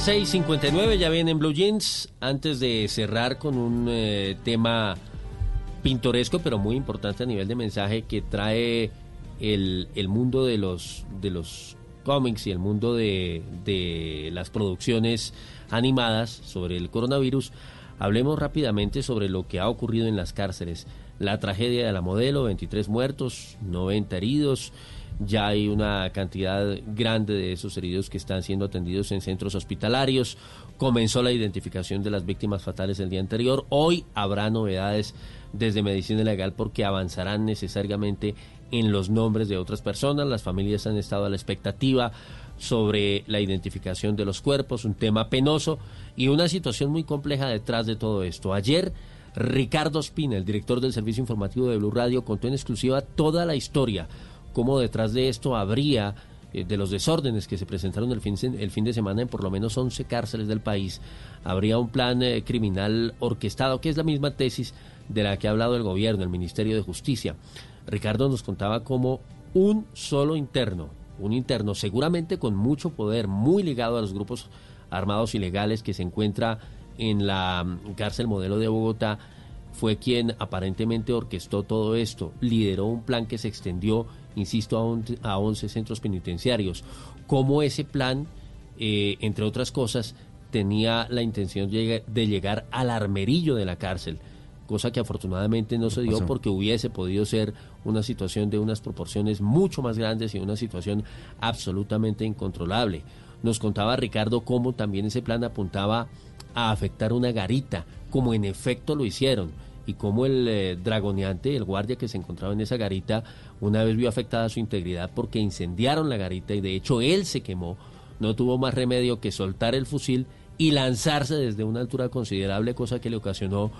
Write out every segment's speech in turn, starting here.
6.59, ya viene en Blue Jeans. Antes de cerrar con un eh, tema pintoresco, pero muy importante a nivel de mensaje que trae el, el mundo de los, de los cómics y el mundo de, de las producciones animadas sobre el coronavirus, hablemos rápidamente sobre lo que ha ocurrido en las cárceles. La tragedia de la modelo, 23 muertos, 90 heridos. Ya hay una cantidad grande de esos heridos que están siendo atendidos en centros hospitalarios. Comenzó la identificación de las víctimas fatales el día anterior. Hoy habrá novedades desde Medicina Legal porque avanzarán necesariamente en los nombres de otras personas. Las familias han estado a la expectativa sobre la identificación de los cuerpos, un tema penoso y una situación muy compleja detrás de todo esto. Ayer Ricardo Espina, el director del servicio informativo de Blue Radio, contó en exclusiva toda la historia cómo detrás de esto habría eh, de los desórdenes que se presentaron el fin, el fin de semana en por lo menos 11 cárceles del país, habría un plan eh, criminal orquestado, que es la misma tesis de la que ha hablado el gobierno, el Ministerio de Justicia. Ricardo nos contaba cómo un solo interno, un interno seguramente con mucho poder, muy ligado a los grupos armados ilegales que se encuentra en la mm, cárcel modelo de Bogotá, fue quien aparentemente orquestó todo esto, lideró un plan que se extendió insisto, a, 11 centros penitenciarios. Cómo ese plan, eh, entre otras cosas, tenía la intención de llegar al armerillo de la cárcel, cosa que afortunadamente no se dio porque hubiese podido ser una situación de unas proporciones mucho más grandes y una situación absolutamente incontrolable. Nos contaba Ricardo cómo también ese plan apuntaba a afectar una garita, como en efecto lo hicieron y cómo el eh, dragoneante, el guardia que se encontraba en esa garita, una vez vio afectada su integridad porque incendiaron la garita y de hecho él se quemó, no tuvo más remedio que soltar el fusil y lanzarse desde una altura considerable, cosa que le ocasionó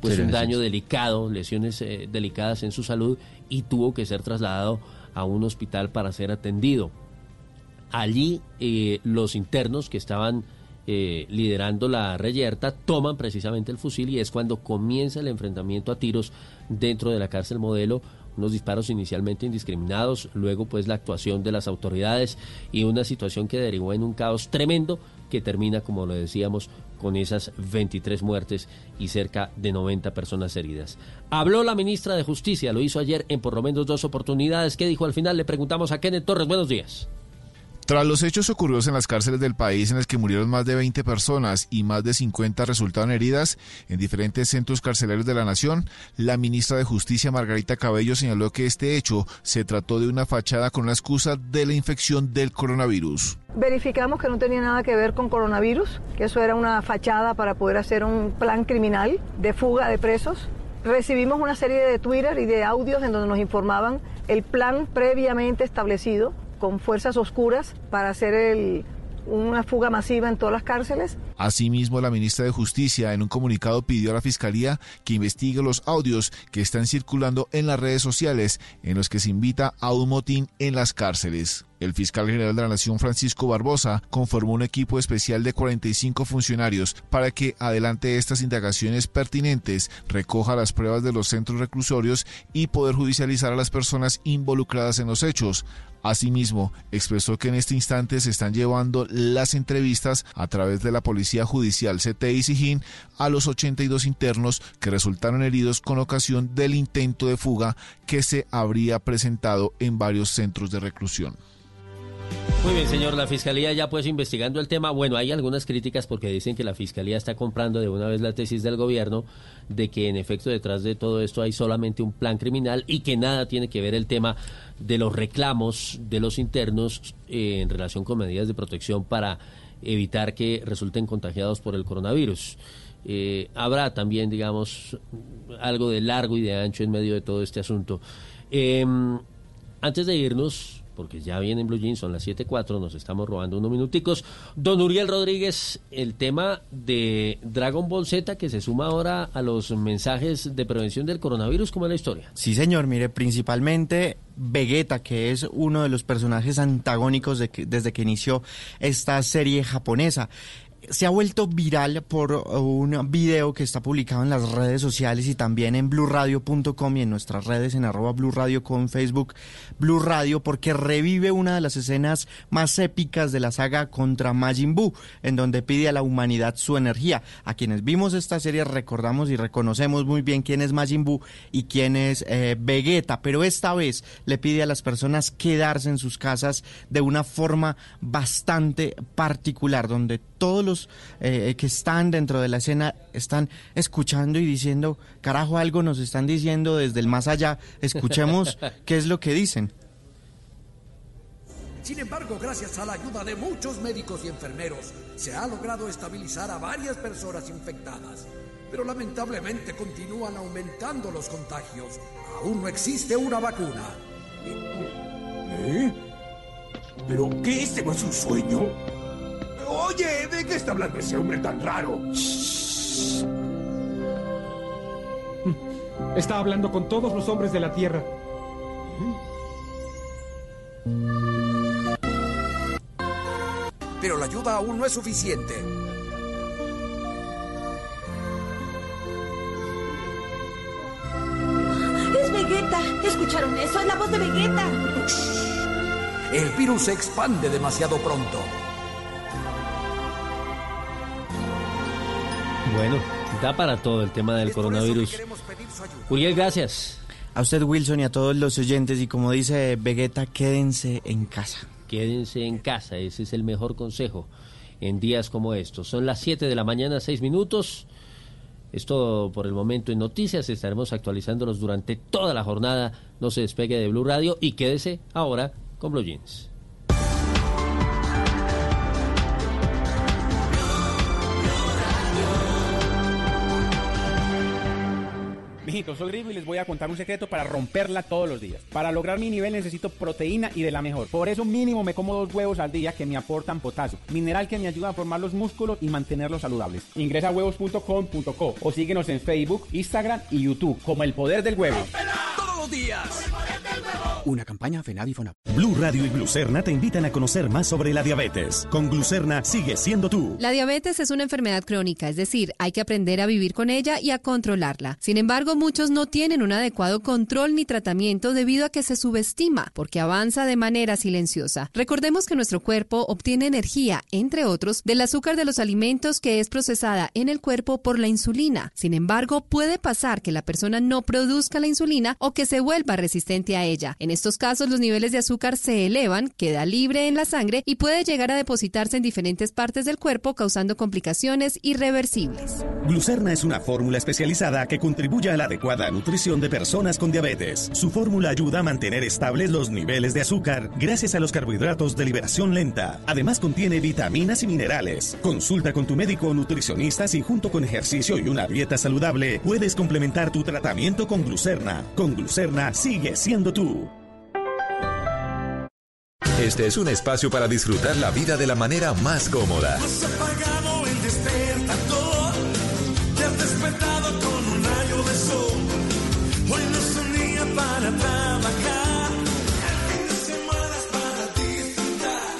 pues un daño delicado, lesiones eh, delicadas en su salud y tuvo que ser trasladado a un hospital para ser atendido. Allí eh, los internos que estaban eh, liderando la reyerta, toman precisamente el fusil y es cuando comienza el enfrentamiento a tiros dentro de la cárcel modelo unos disparos inicialmente indiscriminados, luego pues la actuación de las autoridades y una situación que derivó en un caos tremendo que termina, como lo decíamos, con esas 23 muertes y cerca de 90 personas heridas. Habló la ministra de Justicia, lo hizo ayer en por lo menos dos oportunidades. ¿Qué dijo al final? Le preguntamos a Kenneth Torres. Buenos días. Tras los hechos ocurridos en las cárceles del país en los que murieron más de 20 personas y más de 50 resultaron heridas en diferentes centros carcelarios de la nación, la ministra de Justicia Margarita Cabello señaló que este hecho se trató de una fachada con la excusa de la infección del coronavirus. Verificamos que no tenía nada que ver con coronavirus, que eso era una fachada para poder hacer un plan criminal de fuga de presos. Recibimos una serie de Twitter y de audios en donde nos informaban el plan previamente establecido con fuerzas oscuras para hacer una fuga masiva en todas las cárceles. Asimismo, la ministra de Justicia en un comunicado pidió a la Fiscalía que investigue los audios que están circulando en las redes sociales en los que se invita a un motín en las cárceles. El fiscal general de la Nación, Francisco Barbosa, conformó un equipo especial de 45 funcionarios para que, adelante estas indagaciones pertinentes, recoja las pruebas de los centros reclusorios y poder judicializar a las personas involucradas en los hechos. Asimismo, expresó que en este instante se están llevando las entrevistas a través de la Policía Judicial CT y SIGIN a los 82 internos que resultaron heridos con ocasión del intento de fuga que se habría presentado en varios centros de reclusión. Muy bien, señor. La Fiscalía ya pues investigando el tema. Bueno, hay algunas críticas porque dicen que la Fiscalía está comprando de una vez la tesis del gobierno de que en efecto detrás de todo esto hay solamente un plan criminal y que nada tiene que ver el tema de los reclamos de los internos eh, en relación con medidas de protección para evitar que resulten contagiados por el coronavirus. Eh, habrá también, digamos, algo de largo y de ancho en medio de todo este asunto. Em, antes de irnos, porque ya viene en Blue Jeans, son las 7.4, nos estamos robando unos minuticos. Don Uriel Rodríguez, el tema de Dragon Ball Z que se suma ahora a los mensajes de prevención del coronavirus, ¿cómo es la historia? Sí, señor, mire, principalmente Vegeta, que es uno de los personajes antagónicos de desde que inició esta serie japonesa. Se ha vuelto viral por un video que está publicado en las redes sociales y también en blurradio.com y en nuestras redes en arroba blurradio con Facebook Blue Radio porque revive una de las escenas más épicas de la saga contra Majin Buu en donde pide a la humanidad su energía. A quienes vimos esta serie recordamos y reconocemos muy bien quién es Majin Buu y quién es eh, Vegeta, pero esta vez le pide a las personas quedarse en sus casas de una forma bastante particular donde todos los eh, que están dentro de la escena están escuchando y diciendo, carajo, algo nos están diciendo desde el más allá, escuchemos qué es lo que dicen. Sin embargo, gracias a la ayuda de muchos médicos y enfermeros, se ha logrado estabilizar a varias personas infectadas. Pero lamentablemente continúan aumentando los contagios. Aún no existe una vacuna. ¿Eh? ¿Pero qué? ¿Este no es un sueño? Oye, ¿de qué está hablando ese hombre tan raro? Está hablando con todos los hombres de la Tierra. Pero la ayuda aún no es suficiente. ¡Es Vegeta! ¿Escucharon eso? ¡Es la voz de Vegeta! El virus se expande demasiado pronto. Bueno, da para todo el tema del coronavirus. Uriel, gracias. A usted, Wilson, y a todos los oyentes. Y como dice Vegeta, quédense en casa. Quédense en casa, ese es el mejor consejo en días como estos. Son las 7 de la mañana, 6 minutos. Es todo por el momento en noticias. Estaremos actualizándolos durante toda la jornada. No se despegue de Blue Radio y quédese ahora con Blue Jeans. Soy Grigo y les voy a contar un secreto para romperla todos los días. Para lograr mi nivel necesito proteína y de la mejor. Por eso mínimo me como dos huevos al día que me aportan potasio, mineral que me ayuda a formar los músculos y mantenerlos saludables. Ingresa a huevos.com.co o síguenos en Facebook, Instagram y YouTube como El Poder del Huevo. Días. Una campaña FENAVI FONAP. Blue Radio y Glucerna te invitan a conocer más sobre la diabetes. Con Glucerna sigue siendo tú. La diabetes es una enfermedad crónica, es decir, hay que aprender a vivir con ella y a controlarla. Sin embargo, muchos no tienen un adecuado control ni tratamiento debido a que se subestima, porque avanza de manera silenciosa. Recordemos que nuestro cuerpo obtiene energía, entre otros, del azúcar de los alimentos que es procesada en el cuerpo por la insulina. Sin embargo, puede pasar que la persona no produzca la insulina o que se vuelva resistente a ella. En estos casos, los niveles de azúcar se elevan, queda libre en la sangre y puede llegar a depositarse en diferentes partes del cuerpo, causando complicaciones irreversibles. Glucerna es una fórmula especializada que contribuye a la adecuada nutrición de personas con diabetes. Su fórmula ayuda a mantener estables los niveles de azúcar gracias a los carbohidratos de liberación lenta. Además contiene vitaminas y minerales. Consulta con tu médico o nutricionista si junto con ejercicio y una dieta saludable puedes complementar tu tratamiento con Glucerna. Con Glucerna sigue siendo tú. Este es un espacio para disfrutar la vida de la manera más cómoda. Has apagado el despertador, te has despertado con un rayo de sol. Hoy no es un día para trabajar, el fin de semana es para disfrutar.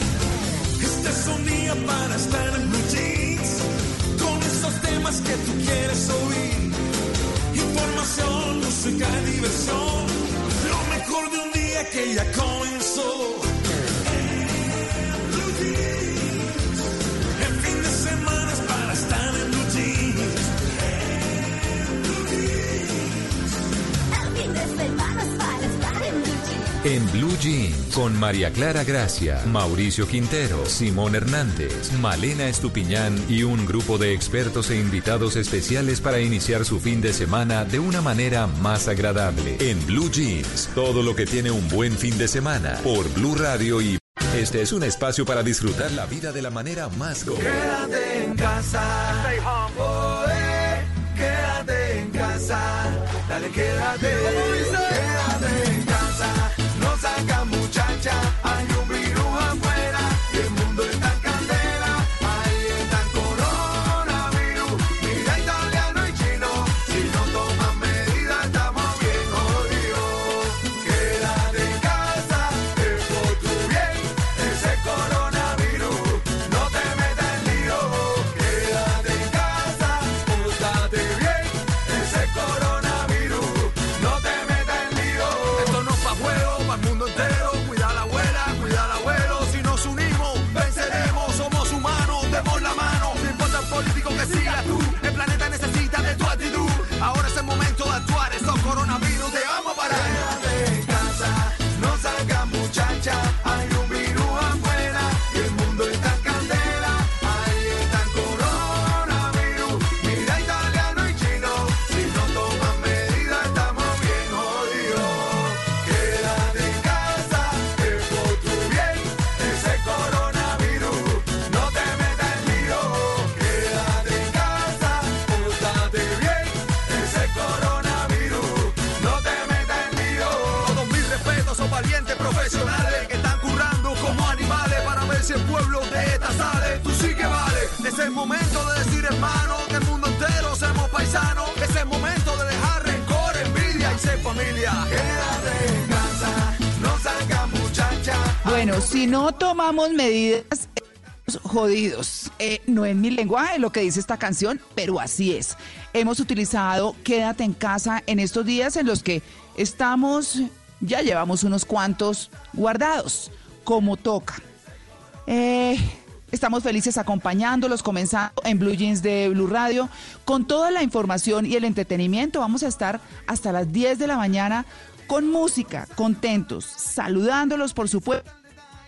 Este es un día para estar en blue jeans, con esos temas que tú quieres oír. Música, diversión, lo mejor de un día que ya comenzó. En Blue Jeans, con María Clara Gracia, Mauricio Quintero, Simón Hernández, Malena Estupiñán y un grupo de expertos e invitados especiales para iniciar su fin de semana de una manera más agradable. En Blue Jeans, todo lo que tiene un buen fin de semana, por Blue Radio y... Este es un espacio para disfrutar la vida de la manera más cómoda. Quédate en casa. Oh, eh, quédate en casa. Dale, quédate. Quédate Bueno, si no tomamos medidas estamos jodidos. Eh, no es mi lenguaje lo que dice esta canción, pero así es. Hemos utilizado Quédate en casa en estos días en los que estamos, ya llevamos unos cuantos guardados, como toca. Eh, estamos felices acompañándolos, comenzando en Blue Jeans de Blue Radio, con toda la información y el entretenimiento. Vamos a estar hasta las 10 de la mañana con música, contentos, saludándolos, por supuesto,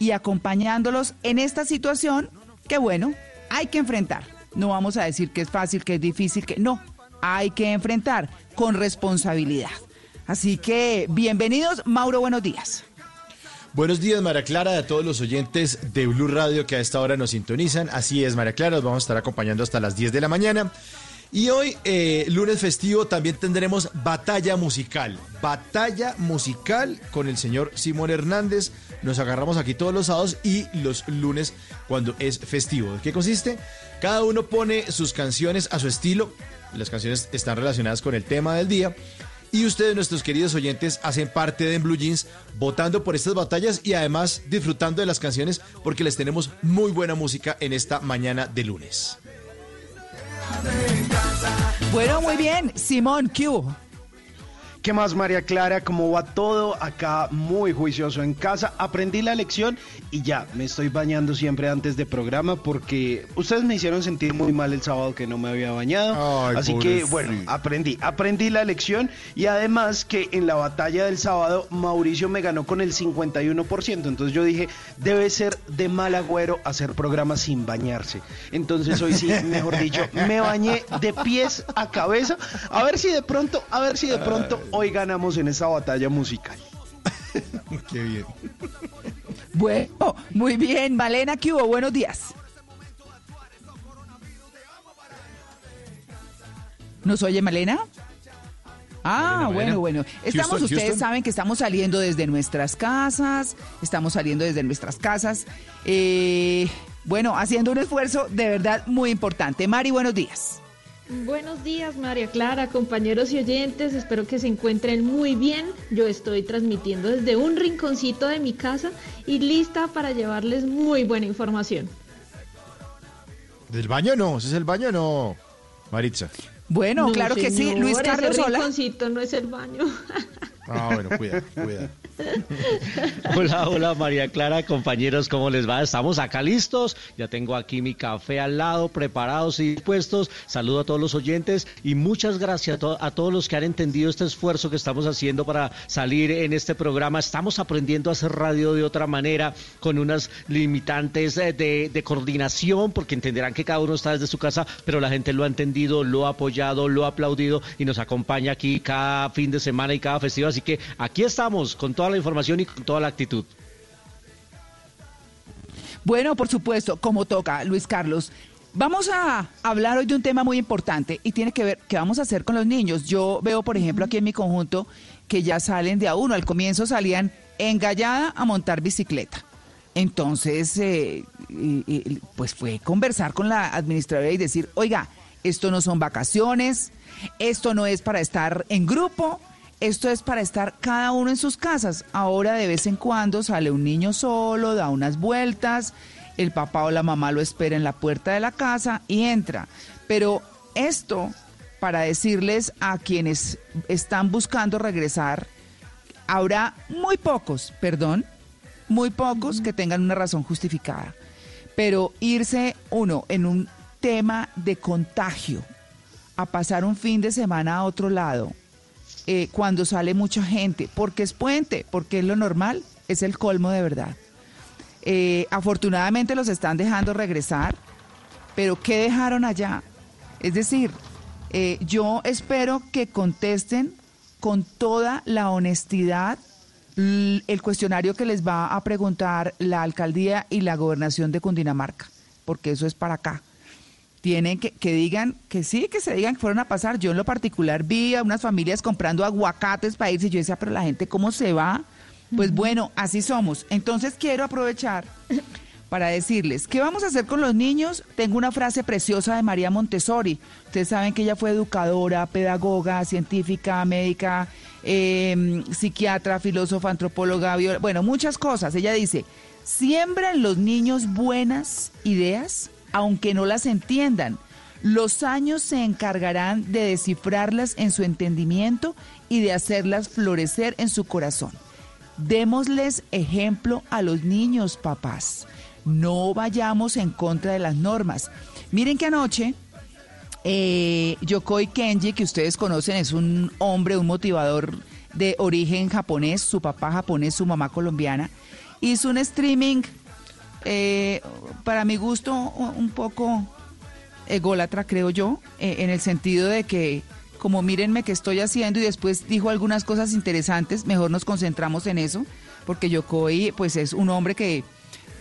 y acompañándolos en esta situación que, bueno, hay que enfrentar. No vamos a decir que es fácil, que es difícil, que no, hay que enfrentar con responsabilidad. Así que, bienvenidos, Mauro, buenos días. Buenos días, María Clara, a todos los oyentes de Blue Radio que a esta hora nos sintonizan. Así es, María Clara, los vamos a estar acompañando hasta las 10 de la mañana. Y hoy, eh, lunes festivo, también tendremos batalla musical. Batalla musical con el señor Simón Hernández. Nos agarramos aquí todos los sábados y los lunes cuando es festivo. ¿De qué consiste? Cada uno pone sus canciones a su estilo. Las canciones están relacionadas con el tema del día. Y ustedes, nuestros queridos oyentes, hacen parte de Blue Jeans votando por estas batallas y además disfrutando de las canciones porque les tenemos muy buena música en esta mañana de lunes. Bueno, muy bien. Simón, Q. ¿Qué más, María Clara? ¿Cómo va todo? Acá muy juicioso en casa. Aprendí la lección y ya, me estoy bañando siempre antes de programa porque ustedes me hicieron sentir muy mal el sábado que no me había bañado. Ay, Así que, bueno, aprendí. Aprendí la lección y además que en la batalla del sábado Mauricio me ganó con el 51%. Entonces yo dije, debe ser de mal agüero hacer programas sin bañarse. Entonces hoy sí, mejor dicho, me bañé de pies a cabeza. A ver si de pronto, a ver si de pronto hoy ganamos en esa batalla musical. Qué bien. Bueno, muy bien. Malena, ¿qué hubo? Buenos días. ¿Nos oye Malena? Ah, Malena, Malena. bueno, bueno. Estamos, Houston, ustedes Houston. saben que estamos saliendo desde nuestras casas, estamos saliendo desde nuestras casas. eh, bueno, haciendo un esfuerzo de verdad muy importante. Mari, buenos días. Buenos días, María Clara, compañeros y oyentes. Espero que se encuentren muy bien. Yo estoy transmitiendo desde un rinconcito de mi casa y lista para llevarles muy buena información. ¿Del baño no? ¿Ese es el baño no? Maritza. Bueno, No, claro que sí. Luis ese Carlos, hola. rinconcito no es el baño. Ah, bueno, cuida, cuida. Hola, hola María Clara, compañeros, ¿cómo les va? Estamos acá listos, ya tengo aquí mi café al lado, preparados y dispuestos. Saludo a todos los oyentes y muchas gracias a, to- a todos los que han entendido este esfuerzo que estamos haciendo para salir en este programa. Estamos aprendiendo a hacer radio de otra manera, con unas limitantes eh, de, coordinación, porque entenderán que cada uno está desde su casa, pero la gente lo ha entendido, lo ha apoyado, lo ha aplaudido y nos acompaña aquí cada fin de semana y cada festival. Así que aquí estamos con toda la información y con toda la actitud. Bueno, por supuesto, como toca, Luis Carlos. Vamos a hablar hoy de un tema muy importante y tiene que ver qué vamos a hacer con los niños. Yo veo, por ejemplo, aquí en mi conjunto que ya salen de a uno. Al comienzo salían engallada a montar bicicleta. Entonces, eh, pues fue conversar con la administradora y decir, oiga, esto no son vacaciones, esto no es para estar en grupo, esto es para estar cada uno en sus casas. Ahora de vez en cuando sale un niño solo, da unas vueltas, el papá o la mamá lo espera en la puerta de la casa y entra. Pero esto para decirles a quienes están buscando regresar, habrá muy pocos, perdón, muy pocos que tengan una razón justificada. Pero irse uno en un tema de contagio a pasar un fin de semana a otro lado, eh, cuando sale mucha gente, porque es puente, porque es lo normal, es el colmo de verdad. Eh, afortunadamente los están dejando regresar, pero ¿qué dejaron allá? Es decir, eh, yo espero que contesten con toda la honestidad el cuestionario que les va a preguntar la alcaldía y la gobernación de Cundinamarca, porque eso es para acá. Tienen que, que digan que sí, que se digan que fueron a pasar. Yo en lo particular vi a unas familias comprando aguacates para irse y yo decía, pero la gente cómo se va. Pues bueno, así somos. Entonces quiero aprovechar para decirles, ¿qué vamos a hacer con los niños? Tengo una frase preciosa de María Montessori. Ustedes saben que ella fue educadora, pedagoga, científica, médica, eh, psiquiatra, filósofa, antropóloga, bueno, muchas cosas. Ella dice, siembra en los niños buenas ideas, aunque no las entiendan. Los años se encargarán de descifrarlas en su entendimiento y de hacerlas florecer en su corazón. Démosles ejemplo a los niños, papás. No vayamos en contra de las normas. Miren que anoche eh, Yokoi Kenji, que ustedes conocen, es un hombre, un motivador de origen japonés, su papá japonés, su mamá colombiana, hizo un streaming, eh, para mi gusto, un poco ególatra, creo yo, eh, en el sentido de que, como mírenme qué estoy haciendo, y después dijo algunas cosas interesantes, mejor nos concentramos en eso, porque Yokoi, pues es un hombre que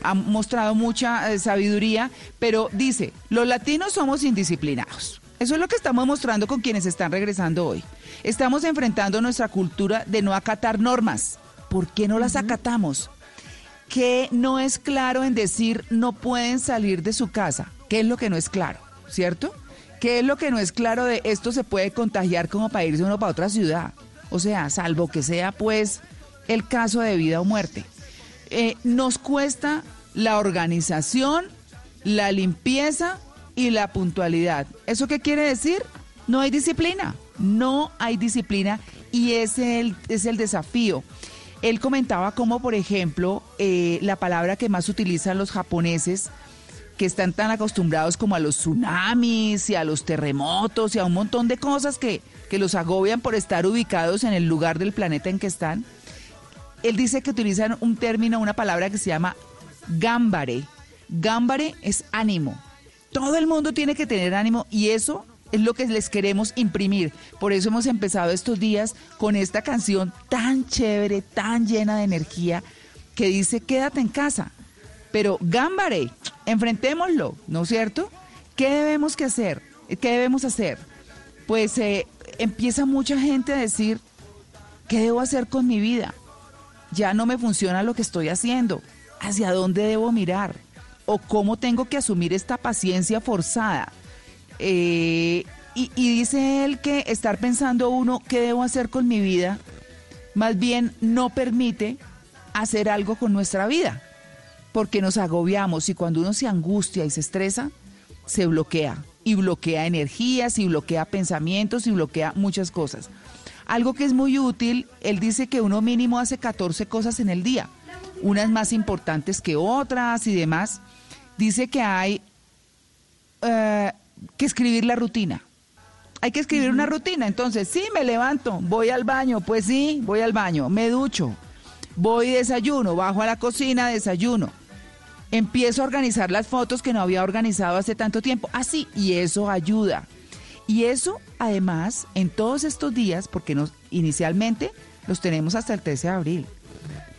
ha mostrado mucha eh, sabiduría, pero dice, los latinos somos indisciplinados. Eso es lo que estamos mostrando con quienes están regresando hoy. Estamos enfrentando nuestra cultura de no acatar normas. ¿Por qué no las acatamos? ¿Qué no es claro en decir no pueden salir de su casa? ¿Qué es lo que no es claro? ¿Cierto? ¿Qué es lo que no es claro de esto se puede contagiar como para irse uno para otra ciudad? O sea, salvo que sea pues el caso de vida o muerte. Eh, nos cuesta la organización, la limpieza y la puntualidad. ¿Eso qué quiere decir? No hay disciplina, no hay disciplina y ese es el, es el desafío. Él comentaba cómo, por ejemplo, eh, la palabra que más utilizan los japoneses, que están tan acostumbrados como a los tsunamis y a los terremotos y a un montón de cosas que, que los agobian por estar ubicados en el lugar del planeta en que están, él dice que utilizan un término, una palabra que se llama gámbare. Gámbare es ánimo. Todo el mundo tiene que tener ánimo y eso es lo que les queremos imprimir. Por eso hemos empezado estos días con esta canción tan chévere, tan llena de energía, que dice quédate en casa. Pero gámbare, enfrentémoslo, ¿no es cierto? ¿Qué debemos que hacer? ¿Qué debemos hacer? Pues eh, empieza mucha gente a decir, ¿qué debo hacer con mi vida? Ya no me funciona lo que estoy haciendo. ¿Hacia dónde debo mirar? ¿O cómo tengo que asumir esta paciencia forzada? Eh, y, dice él que estar pensando uno, ¿qué debo hacer con mi vida? Más bien no permite hacer algo con nuestra vida, porque nos agobiamos y cuando uno se angustia y se estresa, se bloquea y bloquea energías y bloquea pensamientos y bloquea muchas cosas. Algo que es muy útil, él dice que uno mínimo hace 14 cosas en el día, unas más importantes que otras y demás. Dice que hay eh, que escribir la rutina. Hay que escribir una rutina. Entonces, sí, me levanto, voy al baño, pues sí, voy al baño, me ducho, voy y desayuno, bajo a la cocina, desayuno. Empiezo a organizar las fotos que no había organizado hace tanto tiempo. Así, y eso ayuda. Y eso, además, en todos estos días, porque nos, inicialmente los tenemos hasta el 13 de abril,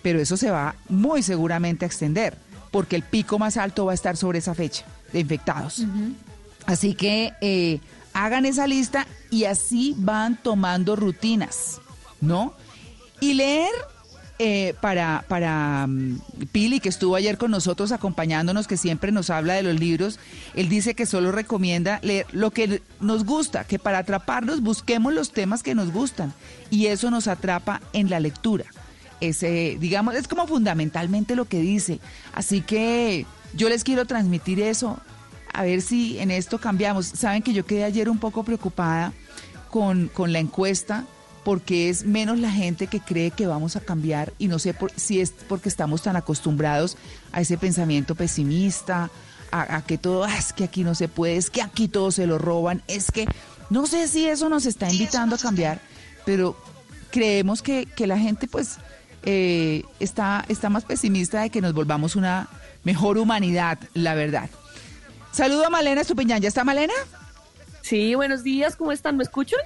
pero eso se va muy seguramente a extender, porque el pico más alto va a estar sobre esa fecha de infectados. Así que eh, hagan esa lista y así van tomando rutinas, ¿no? Y leer eh, para, para um, Pili, que estuvo ayer con nosotros acompañándonos, que siempre nos habla de los libros, él dice que solo recomienda leer lo que nos gusta, que para atraparnos busquemos los temas que nos gustan y eso nos atrapa en la lectura. Ese, digamos, es como fundamentalmente lo que dice. Así que yo les quiero transmitir eso, a ver si en esto cambiamos. Saben que yo quedé ayer un poco preocupada con, con la encuesta porque es menos la gente que cree que vamos a cambiar y no sé por, si es porque estamos tan acostumbrados a ese pensamiento pesimista, a, a que todo, "Ah, es que aquí no se puede, es que aquí todo se lo roban, es que no sé si eso nos está invitando a cambiar, pero creemos que, que la gente pues eh, está, está más pesimista de que nos volvamos una mejor humanidad, la verdad. Saludo a Malena Estupiñán, ¿ya está Malena? Sí, buenos días, ¿cómo están? ¿Me escuchan?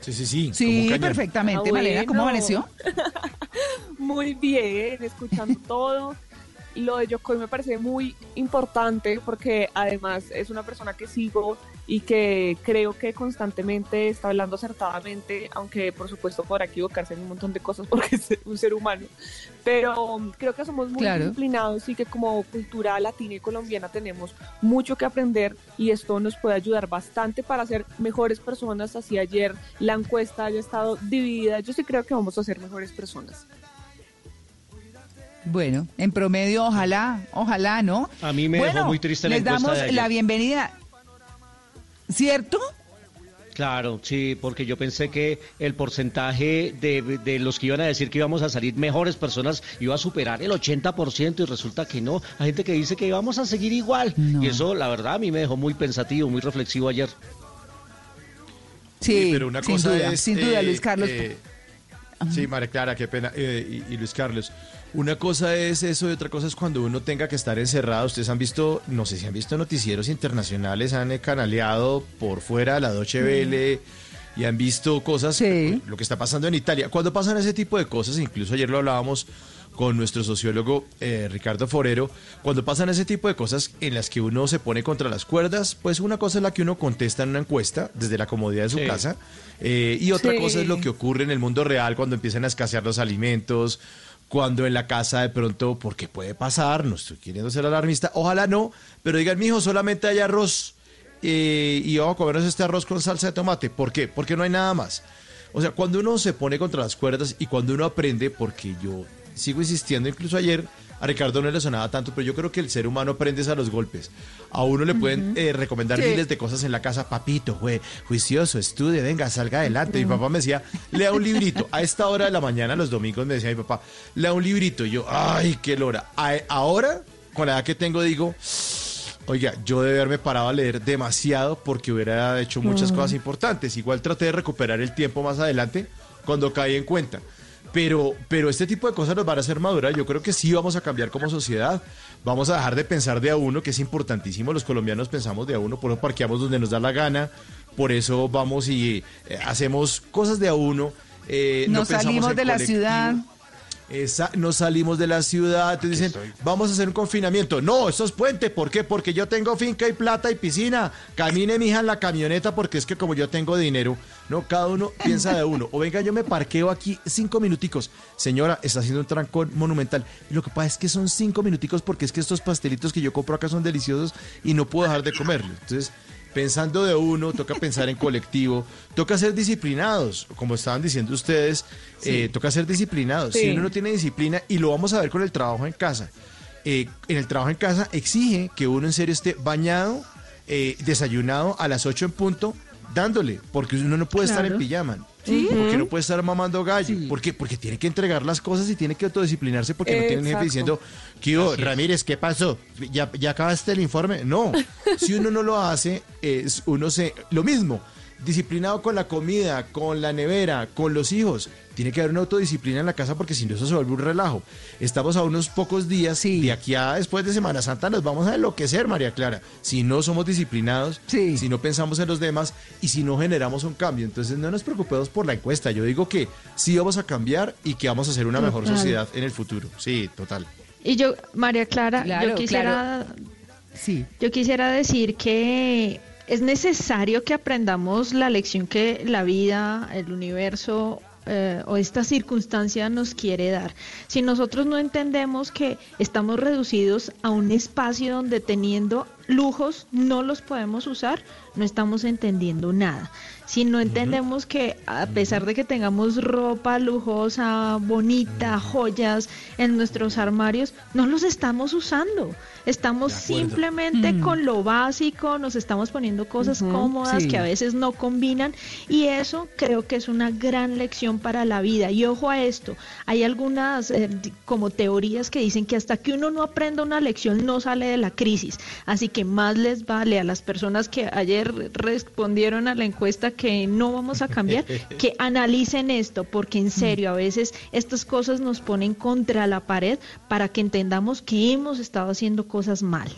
Sí, sí, sí. Sí, perfectamente. Ah, Malena, ¿cómo amaneció? Muy bien, escuchando todo. Lo de Yokoi me parece muy importante porque además es una persona que sigo y que creo que constantemente está hablando acertadamente, aunque por supuesto podrá equivocarse en un montón de cosas porque es un ser humano. Pero um, creo que somos muy Claro. disciplinados y que como cultura latina y colombiana tenemos mucho que aprender y esto nos puede ayudar bastante para ser mejores personas. Así ayer la encuesta haya estado dividida, yo sí creo que vamos a ser mejores personas. Bueno, en promedio, ojalá, ojalá, ¿no? A mí me bueno, dejó muy triste la les damos de la bienvenida. ¿Cierto? Claro, sí, porque yo pensé que el porcentaje de, de los que iban a decir que íbamos a salir mejores personas iba a superar el 80% y resulta que no. Hay gente que dice que íbamos a seguir igual. Y eso, la verdad, a mí me dejó muy pensativo, muy reflexivo ayer. Sí, pero una sin cosa duda, es, sin duda, eh, Luis Carlos. eh, sí, María Clara, qué pena. eh, y, y Luis Carlos. Una cosa es eso y otra cosa es cuando uno tenga que estar encerrado. Ustedes han visto, no sé si han visto noticieros internacionales, han eh, canaleado por fuera la Deutsche Welle y han visto cosas, lo que está pasando en Italia. Cuando pasan ese tipo de cosas, incluso ayer lo hablábamos con nuestro sociólogo eh, Ricardo Forero, cuando pasan ese tipo de cosas en las que uno se pone contra las cuerdas, pues una cosa es la que uno contesta en una encuesta desde la comodidad de su Sí. casa eh, y otra Sí. cosa es lo que ocurre en el mundo real cuando empiezan a escasear los alimentos, cuando en la casa de pronto, porque puede pasar, no estoy queriendo ser alarmista, ojalá no, pero digan, mijo, solamente hay arroz eh, y vamos a comernos este arroz con salsa de tomate. ¿Por qué? Porque no hay nada más. O sea, cuando uno se pone contra las cuerdas y cuando uno aprende, porque yo sigo insistiendo, incluso ayer a Ricardo no le sonaba tanto, pero yo creo que el ser humano aprende a los golpes. A uno le pueden eh, recomendar Sí. miles de cosas en la casa, papito, güey, juicioso, estudie, venga, salga adelante. Mi papá me decía, lea un librito. A esta hora de la mañana, los domingos, me decía mi papá, lea un librito. Y yo, ay, qué lora. A- ahora, con la edad que tengo, digo, Oiga, yo debe haberme parado a leer demasiado porque hubiera hecho muchas cosas importantes. Igual traté de recuperar el tiempo más adelante cuando caí en cuenta. Pero, pero este tipo de cosas nos van a hacer madurar. Yo creo que sí vamos a cambiar como sociedad. Vamos a dejar de pensar de a uno, que es importantísimo. Los colombianos pensamos de a uno, por eso parqueamos donde nos da la gana. Por eso vamos y eh, hacemos cosas de a uno. eh, no Nos pensamos salimos de la ciudad. Esa, no salimos de la ciudad, te dicen, vamos a hacer un confinamiento. No, eso es puente, ¿por qué? Porque yo tengo finca y plata y piscina. Camine, mija, en la camioneta porque es que como yo tengo dinero, no, cada uno piensa de uno. O venga, yo me parqueo aquí cinco minuticos. Señora, está haciendo un trancón monumental. Y lo que pasa es que son cinco minuticos porque es que estos pastelitos que yo compro acá son deliciosos y no puedo dejar de comerlos. Entonces, pensando de uno, toca pensar en colectivo, toca ser disciplinados, como estaban diciendo ustedes, Sí. eh, toca ser disciplinados. Sí. Si uno no tiene disciplina, y lo vamos a ver con el trabajo en casa, eh, en el trabajo en casa exige que uno en serio esté bañado, eh, desayunado a las 8 en punto, dándole, porque uno no puede estar en pijama. Sí. Porque no puede estar mamando gallo. ¿Por qué? Porque tiene que entregar las cosas y tiene que autodisciplinarse porque no tiene jefe diciendo, ¿qué hubo, Así es. Ramírez, ¿qué pasó? ¿Ya, ¿Ya acabaste el informe? No. Si uno no lo hace, es, uno se... Lo mismo, disciplinado con la comida, con la nevera, con los hijos. Tiene que haber una autodisciplina en la casa porque si no eso se vuelve un relajo. Estamos a unos pocos días de aquí a después de Semana Santa nos vamos a enloquecer, María Clara. Si no somos disciplinados, si no pensamos en los demás y si no generamos un cambio. Entonces no nos preocupemos por la encuesta. Yo digo que sí vamos a cambiar y que vamos a hacer una mejor sociedad en el futuro. Sí, total. Y yo, María Clara, Claro, yo quisiera, sí. yo quisiera decir que es necesario que aprendamos la lección que la vida, el universo eh, o esta circunstancia nos quiere dar. Si nosotros no entendemos que estamos reducidos a un espacio donde teniendo lujos no los podemos usar, no estamos entendiendo nada. Si no entendemos que a pesar de que tengamos ropa lujosa, bonita, joyas en nuestros armarios, no los estamos usando. Estamos simplemente Mm. con lo básico, nos estamos poniendo cosas cómodas sí. que a veces no combinan y eso creo que es una gran lección para la vida. Y ojo a esto, hay algunas eh, como teorías que dicen que hasta que uno no aprenda una lección no sale de la crisis. Así que más les vale a las personas que ayer respondieron a la encuesta que no vamos a cambiar, que analicen esto, porque en serio a veces estas cosas nos ponen contra la pared para que entendamos que hemos estado haciendo cosas mal.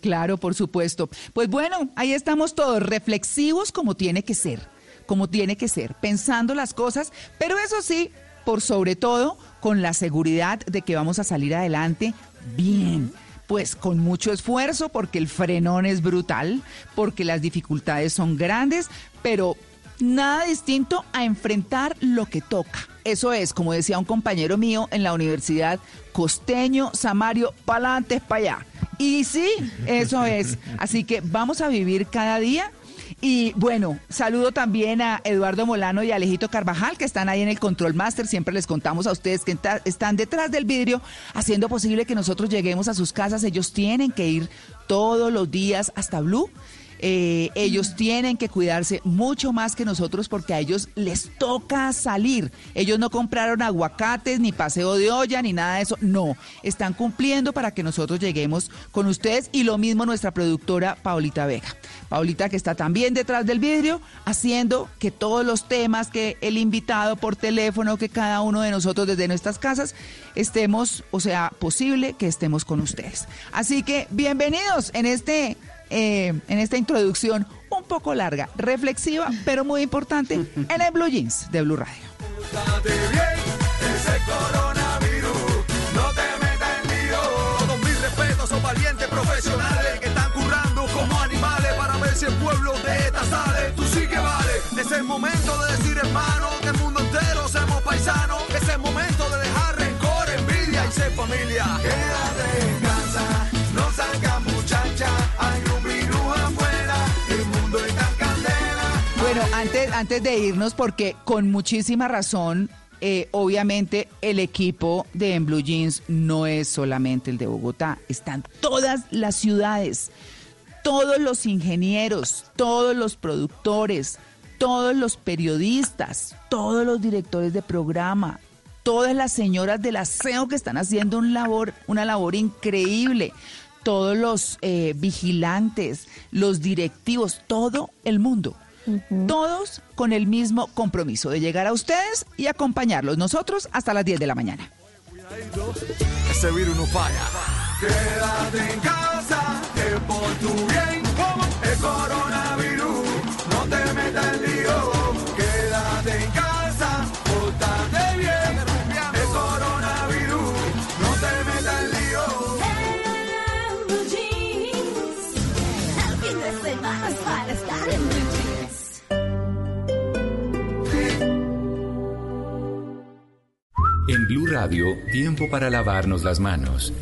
Claro, por supuesto. Pues bueno, ahí estamos todos reflexivos como tiene que ser, como tiene que ser, pensando las cosas, pero eso sí, por sobre todo, con la seguridad de que vamos a salir adelante bien. Pues con mucho esfuerzo, porque el frenón es brutal, porque las dificultades son grandes, pero nada distinto a enfrentar lo que toca. Eso es, como decía un compañero mío en la universidad, costeño, Samario, pa'lante, para allá. Y sí, eso es. Así que vamos a vivir cada día. Y bueno, saludo también a Eduardo Molano y a Alejito Carvajal, que están ahí en el Control Master. Siempre les contamos a ustedes que están detrás del vidrio, haciendo posible que nosotros lleguemos a sus casas. Ellos tienen que ir todos los días hasta Blue. Eh, ellos tienen que cuidarse mucho más que nosotros porque a ellos les toca salir. Ellos no compraron aguacates, ni paseo de olla, ni nada de eso. No, están cumpliendo para que nosotros lleguemos con ustedes y lo mismo nuestra productora Paulita Vega. Paulita que está también detrás del vidrio haciendo que todos los temas que el invitado por teléfono, que cada uno de nosotros desde nuestras casas estemos, o sea, posible que estemos con ustedes. Así que bienvenidos en este eh, en esta introducción un poco larga, reflexiva, pero muy importante en el Blue Jeans de Blue Radio. Es el momento de decir hermano que el mundo entero seamos paisanos. Es el momento de dejar rencor, envidia y ser familia. Quédate antes, antes de irnos, porque con muchísima razón, eh, obviamente el equipo de En Blue Jeans no es solamente el de Bogotá, están todas las ciudades, todos los ingenieros, todos los productores, todos los periodistas, todos los directores de programa, todas las señoras del aseo que están haciendo un labor, una labor increíble, todos los eh, vigilantes, los directivos, todo el mundo. Todos con el mismo compromiso de llegar a ustedes y acompañarlos nosotros hasta las 10 de la mañana. Ese virus no falla. Quédate en casa, que por tu bien, el coronavirus, no te metas en lío. En Blue Radio, tiempo para lavarnos las manos.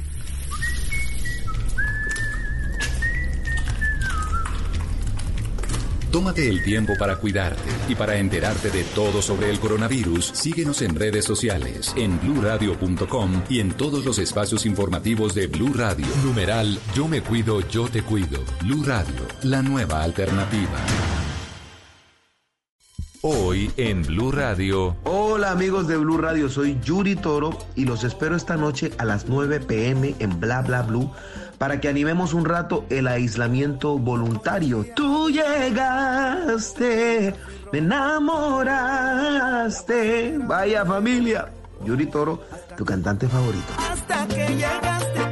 Tómate el tiempo para cuidarte y para enterarte de todo sobre el coronavirus. Síguenos en redes sociales, en bluradio.com y en todos los espacios informativos de Blue Radio. Numeral Yo me cuido, yo te cuido. Blue Radio, la nueva alternativa. Hoy en Blue Radio. Hola amigos de Blue Radio, soy Yuri Toro y los espero esta noche a las 9 pm en Bla Bla Blue para que animemos un rato el aislamiento voluntario. Tú llegaste, me enamoraste. Vaya familia, Yuri Toro, tu cantante favorito. Hasta que llegaste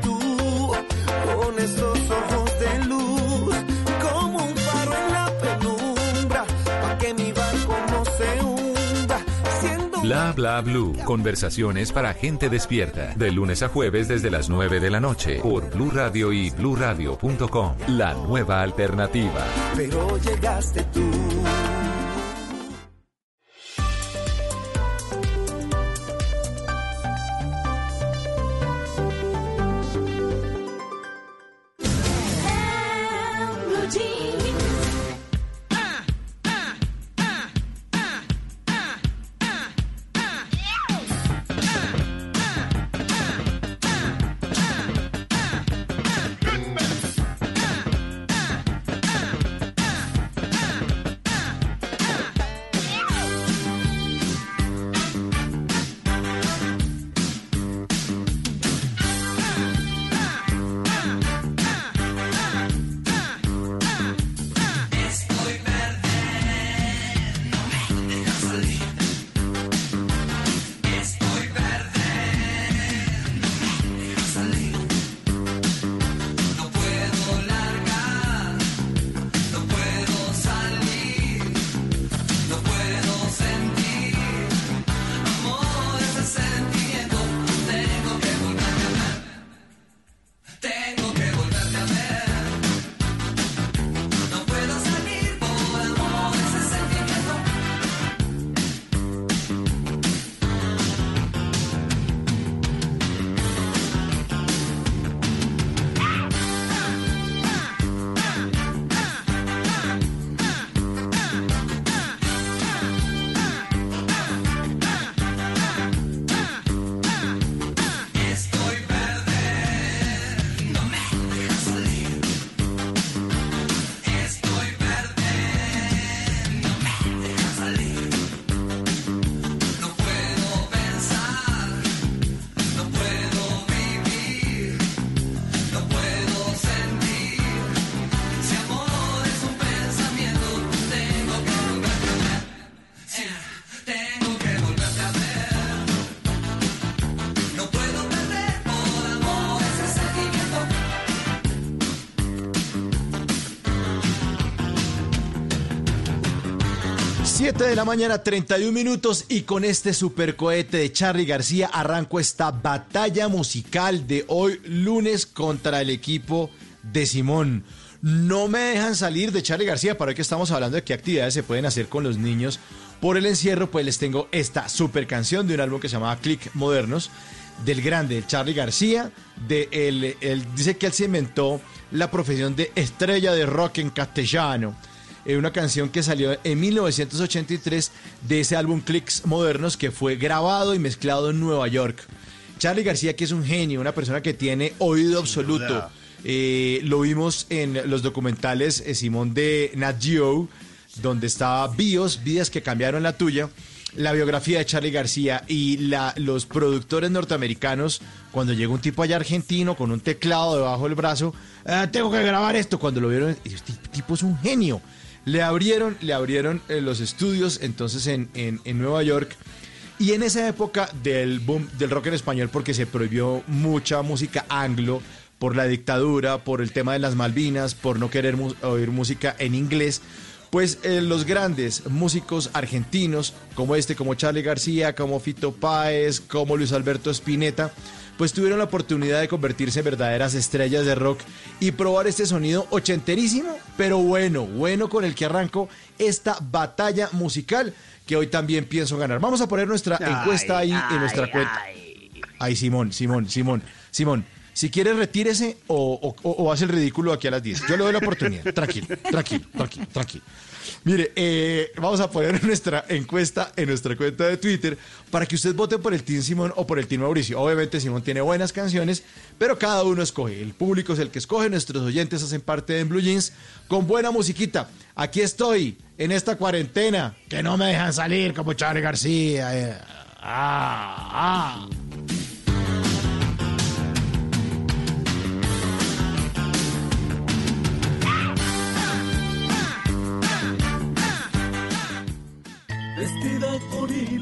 Bla bla blue. Conversaciones para gente despierta. De lunes a jueves desde las 9 de la noche. Por Blue Radio y bluradio.com. La nueva alternativa. pero llegaste tú. 7 de la mañana, 31 minutos y con este supercohete de Charlie García arranco esta batalla musical de hoy lunes contra el equipo de Simón. No me dejan salir de Charlie García, para hoy que estamos hablando de qué actividades se pueden hacer con los niños por el encierro, pues les tengo esta super canción de un álbum que se llama Click Modernos, del grande, de Charlie García, de dice que él se inventó la profesión de estrella de rock en castellano eh, una canción que salió en 1983 de ese álbum Clicks Modernos que fue grabado y mezclado en Nueva York. Charlie García, que es un genio, una persona que tiene oído absoluto. Eh, lo vimos en los documentales eh, Simón de Nat Geo, donde estaba Bios, Vidas que cambiaron la tuya. La biografía de Charlie García y la, los productores norteamericanos, cuando llega un tipo allá argentino con un teclado debajo del brazo, "Ah, tengo que grabar esto. Cuando lo vieron, este tipo es un genio. Le abrieron, le abrieron eh, los estudios entonces en, en- Nueva York. Y en esa época del boom del rock en español, porque se prohibió mucha música anglo por la dictadura, por el tema de las Malvinas, por no querer oír música en inglés, pues eh, los grandes músicos argentinos, como este, como Charlie García, como Fito Páez, como Luis Alberto Spinetta, pues tuvieron la oportunidad de convertirse en verdaderas estrellas de rock y probar este sonido ochenterísimo, pero bueno, bueno con el que arranco esta batalla musical que hoy también pienso ganar. Vamos a poner nuestra encuesta ahí en nuestra ay, cuenta. Ay, Simón, Simón, Simón, Simón. Si quiere, retírese o, o- o- o hace el ridículo aquí a las 10. Yo le doy la oportunidad. Tranquilo, tranquilo, tranquilo, tranquilo. Mire, eh, vamos a poner nuestra encuesta en nuestra cuenta de Twitter para que usted vote por el Team Simón o por el Team Mauricio. Obviamente Simón tiene buenas canciones, pero cada uno escoge. El público es el que escoge, nuestros oyentes hacen parte de Blue Jeans con buena musiquita. Aquí estoy, en esta cuarentena, que no me dejan salir como Charlie García. eh. Ah, ah.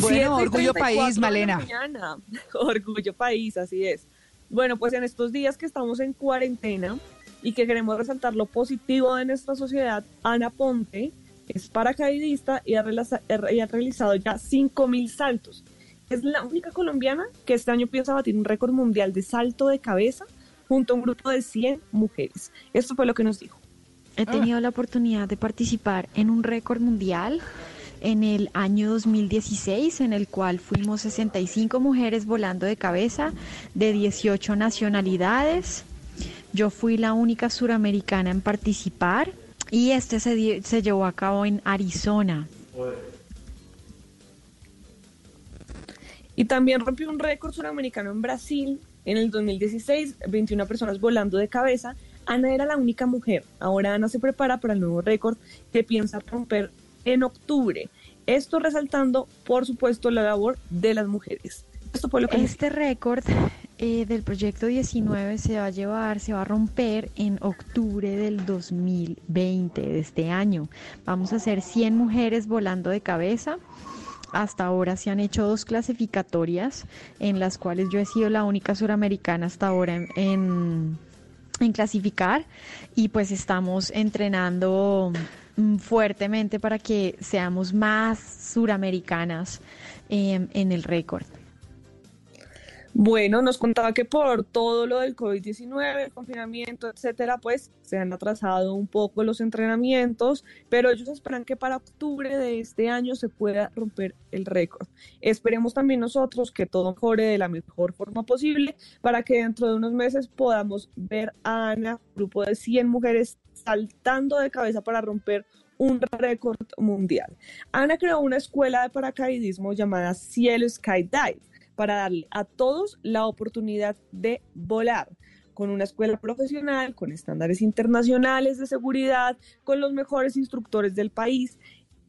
Bueno, Orgullo 34 País, Malena. mañana. Orgullo País, así es. Bueno, pues en estos días que estamos en cuarentena y que queremos resaltar lo positivo de nuestra sociedad, Ana Ponte es paracaidista y ha, realiza- y ha realizado ya 5.000 saltos. Es la única colombiana que este año piensa batir un récord mundial de salto de cabeza junto a un grupo de 100 mujeres. Esto fue lo que nos dijo. He tenido la oportunidad de participar en un récord mundial en el año 2016, en el cual fuimos 65 mujeres volando de cabeza de 18 nacionalidades. Yo fui la única suramericana en participar y este se, se llevó a cabo en Arizona. Y también rompió un récord suramericano en Brasil en el 2016, 21 personas volando de cabeza. Ana era la única mujer. Ahora Ana se prepara para el nuevo récord que piensa romper en octubre. Esto resaltando, por supuesto, la labor de las mujeres. Este récord eh, del proyecto 19 se va a llevar, se va a romper en octubre del 2020 de este año. Vamos a hacer 100 mujeres volando de cabeza. Hasta ahora se han hecho dos clasificatorias en las cuales yo he sido la única suramericana hasta ahora en, en clasificar y pues estamos entrenando mm, fuertemente para que seamos más suramericanas em, en el récord. Bueno, nos contaba que por todo lo del COVID-19, el confinamiento, etcétera, pues se han atrasado un poco los entrenamientos, pero ellos esperan que para octubre de este año se pueda romper el récord. Esperemos también nosotros que todo mejore de la mejor forma posible para que dentro de unos meses podamos ver a Ana, grupo de 100 mujeres, saltando de cabeza para romper un récord mundial. Ana creó una escuela de paracaidismo llamada Cielo Skydive para darle a todos la oportunidad de volar. con una escuela profesional, con estándares internacionales de seguridad, con los mejores instructores del país.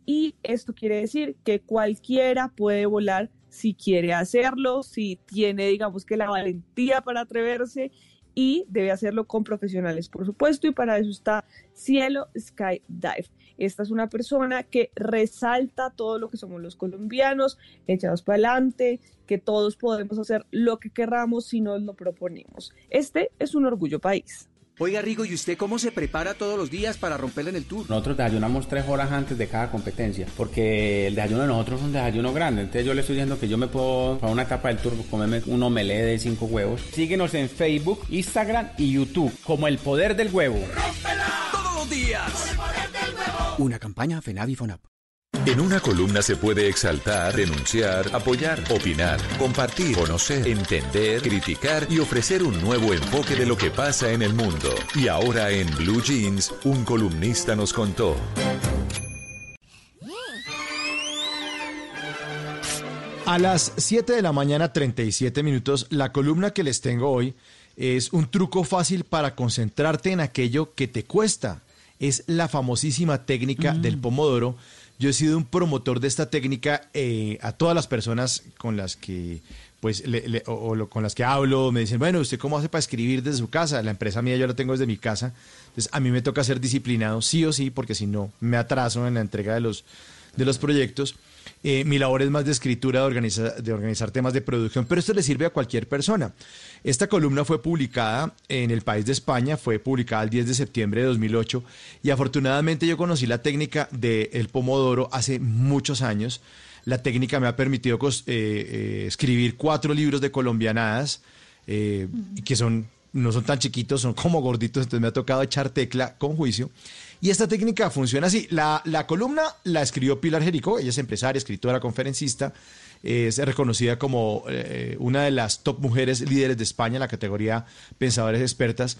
Y esto quiere decir que cualquiera puede volar si quiere hacerlo, si tiene, digamos que la valentía para atreverse y debe hacerlo con profesionales, por supuesto, y para eso está Cielo Skydive. Esta es una persona que resalta todo lo que somos los colombianos, echados para adelante, que todos podemos hacer lo que querramos si nos lo proponemos. Este es un orgullo país. Oiga, Rigo, ¿y usted cómo se prepara todos los días para romperle en el tour? Nosotros desayunamos tres horas antes de cada competencia, porque el desayuno de nosotros es un desayuno grande. Entonces yo le estoy diciendo que yo me puedo, para una etapa del tour, comerme un omelette de cinco huevos. Síguenos en Facebook, Instagram y YouTube, como El Poder del Huevo. Todos los días. Una campaña FENAVI FONAP. En una columna se puede exaltar, denunciar, apoyar, opinar, compartir, conocer, entender, criticar y ofrecer un nuevo enfoque de lo que pasa en el mundo. Y ahora en Blue Jeans, un columnista nos contó. A las 7 de la mañana, 37 minutos, la columna que les tengo hoy es un truco fácil para concentrarte en aquello que te cuesta. Es la famosísima técnica del pomodoro. Yo he sido un promotor de esta técnica eh, a todas las personas con las que pues le- le- o, con las que hablo me dicen, bueno, ¿usted cómo hace para escribir desde su casa? La empresa mía yo la tengo desde mi casa. Entonces a mí me toca ser disciplinado sí o sí, porque si no me atraso en la entrega de los, de los proyectos. Eh, mi labor es más de escritura, de, organiza- de organizar temas de producción, pero esto le sirve a cualquier persona. Esta columna fue publicada en El País de España, fue publicada el 10 de septiembre de 2008 y afortunadamente yo conocí la técnica del pomodoro hace muchos años. La técnica me ha permitido eh, eh, escribir cuatro libros de colombianadas, que son, no son tan chiquitos, son como gorditos, entonces me ha tocado echar tecla con juicio. Y esta técnica funciona así. La, la columna la escribió Pilar Jericó, ella es empresaria, escritora, conferencista, es reconocida como eh, una de las top mujeres líderes de España en la categoría Pensadores Expertas.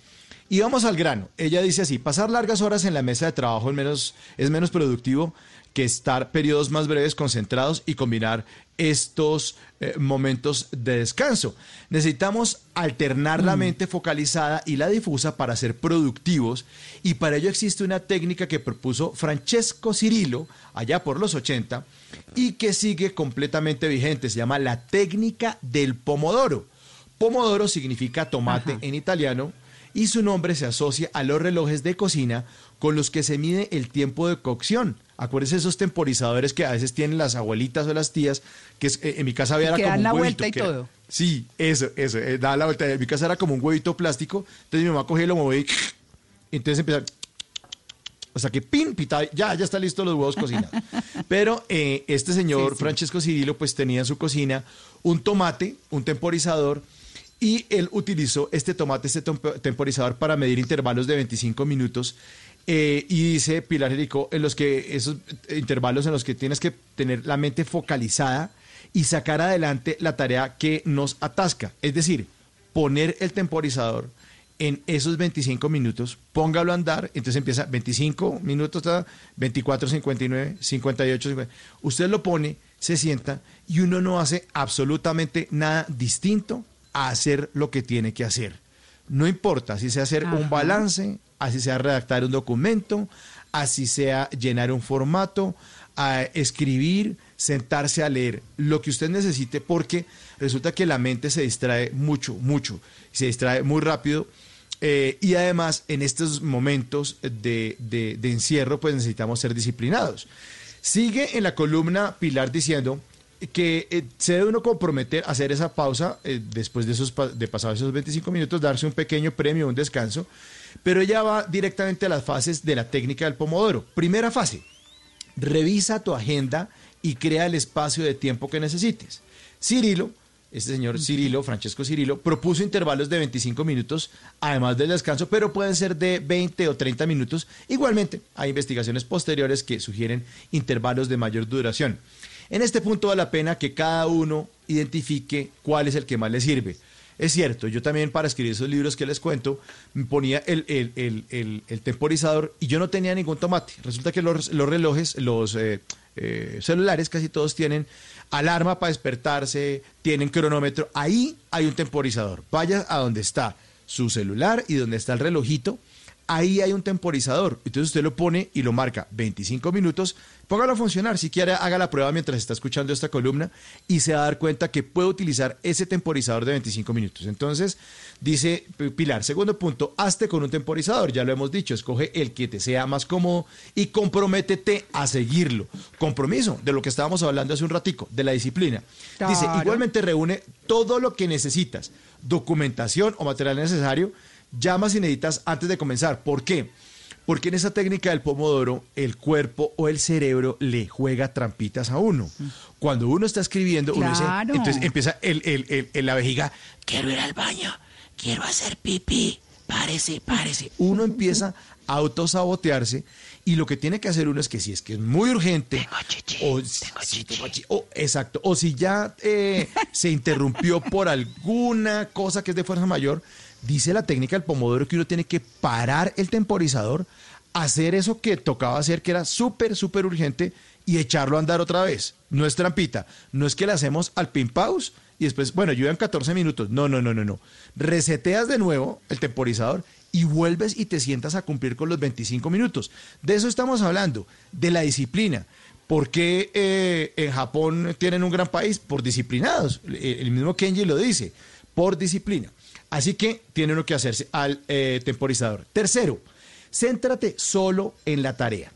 Y vamos al grano. Ella dice así, pasar largas horas en la mesa de trabajo es menos, es menos productivo que estar periodos más breves concentrados y combinar estos eh, momentos de descanso. Necesitamos alternar la mente focalizada y la difusa para ser productivos y para ello existe una técnica que propuso Francesco Cirillo allá por los 80 y que sigue completamente vigente. Se llama la técnica del pomodoro. Pomodoro significa tomate en italiano y su nombre se asocia a los relojes de cocina con los que se mide el tiempo de cocción. Acuérdense esos temporizadores que a veces tienen las abuelitas o las tías, que es- eh, en mi casa había era que como dan un la huevito, vuelta y que todo. Sí, eso, eso, eh, da la vuelta. En mi casa era como un huevito plástico, entonces mi mamá cogía y lo movía y entonces empezaba... O sea que pin, pita, ya, ya está listo los huevos cocinados. Pero eh, este señor, Francesco Cirillo, pues tenía en su cocina un tomate, un temporizador, y él utilizó este tomate, este tempo- temporizador para medir intervalos de 25 minutos. Eh, y dice Pilar Jericó, en los que esos intervalos en los que tienes que tener la mente focalizada y sacar adelante la tarea que nos atasca. Es decir, poner el temporizador en esos 25 minutos, póngalo a andar, entonces empieza 25 minutos, ta, 24, 59, 58, 50. Usted lo pone, se sienta y uno no hace absolutamente nada distinto a hacer lo que tiene que hacer. No importa si sea hacer un balance, así sea redactar un documento, así sea llenar un formato, a escribir, sentarse a leer, lo que usted necesite, porque resulta que la mente se distrae mucho, mucho, se distrae muy rápido. eh, y además, en estos momentos de, encierro, pues necesitamos ser disciplinados. Sigue en la columna Pilar diciendo que eh, se debe uno comprometer a hacer esa pausa eh, después de, esos, de pasados esos 25 minutos, darse un pequeño premio, un descanso, pero ella va directamente a las fases de la técnica del pomodoro. Primera fase, revisa tu agenda y crea el espacio de tiempo que necesites. Cirilo, este señor Cirilo, Francesco Cirilo, propuso intervalos de 25 minutos, además del descanso, pero pueden ser de 20 o 30 minutos. Igualmente, hay investigaciones posteriores que sugieren intervalos de mayor duración. En este punto vale la pena que cada uno identifique cuál es el que más le sirve. Es cierto, yo también para escribir esos libros que les cuento, ponía el, temporizador y yo no tenía ningún tomate. Resulta que los, los relojes, los eh, eh, celulares casi todos tienen alarma para despertarse, tienen cronómetro. Ahí hay un temporizador. Vaya a donde está. su celular y donde está el relojito, ahí hay un temporizador. Entonces usted lo pone y lo marca 25 minutos. Póngalo a funcionar. Si quiere, haga la prueba mientras está escuchando esta columna y se va a dar cuenta que puede utilizar ese temporizador de 25 minutos. Entonces, dice Pilar, segundo punto, hazte con un temporizador. Ya lo hemos dicho, escoge el que te sea más cómodo y comprométete a seguirlo. Compromiso, de lo que estábamos hablando hace un ratico, de la disciplina. Dice, igualmente reúne todo lo que necesitas, documentación o material necesario, llamas y necesitas antes de comenzar. ¿Por qué? Porque en esa técnica del pomodoro, el cuerpo o el cerebro le juega trampitas a uno. Cuando uno está escribiendo, uno dice, entonces empieza el, el- el- el- la vejiga, Quiero ir al baño. Quiero hacer pipí. Párese, párese. uno empieza a autosabotearse y lo que tiene que hacer uno es que si es que es muy urgente o, si- tengo chi- o- exacto o si ya eh, se interrumpió por alguna cosa que es de fuerza mayor dice la técnica del pomodoro que uno tiene que parar el temporizador hacer eso que tocaba hacer que era súper súper urgente y echarlo a andar otra vez no es trampita no es que le hacemos al pin pause y después, bueno, yo en 14 minutos. No, no, no, no, no. Reseteas de nuevo el temporizador y vuelves y te sientas a cumplir con los 25 minutos. De eso estamos hablando, de la disciplina. ¿Por qué eh, en Japón tienen un gran país? Por disciplinados. El mismo Kenji lo dice, por disciplina. Así que tiene uno que hacerse al eh, temporizador. Tercero, céntrate solo en la tarea.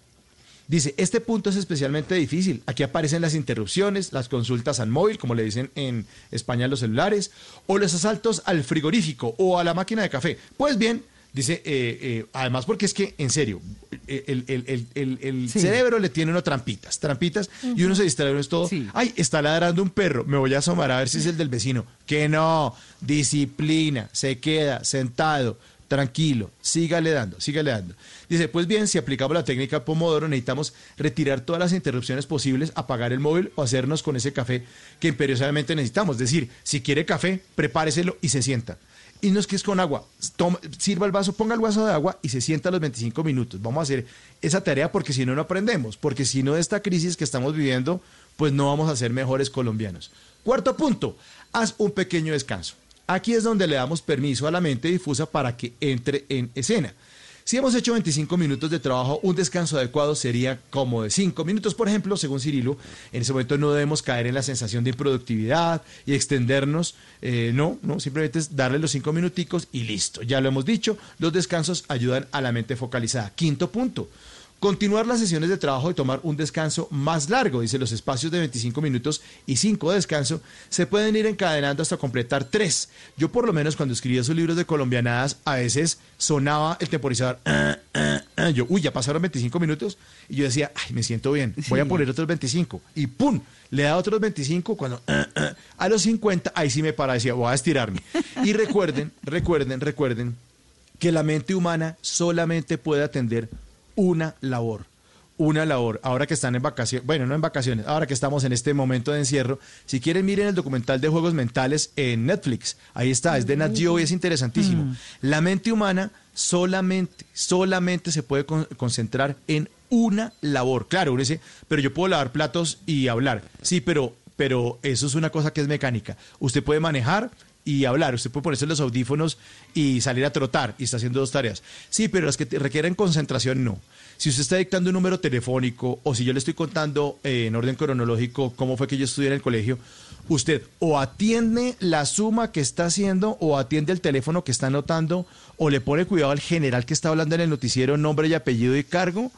Dice, este punto es especialmente difícil. Aquí aparecen las interrupciones, las consultas al móvil, como le dicen en España los celulares, o los asaltos al frigorífico o a la máquina de café. Pues bien, dice, eh, eh, además porque es que, en serio, eh, el, el- el- el- el Sí. cerebro le tiene uno trampitas, trampitas, y uno se distrae, uno es todo, ay, está ladrando un perro, me voy a asomar a ver si es el del vecino. Que no, disciplina, se queda sentado, tranquilo, sígale dando, sígale dando. Dice, pues bien, si aplicamos la técnica Pomodoro, necesitamos retirar todas las interrupciones posibles, apagar el móvil o hacernos con ese café que imperiosamente necesitamos. Es decir, si quiere café, prepáreselo y se sienta. Y no es que es con agua, toma- sirva el vaso, ponga el vaso de agua y se sienta a los 25 minutos. Vamos a hacer esa tarea porque si no, no aprendemos. Porque si no, esta crisis que estamos viviendo, pues no vamos a ser mejores colombianos. Cuarto punto, haz un pequeño descanso. Aquí es donde le damos permiso a la mente difusa para que entre en escena. Si hemos hecho 25 minutos de trabajo, un descanso adecuado sería como de 5 minutos, por ejemplo, según Cirilo. En ese momento no debemos caer en la sensación de improductividad y extendernos. eh, no, no, simplemente es darle los 5 minuticos y listo. Ya lo hemos dicho, los descansos ayudan a la mente focalizada. Quinto punto. Continuar las sesiones de trabajo y tomar un descanso más largo, dice los espacios de 25 minutos y 5 de descanso, se pueden ir encadenando hasta completar 3. Yo por lo menos cuando escribía esos libros de colombianadas, a veces sonaba el temporizador. Yo, uy, ya pasaron 25 minutos. Y yo decía, ay, me siento bien, voy a poner otros 25. Y ¡pum! Le da otros 25 cuando a los 50, ahí sí me para, decía, voy a estirarme. Y recuerden, recuerden, recuerden que la mente humana solamente puede atender una labor. Una labor. Ahora que están en vacaciones, bueno, no en vacaciones, ahora que estamos en este momento de encierro, si quieren miren el documental de juegos mentales en Netflix. Ahí está, es de Nat Geo y es interesantísimo. Mm. La mente humana solamente, solamente se puede con- concentrar en una labor. Claro, uno dice, pero yo puedo lavar platos y hablar. Sí, pero, pero eso es una cosa que es mecánica. Usted puede manejar y hablar. Usted puede ponerse los audífonos y salir a trotar y está haciendo dos tareas. Sí, pero las que requieren concentración no. Si usted está dictando un número telefónico o si yo le estoy contando eh, en orden cronológico cómo fue que yo estudié en el colegio, usted o atiende la suma que está haciendo o atiende el teléfono que está anotando o le pone cuidado al general que está hablando en el noticiero, nombre y apellido y cargo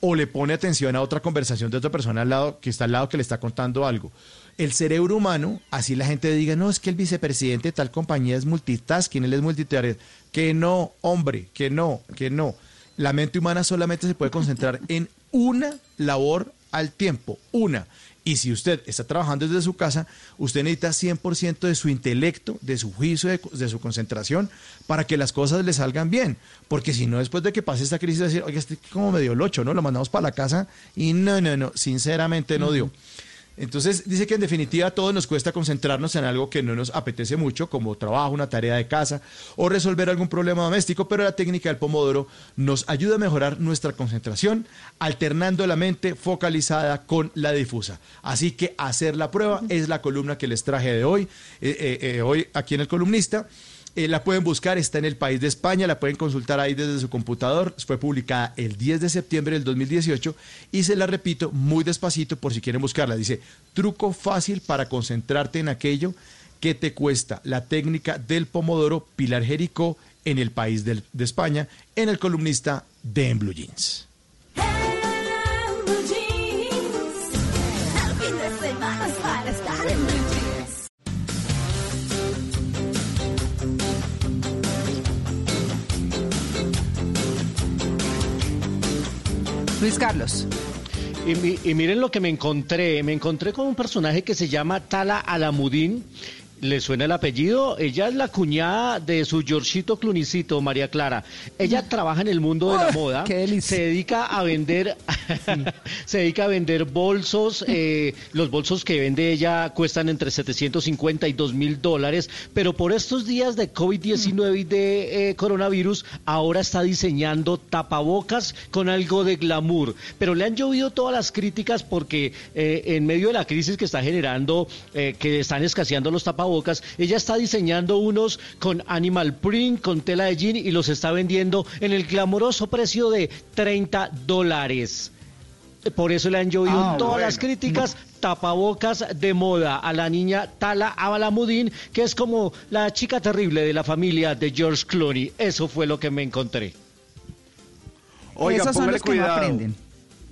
o le pone atención a otra conversación de otra persona al lado que está al lado que le está contando algo. El cerebro humano, así la gente diga, no, es que el vicepresidente de tal compañía es multitasking, él es multitarea. Que no, hombre, que no, que no. La mente humana solamente se puede concentrar en una labor al tiempo, una. Y si usted está trabajando desde su casa, usted necesita 100% de su intelecto, de su juicio, de, de su concentración, para que las cosas le salgan bien. Porque si no, después de que pase esta crisis, decir, oye, este como medio locho, ¿no? Lo mandamos para la casa y no, no, no, sinceramente no dio. Entonces dice que en definitiva a todos nos cuesta concentrarnos en algo que no nos apetece mucho, como trabajo, una tarea de casa o resolver algún problema doméstico, pero la técnica del pomodoro nos ayuda a mejorar nuestra concentración, alternando la mente focalizada con la difusa. Así que hacer la prueba es la columna que les traje de hoy, eh, eh, eh, hoy aquí en el columnista. Eh, la pueden buscar, está en el país de España, la pueden consultar ahí desde su computador. Fue publicada el 10 de septiembre del 2018 y se la repito muy despacito por si quieren buscarla. Dice, truco fácil para concentrarte en aquello que te cuesta. La técnica del pomodoro Pilar Jericó en el país de España, en el columnista de En Blue Jeans. Luis Carlos. Y, mi- y miren lo que me encontré. Me encontré con un personaje que se llama Tala Alamudín. ¿Le suena el apellido? Ella es la cuñada de su Georgito Clunicito, María Clara. Ella trabaja en el mundo de la moda. qué. Se dedica a vender, se dedica a vender bolsos. eh, los bolsos que vende ella cuestan entre 750 y 2 mil dólares. Pero por estos días de COVID-19 y de eh, coronavirus, ahora está diseñando tapabocas con algo de glamour. Pero le han llovido todas las críticas porque eh, en medio de la crisis que está generando, que están escaseando los tapabocas, ella está diseñando unos con animal print, con tela de jean y los está vendiendo en el glamoroso precio de 30 dólares. Por eso le han llovido Ah, todas bueno. las críticas, tapabocas de moda a la niña Tala Abalamudín, que es como la chica terrible de la familia de George Clooney. Eso fue lo que me encontré. Oiga, Esos son los que no aprenden.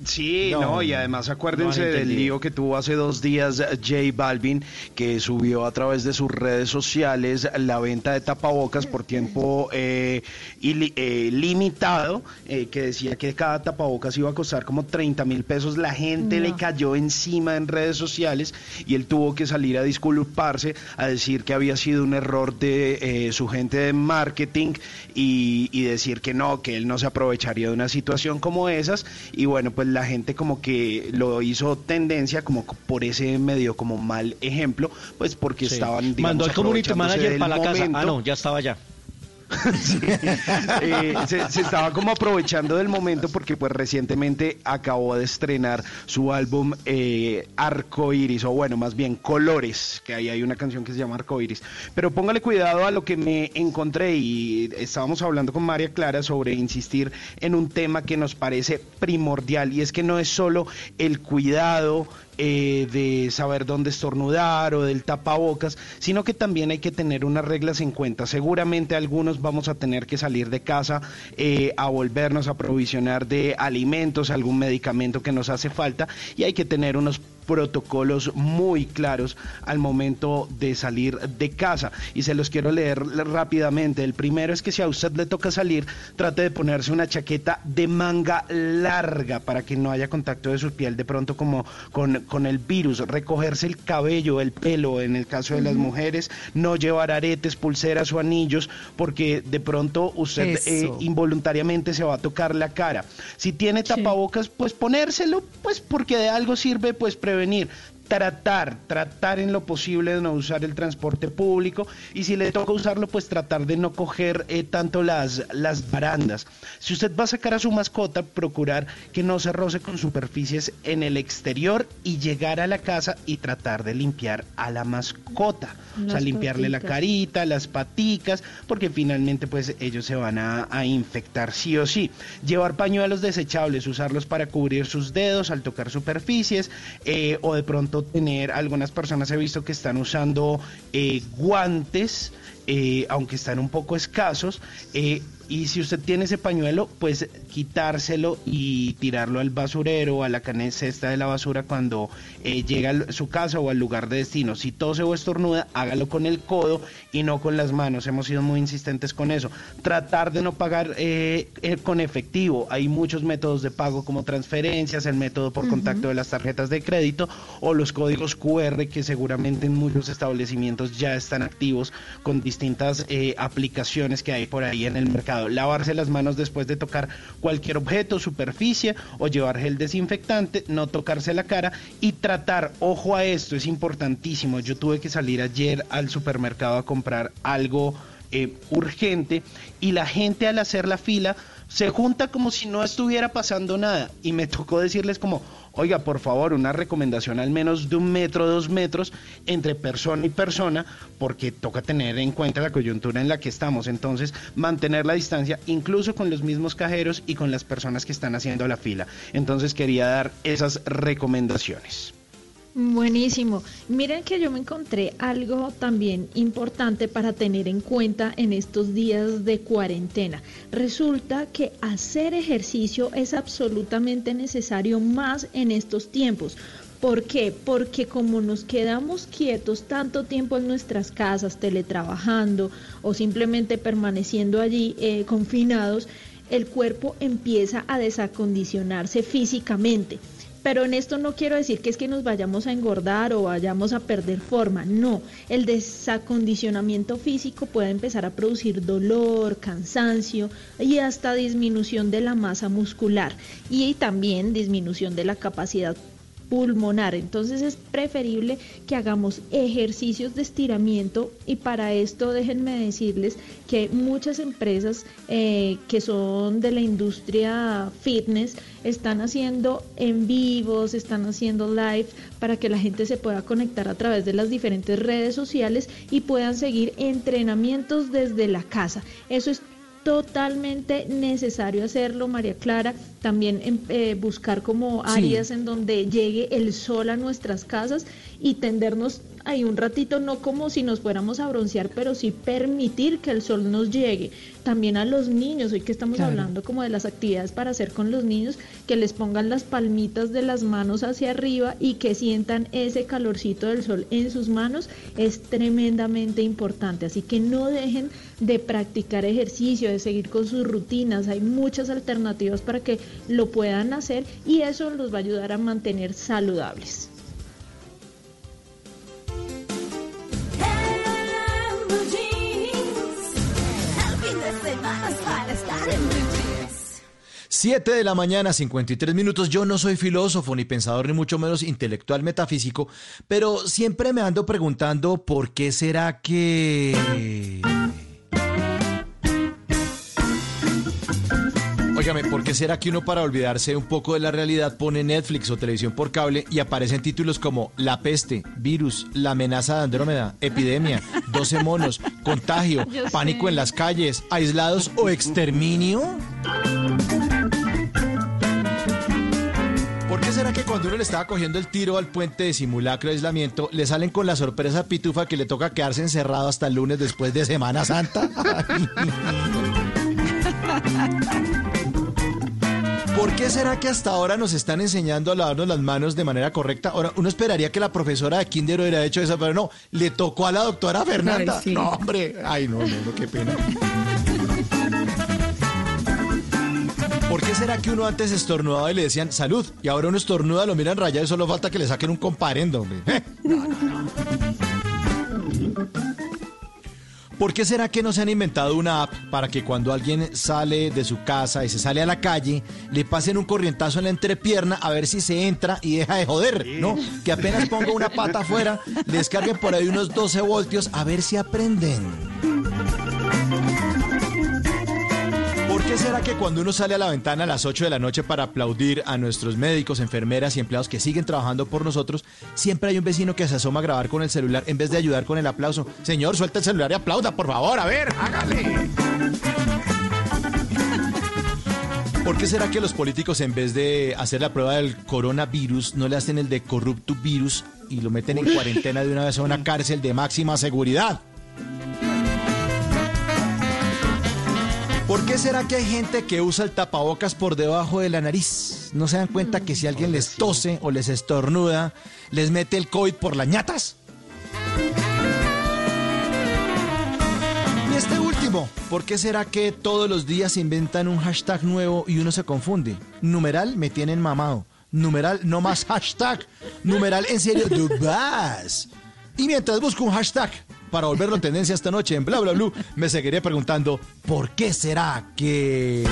Sí, No, no, y además acuérdense del lío que tuvo hace dos días eh, J Balvin, que subió a través de sus redes sociales la venta de tapabocas por tiempo eh, ili- eh, limitado, eh, que decía que cada tapabocas iba a costar como 30 mil pesos. La gente le cayó encima en redes sociales y él tuvo que salir a disculparse, a decir que había sido un error de eh, su gente de marketing y, y decir que no, que él no se aprovecharía de una situación como esas. Y bueno, pues la gente como que lo hizo tendencia como por ese medio como mal ejemplo, pues porque Sí. estaban digamos, Mandó al community manager para la casa. Ah, no, ya estaba se, estaba como aprovechando del momento porque pues recientemente acabó de estrenar su álbum eh, Arco Iris, o bueno, más bien Colores, que ahí hay una canción que se llama Arco Iris. Pero póngale cuidado a lo que me encontré y estábamos hablando con María Clara sobre insistir en un tema que nos parece primordial y es que no es solo el cuidado eh, de saber dónde estornudar o del tapabocas, sino que también hay que tener unas reglas en cuenta. Seguramente algunos vamos a tener que salir de casa eh, a volvernos a provisionar de alimentos, algún medicamento que nos hace falta y hay que tener unos protocolos muy claros al momento de salir de casa y se los quiero leer rápidamente. El primero es que si a usted le toca salir, trate de ponerse una chaqueta de manga larga para que no haya contacto de su piel de pronto como con, con el virus, recogerse el cabello, el pelo en el caso de las mujeres, no llevar aretes, pulseras o anillos porque de pronto usted eh, involuntariamente se va a tocar la cara. Si tiene tapabocas, pues ponérselo, pues porque de algo sirve, pues prevenir prevenir. Tratar, tratar en lo posible de no usar el transporte público y si le toca usarlo, pues tratar de no coger eh, tanto las, las barandas. Si usted va a sacar a su mascota, procurar que no se roce con superficies en el exterior y llegar a la casa y tratar de limpiar a la mascota. o sea, limpiarle la carita, las paticas, porque finalmente pues ellos se van a, a infectar sí o sí. Llevar pañuelos desechables, usarlos para cubrir sus dedos al tocar superficies, eh, o de pronto tener, algunas personas he visto que están usando eh, guantes, eh, aunque están un poco escasos, eh, y si usted tiene ese pañuelo, pues quitárselo y tirarlo al basurero o a la cane- cesta de la basura cuando eh, llega a su casa o al lugar de destino. Si tose o estornuda, hágalo con el codo y no con las manos. Hemos sido muy insistentes con eso. Tratar de no pagar eh, eh, con efectivo. Hay muchos métodos de pago como transferencias, el método por contacto de las tarjetas de crédito o los códigos QR que seguramente en muchos establecimientos ya están activos con distintas eh, aplicaciones que hay por ahí en el mercado. Lavarse las manos después de tocar cualquier objeto, superficie o llevar gel desinfectante, no tocarse la cara y tratar, ojo a esto, es importantísimo. Yo tuve que salir ayer al supermercado a comprar algo eh, urgente y la gente al hacer la fila se junta como si no estuviera pasando nada y me tocó decirles como, oiga, por favor, una recomendación al menos de un metro, dos metros entre persona y persona, porque toca tener en cuenta la coyuntura en la que estamos. Entonces, mantener la distancia incluso con los mismos cajeros y con las personas que están haciendo la fila. Entonces, quería dar esas recomendaciones. Buenísimo. Miren que yo me encontré algo también importante para tener en cuenta en estos días de cuarentena. Resulta que hacer ejercicio es absolutamente necesario más en estos tiempos. ¿Por qué? Porque como nos quedamos quietos tanto tiempo en nuestras casas, teletrabajando o simplemente permaneciendo allí eh, confinados, el cuerpo empieza a desacondicionarse físicamente. Pero en esto no quiero decir que es que nos vayamos a engordar o vayamos a perder forma, no. El desacondicionamiento físico puede empezar a producir dolor, cansancio y hasta disminución de la masa muscular y también disminución de la capacidad pulmonar. Entonces es preferible que hagamos ejercicios de estiramiento y para esto déjenme decirles que muchas empresas eh, que son de la industria fitness están haciendo en vivos, están haciendo live para que la gente se pueda conectar a través de las diferentes redes sociales y puedan seguir entrenamientos desde la casa. Eso es totalmente necesario hacerlo, María Clara, también em, eh, buscar como áreas en donde llegue el sol a nuestras casas y tendernos ahí un ratito, no como si nos fuéramos a broncear, pero sí permitir que el sol nos llegue. También a los niños, hoy que estamos Claro. hablando como de las actividades para hacer con los niños, que les pongan las palmitas de las manos hacia arriba y que sientan ese calorcito del sol en sus manos, es tremendamente importante. Así que no dejen de practicar ejercicio, de seguir con sus rutinas. Hay muchas alternativas para que lo puedan hacer y eso los va a ayudar a mantener saludables. 7 de la mañana, 53 minutos. Yo no soy filósofo, ni pensador, ni mucho menos intelectual metafísico, pero siempre me ando preguntando por qué será que... Óigame, ¿por qué será que uno para olvidarse un poco de la realidad pone Netflix o televisión por cable y aparecen títulos como La peste, virus, la amenaza de Andrómeda, epidemia, 12 monos, contagio, Yo pánico sé. en las calles, aislados o exterminio? ¿Por qué será que cuando uno le estaba cogiendo el tiro al puente de simulacro de aislamiento, le salen con la sorpresa pitufa que le toca quedarse encerrado hasta el lunes después de Semana Santa? ¿Por qué será que hasta ahora nos están enseñando a lavarnos las manos de manera correcta? Ahora, uno esperaría que la profesora de Kinder hubiera hecho eso, pero no, le tocó a la doctora Fernanda. Ay, sí. No, hombre, ay, no, no, no, qué pena. ¿Por qué será que uno antes estornudaba y le decían salud? Y ahora uno estornuda, lo miran rayado y solo falta que le saquen un comparendo, hombre. ¿Eh? ¿Por qué será que no se han inventado una app para que cuando alguien sale de su casa y se sale a la calle, le pasen un corrientazo en la entrepierna a ver si se entra y deja de joder, ¿no? Que apenas ponga una pata afuera, le descarguen por ahí unos 12 voltios a ver si aprenden. ¿Por qué será que cuando uno sale a la ventana a las 8 de la noche para aplaudir a nuestros médicos, enfermeras y empleados que siguen trabajando por nosotros, siempre hay un vecino que se asoma a grabar con el celular en vez de ayudar con el aplauso? Señor, suelta el celular y aplauda, por favor, a ver, hágale. ¿Por qué será que los políticos en vez de hacer la prueba del coronavirus no le hacen el de corrupto virus y lo meten en cuarentena de una vez a una cárcel de máxima seguridad? ¿Por qué será que hay gente que usa el tapabocas por debajo de la nariz? ¿No se dan cuenta que si alguien les tose o les estornuda, les mete el COVID por las ñatas? Y este último, ¿por qué será que todos los días inventan un hashtag nuevo y uno se confunde? Numeral, me tienen mamado. Numeral, no más hashtag. Numeral, en serio, dubás. Y mientras busco un hashtag para volverlo tendencia esta noche en Bla Bla Blue, me seguiré preguntando, ¿por qué será que...?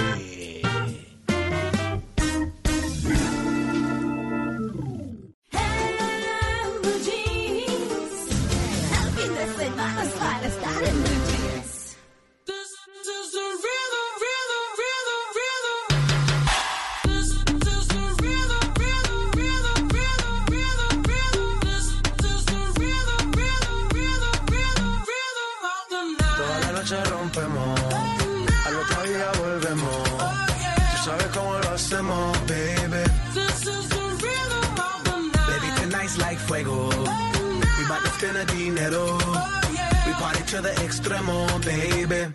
We bout to spend the dinero. We party to the extremo, baby.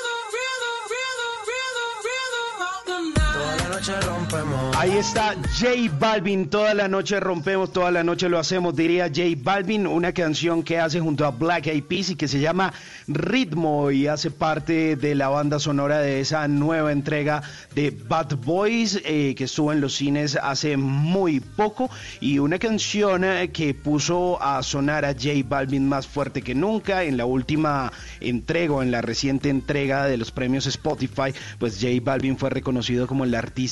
noche rompemos. Ahí está J Balvin, toda la noche rompemos, toda la noche lo hacemos, diría J Balvin, una canción que hace junto a Black Eyed Peas y que se llama Ritmo y hace parte de la banda sonora de esa nueva entrega de Bad Boys eh, que estuvo en los cines hace muy poco y una canción eh, que puso a sonar a J Balvin más fuerte que nunca en la última entrega o en la reciente entrega de los premios Spotify, pues J Balvin fue reconocido como el artista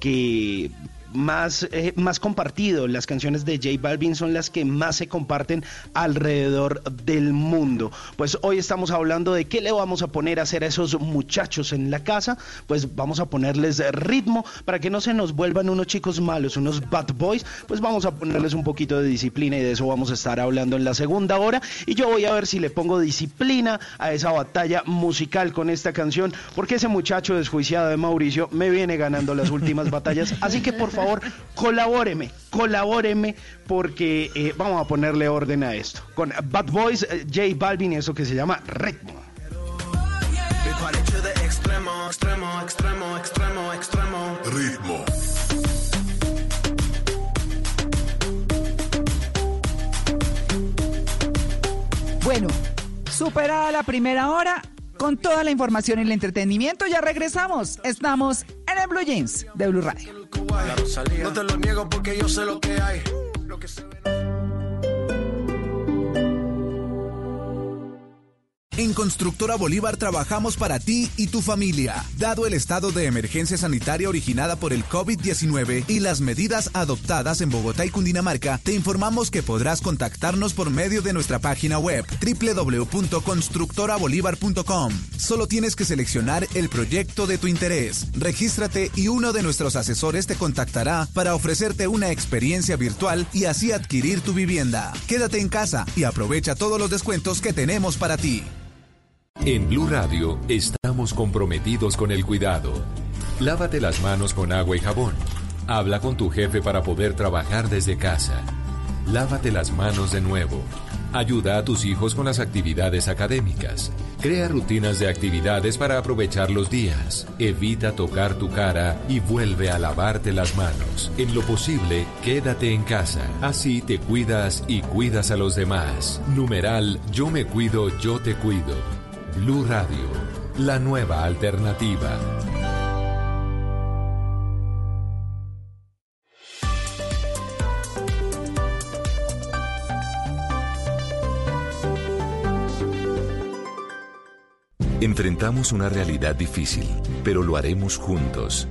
que más, eh, más compartido. Las canciones de J Balvin son las que más se comparten alrededor del mundo. Pues hoy estamos hablando de qué le vamos a poner a hacer a esos muchachos en la casa. Pues vamos a ponerles ritmo para que no se nos vuelvan unos chicos malos, unos bad boys. Pues vamos a ponerles un poquito de disciplina y de eso vamos a estar hablando en la segunda hora. Y yo voy a ver si le pongo disciplina a esa batalla musical con esta canción, porque ese muchacho desjuiciado de Mauricio me viene ganando las últimas batallas. Así que por favor, colabóreme, colabóreme, porque eh, vamos a ponerle orden a esto. Con Bad Boys, eh, J Balvin, y eso que se llama ritmo. We party to the extremo, extremo, extremo, extremo, extremo. Ritmo. Bueno, superada la primera hora, con toda la información y el entretenimiento, ya regresamos. Estamos en el Blue Jeans de Blue Radio. No te lo niego porque yo sé lo que hay. En Constructora Bolívar trabajamos para ti y tu familia. Dado el estado de emergencia sanitaria originada por el COVID-19 y las medidas adoptadas en Bogotá y Cundinamarca, te informamos que podrás contactarnos por medio de nuestra página web www.constructorabolívar.com. Solo tienes que seleccionar el proyecto de tu interés. Regístrate y uno de nuestros asesores te contactará para ofrecerte una experiencia virtual y así adquirir tu vivienda. Quédate en casa y aprovecha todos los descuentos que tenemos para ti. En Blue Radio estamos comprometidos con el cuidado. Lávate las manos con agua y jabón. Habla con tu jefe para poder trabajar desde casa. Lávate las manos de nuevo. Ayuda a tus hijos con las actividades académicas. Crea rutinas de actividades para aprovechar los días. Evita tocar tu cara y vuelve a lavarte las manos. En lo posible, quédate en casa. Así te cuidas y cuidas a los demás. Numeral Yo me cuido, yo te cuido. Blue Radio, la nueva alternativa. Enfrentamos una realidad difícil, pero lo haremos juntos.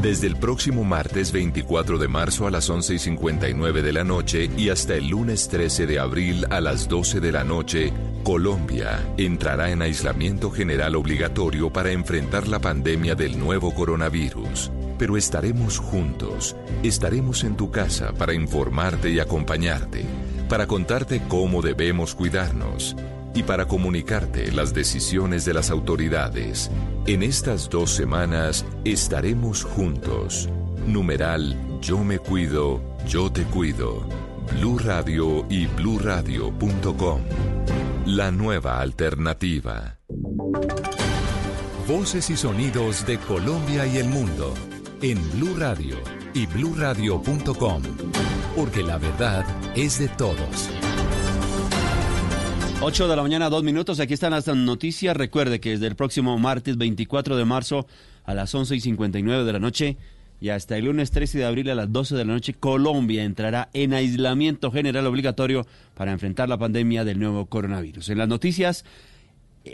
Desde el próximo martes 24 de marzo a las 11 y 59 de la noche y hasta el lunes 13 de abril a las 12 de la noche, Colombia entrará en aislamiento general obligatorio para enfrentar la pandemia del nuevo coronavirus. Pero estaremos juntos, estaremos en tu casa para informarte y acompañarte, para contarte cómo debemos cuidarnos y para comunicarte las decisiones de las autoridades. En estas dos semanas estaremos juntos. Numeral Yo me cuido, yo te cuido. Blue Radio y bluradio.com. La nueva alternativa. Voces y sonidos de Colombia y el mundo en Blue Radio y bluradio.com, porque la verdad es de todos. 8 de la mañana, dos minutos. Aquí están las noticias. Recuerde que desde el próximo martes 24 de marzo a las 11 y 59 de la noche y hasta el lunes 13 de abril a las 12 de la noche, Colombia entrará en aislamiento general obligatorio para enfrentar la pandemia del nuevo coronavirus. En las noticias,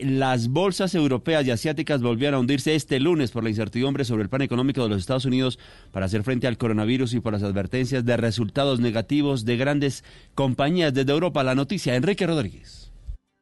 las bolsas europeas y asiáticas volvieron a hundirse este lunes por la incertidumbre sobre el plan económico de los Estados Unidos para hacer frente al coronavirus y por las advertencias de resultados negativos de grandes compañías desde Europa. La noticia, Enrique Rodríguez.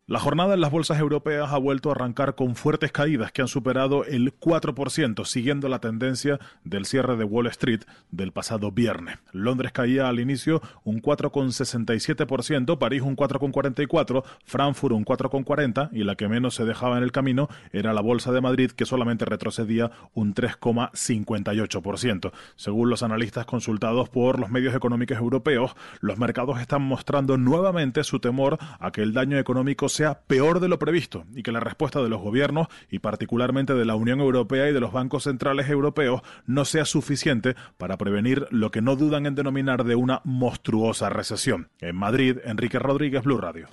La jornada en las bolsas europeas ha vuelto a arrancar con fuertes caídas que han superado el 4%, siguiendo la tendencia del cierre de Wall Street del pasado viernes. Londres caía al inicio un 4,67%, París un 4,44%, Frankfurt un 4,40% y la que menos se dejaba en el camino era la Bolsa de Madrid, que solamente retrocedía un 3,58%. Según los analistas consultados por los medios económicos europeos, los mercados están mostrando nuevamente su temor a que el daño económico sea peor de lo previsto y que la respuesta de los gobiernos y particularmente de la Unión Europea y de los bancos centrales europeos no sea suficiente para prevenir lo que no dudan en denominar de una monstruosa recesión. En Madrid, Enrique Rodríguez, Blue Radio.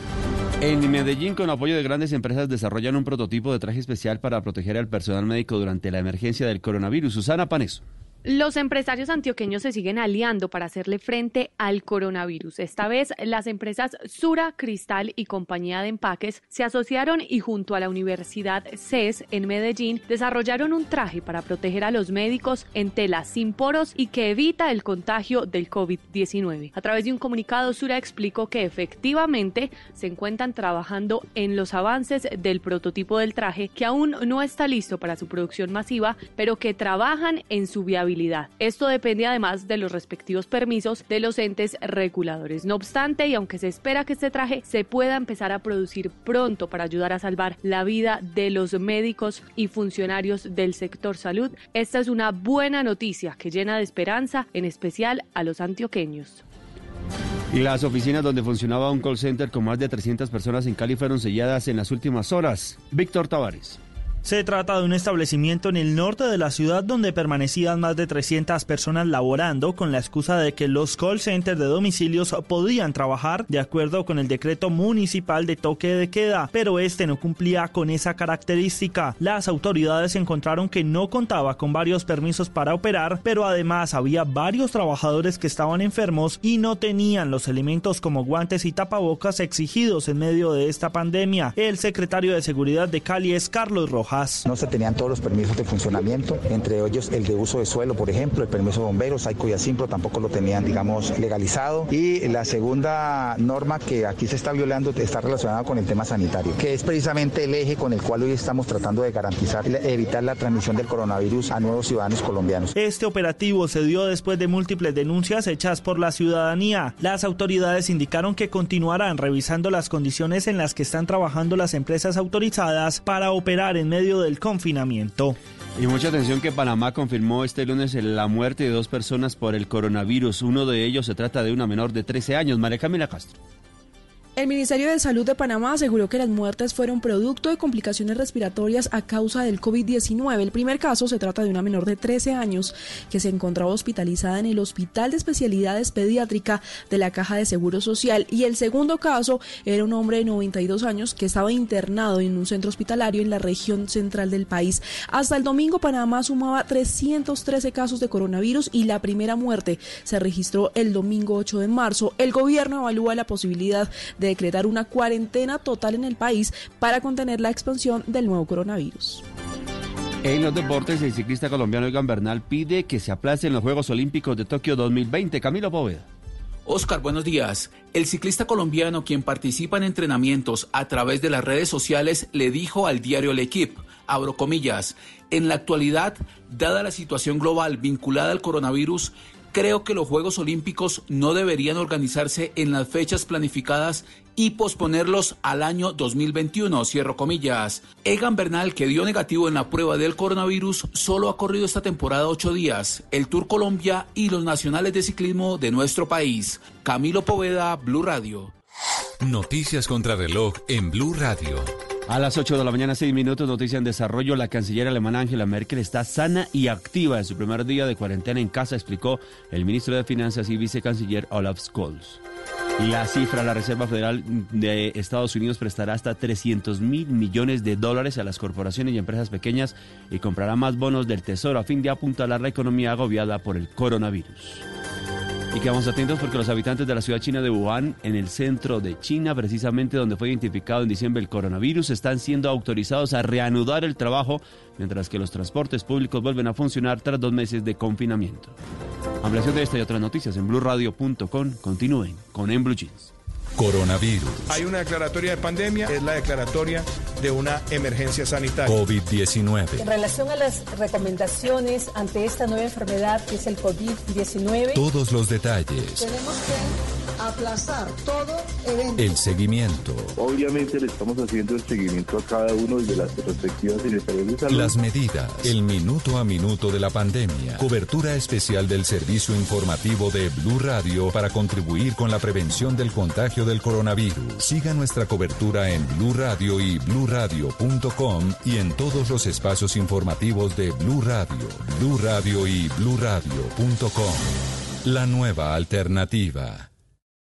En Medellín, con apoyo de grandes empresas, desarrollan un prototipo de traje especial para proteger al personal médico durante la emergencia del coronavirus. Susana Paneso. Los empresarios antioqueños se siguen aliando para hacerle frente al coronavirus. Esta vez, las empresas Sura, Cristal y Compañía de Empaques se asociaron y junto a la Universidad CES en Medellín desarrollaron un traje para proteger a los médicos en tela sin poros y que evita el contagio del COVID-19. A través de un comunicado, Sura explicó que efectivamente se encuentran trabajando en los avances del prototipo del traje que aún no está listo para su producción masiva, pero que trabajan en su viabilidad esto depende además de los respectivos permisos de los entes reguladores. No obstante, y aunque se espera que este traje se pueda empezar a producir pronto para ayudar a salvar la vida de los médicos y funcionarios del sector salud, esta es una buena noticia que llena de esperanza, en especial a los antioqueños. Las oficinas donde funcionaba un call center con más de 300 personas en Cali fueron selladas en las últimas horas. Víctor Tavares. Se trata de un establecimiento en el norte de la ciudad donde permanecían más de 300 personas laborando con la excusa de que los call centers de domicilios podían trabajar de acuerdo con el decreto municipal de toque de queda, pero este no cumplía con esa característica. Las autoridades encontraron que no contaba con varios permisos para operar, pero además había varios trabajadores que estaban enfermos y no tenían los elementos como guantes y tapabocas exigidos en medio de esta pandemia. El secretario de Seguridad de Cali es Carlos Rojas. No se tenían todos los permisos de funcionamiento, entre ellos el de uso de suelo, por ejemplo, el permiso de bomberos, Saico y Asimpro tampoco lo tenían, digamos, legalizado. Y la segunda norma que aquí se está violando está relacionada con el tema sanitario, que es precisamente el eje con el cual hoy estamos tratando de garantizar, evitar la transmisión del coronavirus a nuevos ciudadanos colombianos. Este operativo se dio después de múltiples denuncias hechas por la ciudadanía. Las autoridades indicaron que continuarán revisando las condiciones en las que están trabajando las empresas autorizadas para operar en medio del confinamiento. Y mucha atención que Panamá confirmó este lunes la muerte de dos personas por el coronavirus. Uno de ellos se trata de una menor de 13 años, María Camila Castro. El Ministerio de Salud de Panamá aseguró que las muertes fueron producto de complicaciones respiratorias a causa del COVID-19. El primer caso se trata de una menor de 13 años que se encontraba hospitalizada en el Hospital de Especialidades Pediátrica de la Caja de Seguro Social y el segundo caso era un hombre de 92 años que estaba internado en un centro hospitalario en la región central del país. Hasta el domingo Panamá sumaba 313 casos de coronavirus y la primera muerte se registró el domingo 8 de marzo. El gobierno evalúa la posibilidad de decretar una cuarentena total en el país para contener la expansión del nuevo coronavirus. En los deportes, el ciclista colombiano Egan Bernal pide que se aplacen los Juegos Olímpicos de Tokio 2020. Camilo Bóveda. Oscar, buenos días. El ciclista colombiano, quien participa en entrenamientos a través de las redes sociales, le dijo al diario El Equipe, abro comillas, en la actualidad, dada la situación global vinculada al coronavirus, creo que los Juegos Olímpicos no deberían organizarse en las fechas planificadas y posponerlos al año 2021, cierro comillas. Egan Bernal, que dio negativo en la prueba del coronavirus, solo ha corrido esta temporada ocho días, el Tour Colombia y los nacionales de ciclismo de nuestro país. Camilo Poveda, Blue Radio. Noticias contra reloj en Blue Radio. A las 8 de la mañana, 6 minutos, noticia en desarrollo. La canciller alemana Angela Merkel está sana y activa en su primer día de cuarentena en casa, explicó el ministro de Finanzas y vicecanciller Olaf Scholz. La cifra, la Reserva Federal de Estados Unidos prestará hasta 300 mil millones de dólares a las corporaciones y empresas pequeñas y comprará más bonos del Tesoro a fin de apuntalar la economía agobiada por el coronavirus. Y quedamos atentos porque los habitantes de la ciudad china de Wuhan, en el centro de China, precisamente donde fue identificado en diciembre el coronavirus, están siendo autorizados a reanudar el trabajo, mientras que los transportes públicos vuelven a funcionar tras dos meses de confinamiento. Ampliación de esta y otras noticias en blueradio.com. Continúen con En Blue Jeans. Coronavirus. Hay una declaratoria de pandemia, es la declaratoria de una emergencia sanitaria. COVID-19. En relación a las recomendaciones ante esta nueva enfermedad que es el COVID-19, Todos los detalles. tenemos que aplazar todo evento. El seguimiento. Obviamente le estamos haciendo el seguimiento a cada uno de las respectivas direcciones de salud. Las medidas. El minuto a minuto de la pandemia. Cobertura especial del servicio informativo de Blue Radio para contribuir con la prevención del contagio del coronavirus. Siga nuestra cobertura en Blue Radio y bluradio.com y en todos los espacios informativos de Blue Radio, Blue Radio y bluradio.com. La nueva alternativa.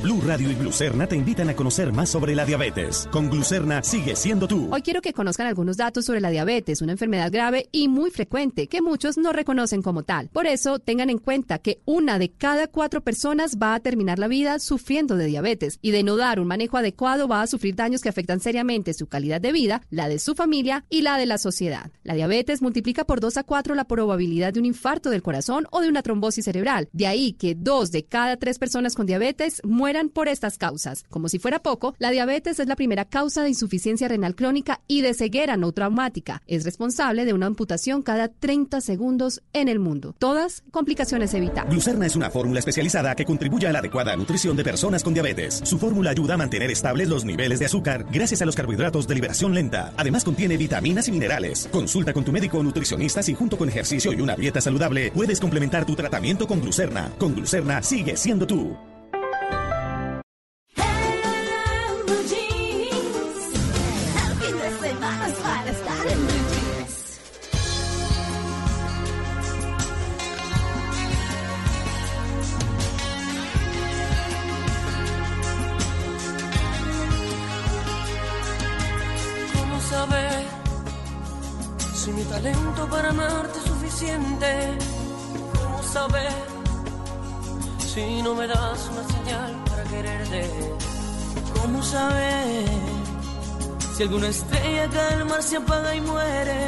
Blue Radio y Glucerna te invitan a conocer más sobre la diabetes. Con Glucerna sigue siendo tú. Hoy quiero que conozcan algunos datos sobre la diabetes, una enfermedad grave y muy frecuente que muchos no reconocen como tal. Por eso, tengan en cuenta que una de cada cuatro personas va a terminar la vida sufriendo de diabetes y de no dar un manejo adecuado va a sufrir daños que afectan seriamente su calidad de vida, la de su familia y la de la sociedad. La diabetes multiplica por 2 a 4 la probabilidad de un infarto del corazón o de una trombosis cerebral. De ahí que dos de cada tres personas con diabetes mueran por estas causas. Como si fuera poco, la diabetes es la primera causa de insuficiencia renal crónica y de ceguera no traumática. Es responsable de una amputación cada 30 segundos en el mundo. Todas complicaciones evitables. Glucerna es una fórmula especializada que contribuye a la adecuada nutrición de personas con diabetes. Su fórmula ayuda a mantener estables los niveles de azúcar gracias a los carbohidratos de liberación lenta. Además contiene vitaminas y minerales. Consulta con tu médico o nutricionista si junto con ejercicio y una dieta saludable puedes complementar tu tratamiento con Glucerna. Con Glucerna sigue siendo tú. Si mi talento para amarte es suficiente? ¿Cómo saber si no me das una señal para quererte? ¿Cómo saber si alguna estrella cae al mar se apaga y muere?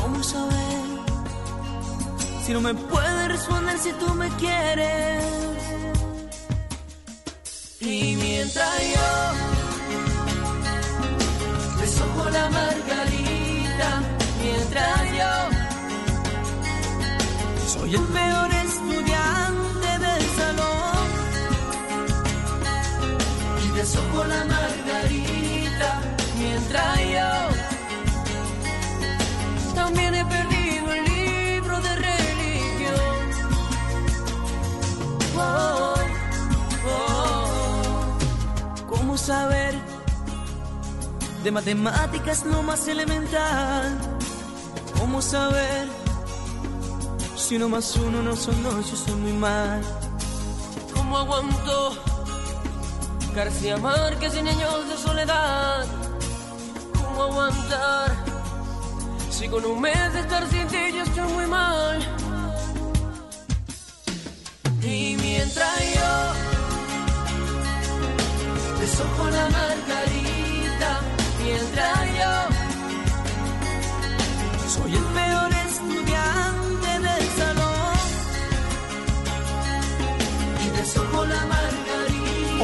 ¿Cómo saber si no me puedes responder si tú me quieres? Y mientras yo la margarita soy el peor estudiante del salón y beso la margarita mientras yo también he perdido el libro de religión. Oh, oh, ¿Cómo saber? de matemáticas lo más elemental. ¿Cómo saber si uno más uno no son dos, yo soy muy mal? ¿Cómo aguanto García Márquez en años de soledad? ¿Cómo aguantar si con un mes de estar sin ti yo estoy muy mal? Y mientras yo beso la margarita mientras yo soy el peor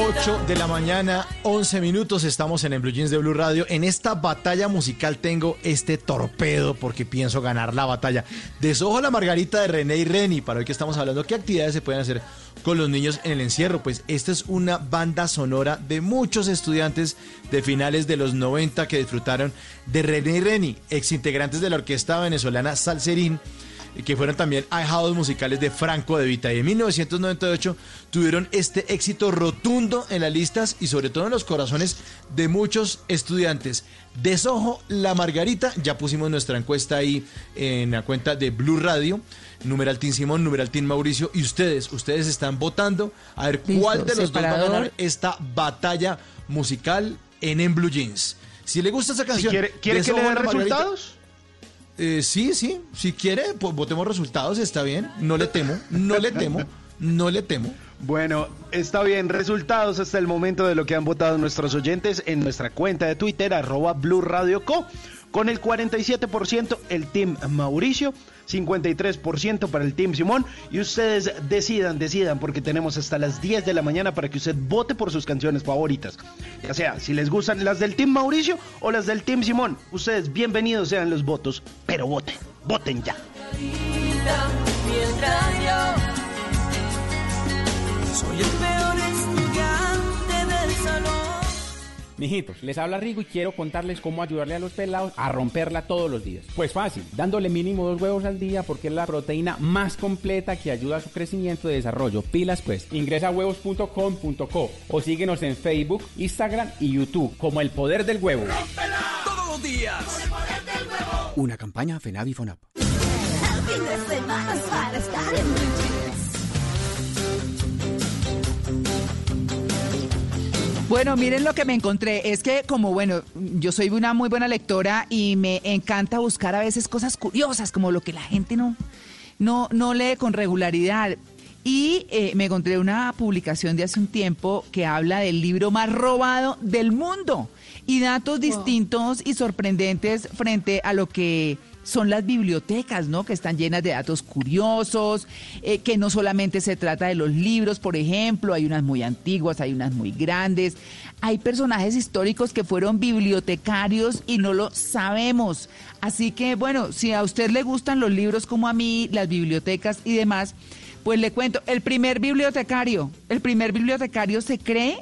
8 de la mañana, 11 minutos, estamos en el Blue Jeans de Blue Radio. En esta batalla musical tengo este torpedo porque pienso ganar la batalla. Desojo la margarita de René y Reni, para hoy que estamos hablando, ¿qué actividades se pueden hacer con los niños en el encierro? Pues esta es una banda sonora de muchos estudiantes de finales de los 90 que disfrutaron de René y Reni, ex integrantes de la orquesta venezolana Salserín que fueron también ahijados musicales de Franco de Vita. Y en 1998 tuvieron este éxito rotundo en las listas y sobre todo en los corazones de muchos estudiantes. Desojo la Margarita, ya pusimos nuestra encuesta ahí en la cuenta de Blue Radio. Numeral Team Simón, numeral Team Mauricio. Y ustedes, ustedes están votando a ver cuál de los dos va a ganar esta batalla musical en En Blue Jeans. Si le gusta esa canción, quiere- quiere que le Margarita. resultados? Eh, sí, sí. Si quiere, pues votemos resultados, está bien. No le temo, no le temo, no le temo. Bueno, está bien. Resultados hasta el momento de lo que han votado nuestros oyentes en nuestra cuenta de Twitter, arroba Blue Radio Co. Con el 47% el Team Mauricio, 53% para el Team Simón. Y ustedes decidan, decidan, porque tenemos hasta las 10 de la mañana para que usted vote por sus canciones favoritas. Ya sea, si les gustan las del Team Mauricio o las del Team Simón. Ustedes bienvenidos sean los votos, pero voten, voten ya. Soy el peor estudiante del salón. Mijitos, les habla Rigo y quiero contarles cómo ayudarle a los pelados a romperla todos los días. Pues fácil, dándole mínimo dos huevos al día porque es la proteína más completa que ayuda a su crecimiento y desarrollo. Pilas pues, ingresa a huevos.com.co o síguenos en Facebook, Instagram y YouTube como El Poder del Huevo. Todos los días. Una campaña FENAVI FONAP. El fin de semana es para estar en Bueno, miren lo que me encontré. Es que como, bueno, yo soy una muy buena lectora y me encanta buscar a veces cosas curiosas, como lo que la gente no, no, no lee con regularidad. Y eh, me encontré una publicación de hace un tiempo que habla del libro más robado del mundo y datos distintos y sorprendentes frente a lo que son las bibliotecas, ¿no? Que están llenas de datos curiosos, eh, que no solamente se trata de los libros, por ejemplo, hay unas muy antiguas, hay unas muy grandes, hay personajes históricos que fueron bibliotecarios y no lo sabemos. Así que, bueno, si a usted le gustan los libros como a mí, las bibliotecas y demás, pues le cuento, el primer bibliotecario, el primer bibliotecario se cree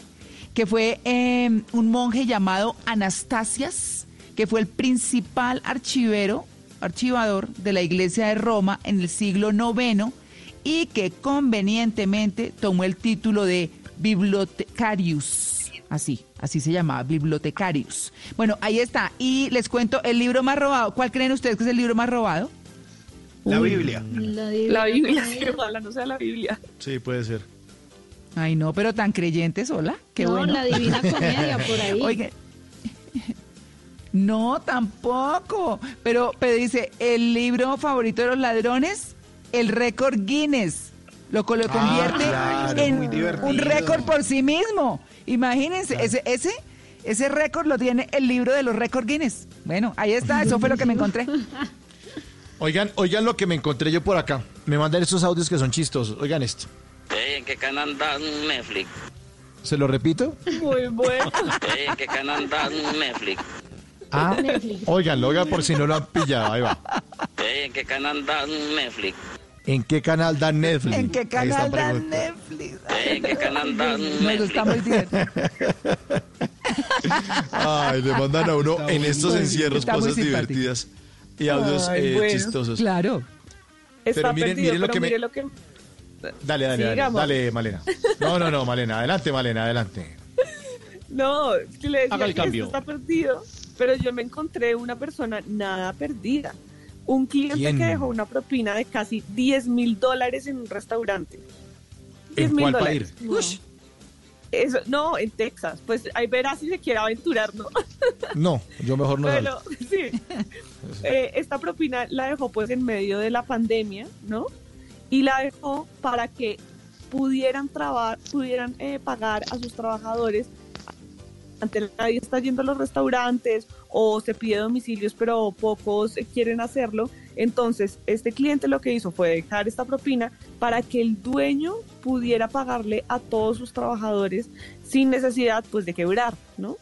que fue eh, un monje llamado Anastasias, que fue el principal archivero, archivador de la iglesia de Roma en el siglo IX y que convenientemente tomó el título de bibliotecarius. Así, así se llamaba, bibliotecarius. Bueno, ahí está. Y les cuento el libro más robado. ¿Cuál creen ustedes que es el libro más robado? La Biblia. La Biblia, sí, ojalá no sea la Biblia. Sí, puede ser. Ay, no, pero tan creyentes, hola. Qué No, bueno. la Divina Comedia, por ahí. No, tampoco. Pero, pero dice, el libro favorito de los ladrones, el récord Guinness. Lo que lo Ah, convierte claro, en un récord por sí mismo. Imagínense, ese, ese, ese récord lo tiene el libro de los récord Guinness. Bueno, ahí está, eso fue lo que me encontré. Oigan, oigan lo que me encontré yo por acá. Me mandan estos audios que son chistosos. Oigan esto. ¿En qué canal da Netflix? ¿Se lo repito? Muy bueno. ¿En qué canal da Netflix? Ah, óiganlo, oigan por si no lo han pillado. Ahí va. ¿En qué canal da Netflix? ¿En qué canal da Netflix? ¿En qué canal da pregunta. Netflix? ¿En qué canal está muy divertido. Ay, le mandan a uno Está en estos encierros cosas divertidas y audios Ay, eh, bueno. chistosos. Claro. Está Pero miren- perdido, miren lo pero que me- mire lo que... Dale, dale, dale, Sigamos. dale, Malena. No, no, no, Malena, adelante, Malena, adelante. No, es que le decía Haga el que cambio. esto está perdido, pero yo me encontré una persona nada perdida. Un cliente ¿Quién? que dejó una propina de casi 10 mil dólares en un restaurante. 10 ¿En mil cuál dólares. país? Ush. Eso, no, en Texas. Pues ahí verá si se quiere aventurar, ¿no? No, yo mejor no. Pero sí, Eh, esta propina la dejó pues en medio de la pandemia, ¿no? Y la dejó para que pudieran trabajar, pudieran eh, pagar a sus trabajadores nadie está yendo a los restaurantes o se pide domicilios pero pocos quieren hacerlo. Entonces, este cliente lo que hizo fue dejar esta propina para que el dueño pudiera pagarle a todos sus trabajadores sin necesidad pues de quebrar, ¿no?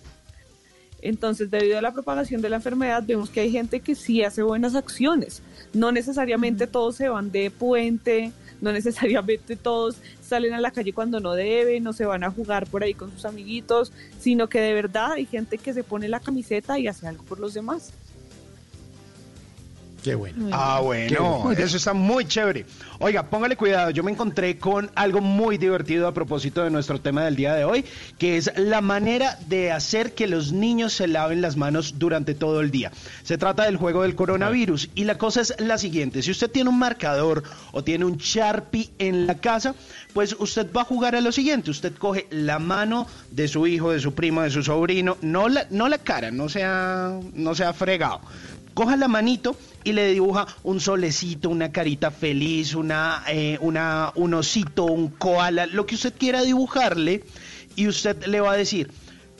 Entonces, debido a la propagación de la enfermedad, vemos que hay gente que sí hace buenas acciones. No necesariamente todos se van de puente, no necesariamente todos salen a la calle cuando no deben, no se van a jugar por ahí con sus amiguitos, sino que de verdad hay gente que se pone la camiseta y hace algo por los demás. Qué bueno. Ah, bueno, eso está muy chévere. Oiga, póngale cuidado, yo me encontré con algo muy divertido a propósito de nuestro tema del día de hoy, que es la manera de hacer que los niños se laven las manos durante todo el día. Se trata del juego del coronavirus y la cosa es la siguiente, si usted tiene un marcador o tiene un Sharpie en la casa, pues usted va a jugar a lo siguiente, usted coge la mano de su hijo, de su primo, de su sobrino, no la, no la cara, no sea, no sea fregado coja la manito y le dibuja un solecito, una carita feliz, una, eh, una, un osito, un koala, lo que usted quiera dibujarle, y usted le va a decir,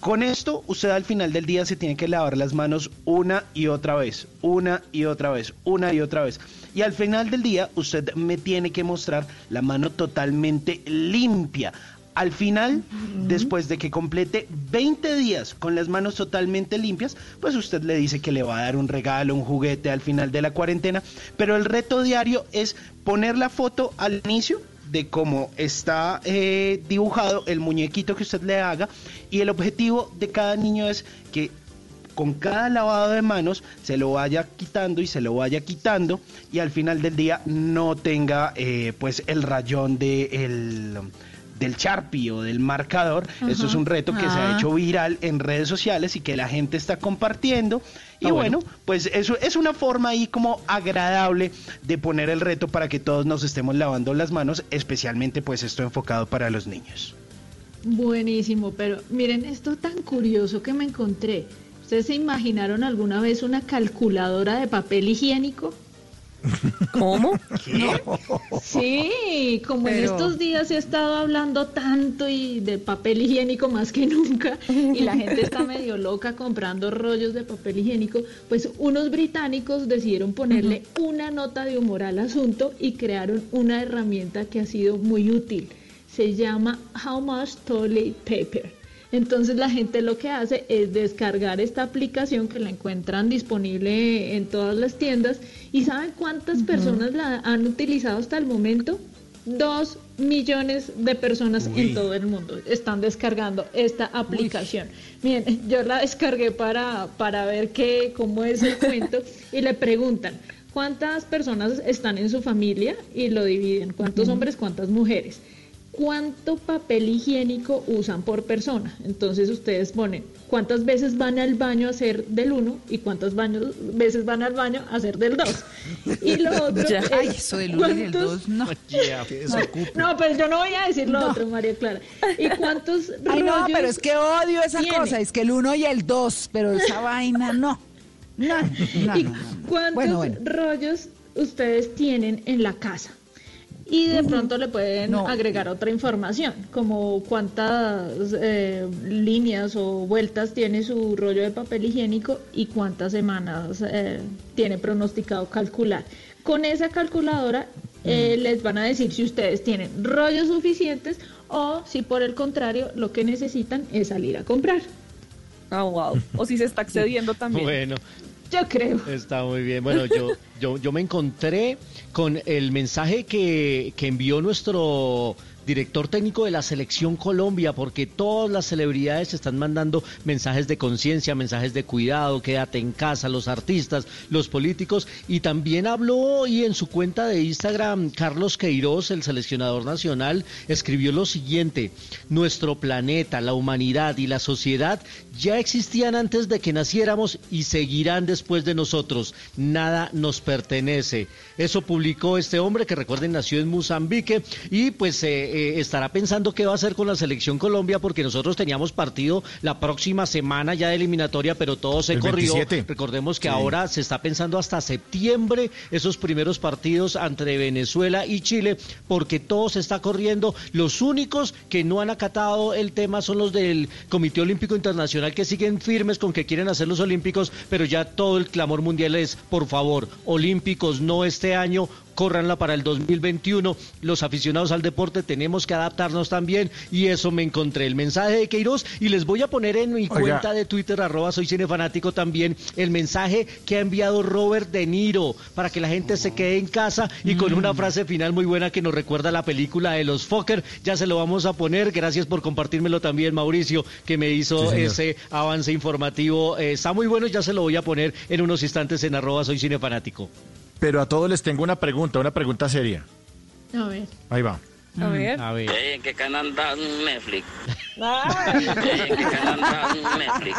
con esto usted al final del día se tiene que lavar las manos una y otra vez, una y otra vez, una y otra vez. Y al final del día usted me tiene que mostrar la mano totalmente limpia. Al final, después de que complete 20 días con las manos totalmente limpias, pues usted le dice que le va a dar un regalo, un juguete al final de la cuarentena. Pero el reto diario es poner la foto al inicio de cómo está eh, dibujado el muñequito que usted le haga. Y el objetivo de cada niño es que con cada lavado de manos se lo vaya quitando y se lo vaya quitando. Y al final del día no tenga eh, pues el rayón de el del Sharpie o del marcador. Eso es un reto que se ha Ah. hecho viral en redes sociales y que la gente está compartiendo. Y bueno, pues eso es una forma ahí como agradable de poner el reto para que todos nos estemos lavando las manos, especialmente pues esto enfocado para los niños. Buenísimo, pero miren esto tan curioso que me encontré. ¿Ustedes se imaginaron alguna vez una calculadora de papel higiénico? ¿Cómo? Sí, como en estos días se ha estado hablando tanto y de papel higiénico más que nunca y la gente está medio loca comprando rollos de papel higiénico, pues unos británicos decidieron ponerle una nota de humor al asunto y crearon una herramienta que ha sido muy útil. Se llama How Much Toilet Paper. Entonces la gente lo que hace es descargar esta aplicación que la encuentran disponible en todas las tiendas y ¿saben cuántas personas la han utilizado hasta el momento? Dos millones de personas Uy. en todo el mundo están descargando esta aplicación. Miren, yo la descargué para, para ver qué, cómo es el cuento y le preguntan cuántas personas están en su familia y lo dividen, cuántos hombres, cuántas mujeres cuánto papel higiénico usan por persona. Entonces ustedes ponen cuántas veces van al baño a hacer del 1 y cuántas baños, veces van al baño a hacer del 2. Y lo otro Ya. es Ay, eso del uno y del cuántos- dos, no. No, pero yo no voy a decir lo No. otro, María Clara. ¿Y cuántos Ay, no, rollos pero es que odio esa tiene? cosa, es que el uno y el dos, pero esa vaina no. No, no, ¿Y no, no. cuántos Bueno, bueno. rollos ustedes tienen en la casa? Y de pronto le pueden No. agregar otra información, como cuántas eh, líneas o vueltas tiene su rollo de papel higiénico y cuántas semanas eh, tiene pronosticado calcular. Con esa calculadora eh, les van a decir si ustedes tienen rollos suficientes o si por el contrario lo que necesitan es salir a comprar. Ah, wow. O si se está excediendo también. Bueno, Yo creo. está muy bien. Bueno, yo, yo, yo me encontré con el mensaje que, que envió nuestro director técnico de la selección Colombia, porque todas las celebridades están mandando mensajes de conciencia, mensajes de cuidado, quédate en casa, los artistas, los políticos, y también habló hoy en su cuenta de Instagram Carlos Queiroz, el seleccionador nacional, escribió lo siguiente, nuestro planeta, la humanidad y la sociedad ya existían antes de que naciéramos y seguirán después de nosotros, nada nos pertenece. Eso publicó este hombre que recuerden nació en Mozambique y pues eh, eh, estará pensando qué va a hacer con la selección Colombia porque nosotros teníamos partido la próxima semana ya de eliminatoria, pero todo se El corrió. 27. Recordemos que Sí. ahora se está pensando hasta septiembre esos primeros partidos entre Venezuela y Chile porque todo se está corriendo. Los únicos que no han acatado el tema son los del Comité Olímpico Internacional que siguen firmes con que quieren hacer los Olímpicos, pero ya todo el clamor mundial es, por favor, Olímpicos no este año, córranla para el 2021. Los aficionados al deporte tenemos que adaptarnos también y eso me encontré el mensaje de Queiroz y les voy a poner en mi Oiga. cuenta de Twitter arroba soy cinefanático también el mensaje que ha enviado Robert De Niro para que la gente se quede en casa y con una frase final muy buena que nos recuerda la película de los Fokker. Ya se lo vamos a poner. Gracias por compartírmelo también, Mauricio, que me hizo Sí, ese avance informativo. Eh, está muy bueno, ya se lo voy a poner en unos instantes en arroba soy cinefanático. Pero a todos les tengo una pregunta, una pregunta seria. A ver. Ahí va. A ver. A ver. ¿en qué canal dan Netflix? ¿en qué canal dan Netflix?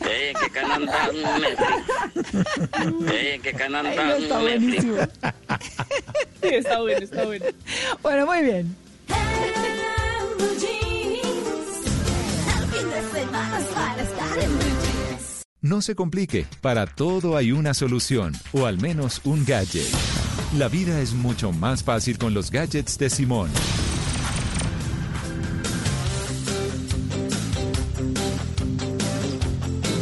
¿en qué canal dan Netflix? ¿en qué canal dan está Netflix? buenísimo. sí, está bueno, está bueno. Bueno, muy bien. No se complique, para todo hay una solución, o al menos un gadget. La vida es mucho más fácil con los gadgets de Simón.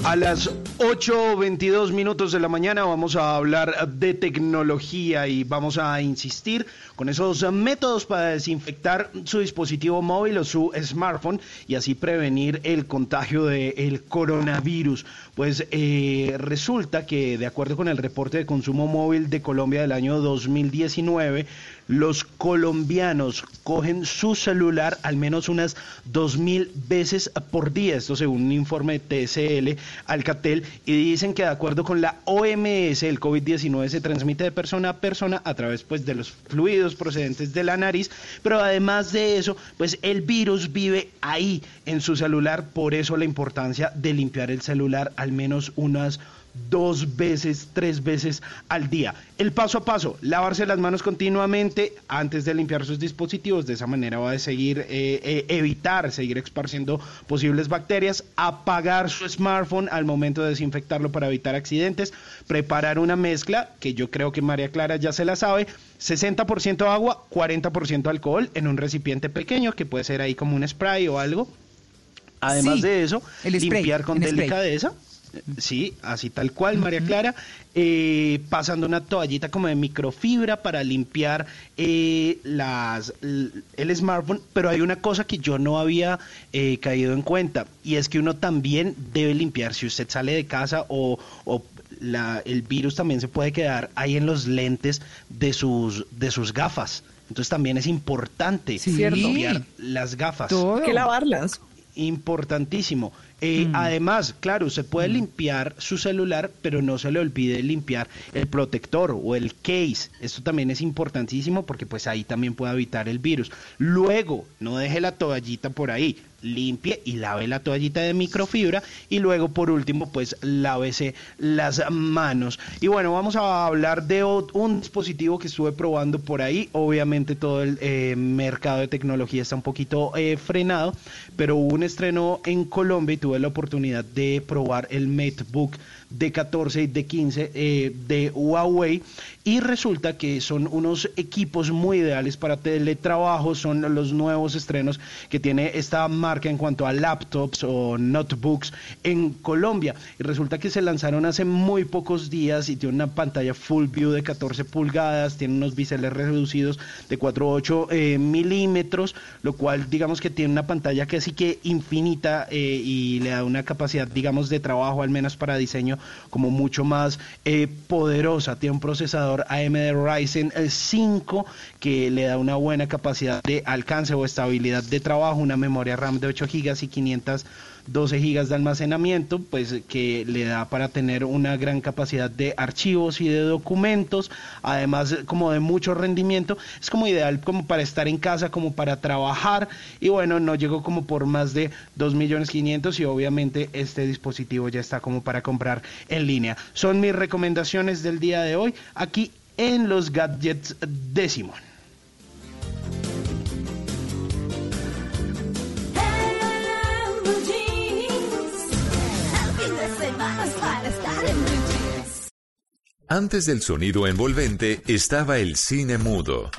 A las 8.22 minutos de la mañana vamos a hablar de tecnología y vamos a insistir con esos métodos para desinfectar su dispositivo móvil o su smartphone y así prevenir el contagio del coronavirus. Pues eh, resulta que de acuerdo con el reporte de consumo móvil de Colombia del año 2019, los colombianos cogen su celular al menos unas 2.000 veces por día, esto según un informe de TSL Alcatel, y dicen que de acuerdo con la OMS, el COVID-19 se transmite de persona a persona a través pues, de los fluidos procedentes de la nariz, pero además de eso, pues el virus vive ahí en su celular, por eso la importancia de limpiar el celular al menos unas dos veces, tres veces al día. El paso a paso, lavarse las manos continuamente antes de limpiar sus dispositivos, de esa manera va a seguir, eh, eh, evitar seguir esparciendo posibles bacterias, apagar su smartphone al momento de desinfectarlo para evitar accidentes, preparar una mezcla, que yo creo que María Clara ya se la sabe, 60% agua, 40% alcohol en un recipiente pequeño, que puede ser ahí como un spray o algo. Además Sí, de eso, el spray, limpiar con el spray. Sí, así tal cual, María Clara. Eh, pasando una toallita como de microfibra para limpiar eh, las, el smartphone. Pero hay una cosa que yo no había eh, caído en cuenta y es que uno también debe limpiar si usted sale de casa o, o la- el virus también se puede quedar ahí en los lentes de sus, de sus gafas. Entonces también es importante Sí. limpiar las gafas Todo. Hay que lavarlas. importantísimo. Eh, Además, claro, se puede limpiar su celular, pero no se le olvide limpiar el protector o el case. Esto también es importantísimo porque pues ahí también puede evitar el virus. Luego, no deje la toallita por ahí. Limpie y lave la toallita de microfibra y luego por último pues lávese las manos. Y bueno, vamos a hablar de un dispositivo que estuve probando por ahí. Obviamente todo el eh, mercado de tecnología está un poquito eh, frenado, pero hubo un estreno en Colombia y tuve la oportunidad de probar el MateBook de 14 y de 15 eh, de Huawei y resulta que son unos equipos muy ideales para teletrabajo, son los nuevos estrenos que tiene esta marca en cuanto a laptops o notebooks en Colombia. Y resulta que se lanzaron hace muy pocos días y tiene una pantalla full view de 14 pulgadas, tiene unos biseles reducidos de 4.8 eh, milímetros, lo cual digamos que tiene una pantalla casi que infinita eh, y le da una capacidad digamos de trabajo al menos para diseño como mucho más eh, poderosa, tiene un procesador AMD Ryzen eh, 5 que le da una buena capacidad de alcance o estabilidad de trabajo, una memoria RAM de 8 GB y 512 GB de almacenamiento, pues que le da para tener una gran capacidad de archivos y de documentos, además como de mucho rendimiento, es como ideal como para estar en casa, como para trabajar y bueno, no llegó como por más de 2 millones 500 y obviamente este dispositivo ya está como para comprar en línea. Son mis recomendaciones del día de hoy aquí en los gadgets de Simón. Antes del sonido envolvente estaba el cine mudo.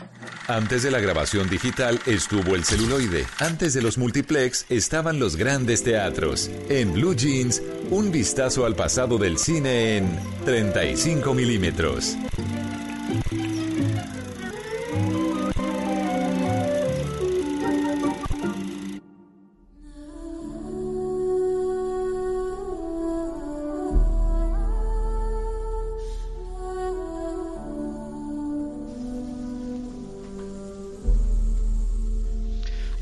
Antes de la grabación digital estuvo el celuloide. Antes de los multiplex estaban los grandes teatros. En Blue Jeans, un vistazo al pasado del cine en 35 milímetros.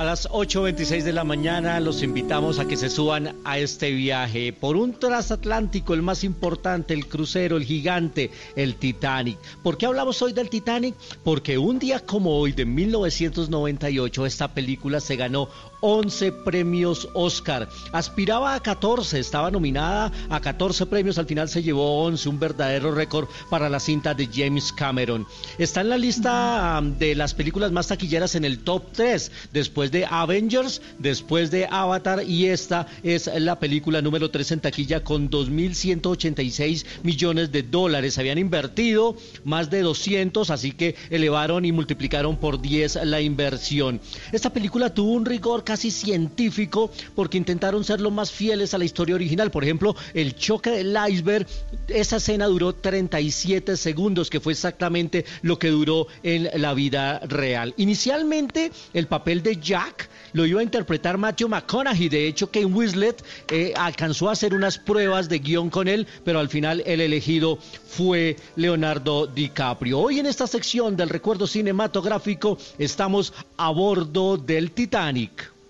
A las 8.26 de la mañana los invitamos a que se suban a este viaje por un transatlántico, el más importante, el crucero, el gigante, el Titanic. ¿Por qué hablamos hoy del Titanic? Porque un día como hoy de 1998 esta película se ganó 11 premios Oscar. Aspiraba a 14, estaba nominada a 14 premios, al final se llevó 11, un verdadero récord para la cinta de James Cameron. Está en la lista de las películas más taquilleras en el top 3, después de Avengers, después de Avatar y esta es la película número 3 en taquilla con 2.186 millones de dólares. Habían invertido más de 200, así que elevaron y multiplicaron por 10 la inversión. Esta película tuvo un rigor casi científico porque intentaron ser lo más fieles a la historia original. Por ejemplo, el choque del iceberg, esa escena duró 37 segundos, que fue exactamente lo que duró en la vida real. Inicialmente, el papel de Jack lo iba a interpretar Matthew McConaughey. De hecho, Kane Winslet eh, alcanzó a hacer unas pruebas de guion con él, pero al final el elegido fue Leonardo DiCaprio. Hoy en esta sección del recuerdo cinematográfico estamos a bordo del Titanic.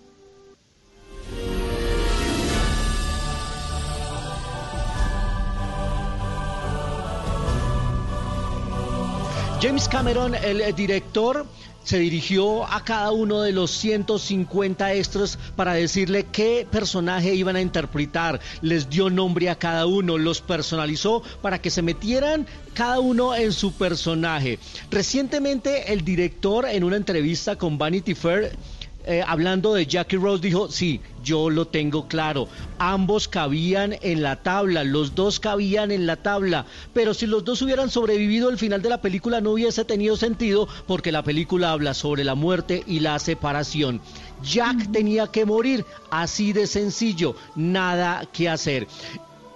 James Cameron, el eh, director, se dirigió a cada uno de los 150 extras para decirle qué personaje iban a interpretar. Les dio nombre a cada uno, los personalizó para que se metieran cada uno en su personaje. Recientemente el director en una entrevista con Vanity Fair eh, hablando de Jackie Rose, dijo, sí, yo lo tengo claro. Ambos cabían en la tabla, los dos cabían en la tabla, pero si los dos hubieran sobrevivido, el final de la película no hubiese tenido sentido porque la película habla sobre la muerte y la separación. Jack tenía que morir, así de sencillo, nada que hacer.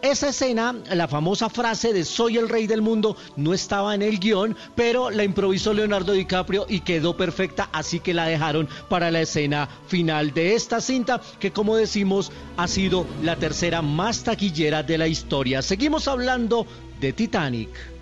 Esa escena, la famosa frase de soy el rey del mundo, no estaba en el guion, pero la improvisó Leonardo DiCaprio y quedó perfecta, así que la dejaron para la escena final de esta cinta, que como decimos ha sido la tercera más taquillera de la historia. Seguimos hablando de Titanic.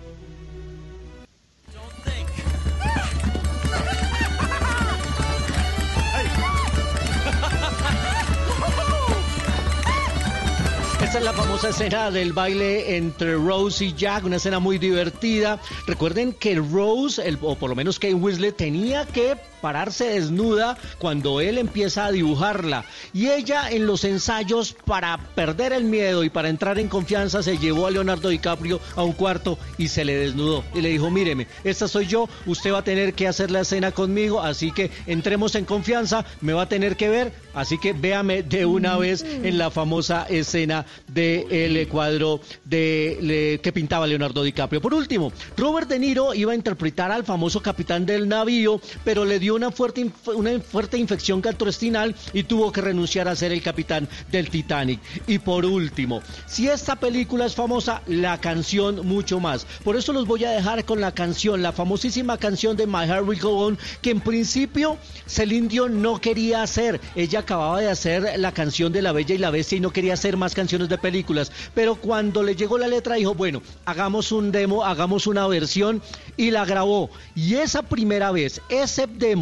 Es la famosa escena del baile entre Rose y Jack, una escena muy divertida. Recuerden que Rose, o por lo menos Kate Winslet, tenía que pararse desnuda cuando él empieza a dibujarla. Y ella en los ensayos, para perder el miedo y para entrar en confianza, se llevó a Leonardo DiCaprio a un cuarto y se le desnudó. Y le dijo, míreme, esta soy yo, usted va a tener que hacer la escena conmigo, así que entremos en confianza, me va a tener que ver, así que véame de una vez en la famosa escena del cuadro de, le- que pintaba Leonardo DiCaprio. Por último, Robert De Niro iba a interpretar al famoso capitán del navío, pero le dio una fuerte, una fuerte infección gastrointestinal y tuvo que renunciar a ser el capitán del Titanic. Y por último, si esta película es famosa, la canción mucho más. Por eso los voy a dejar con la canción, la famosísima canción de My Heart Will Go On, que en principio Celine no quería hacer. Ella acababa de hacer la canción de La Bella y la Bestia y no quería hacer más canciones de películas. Pero cuando le llegó la letra dijo, bueno, hagamos un demo, hagamos una versión y la grabó. Y esa primera vez, ese demo,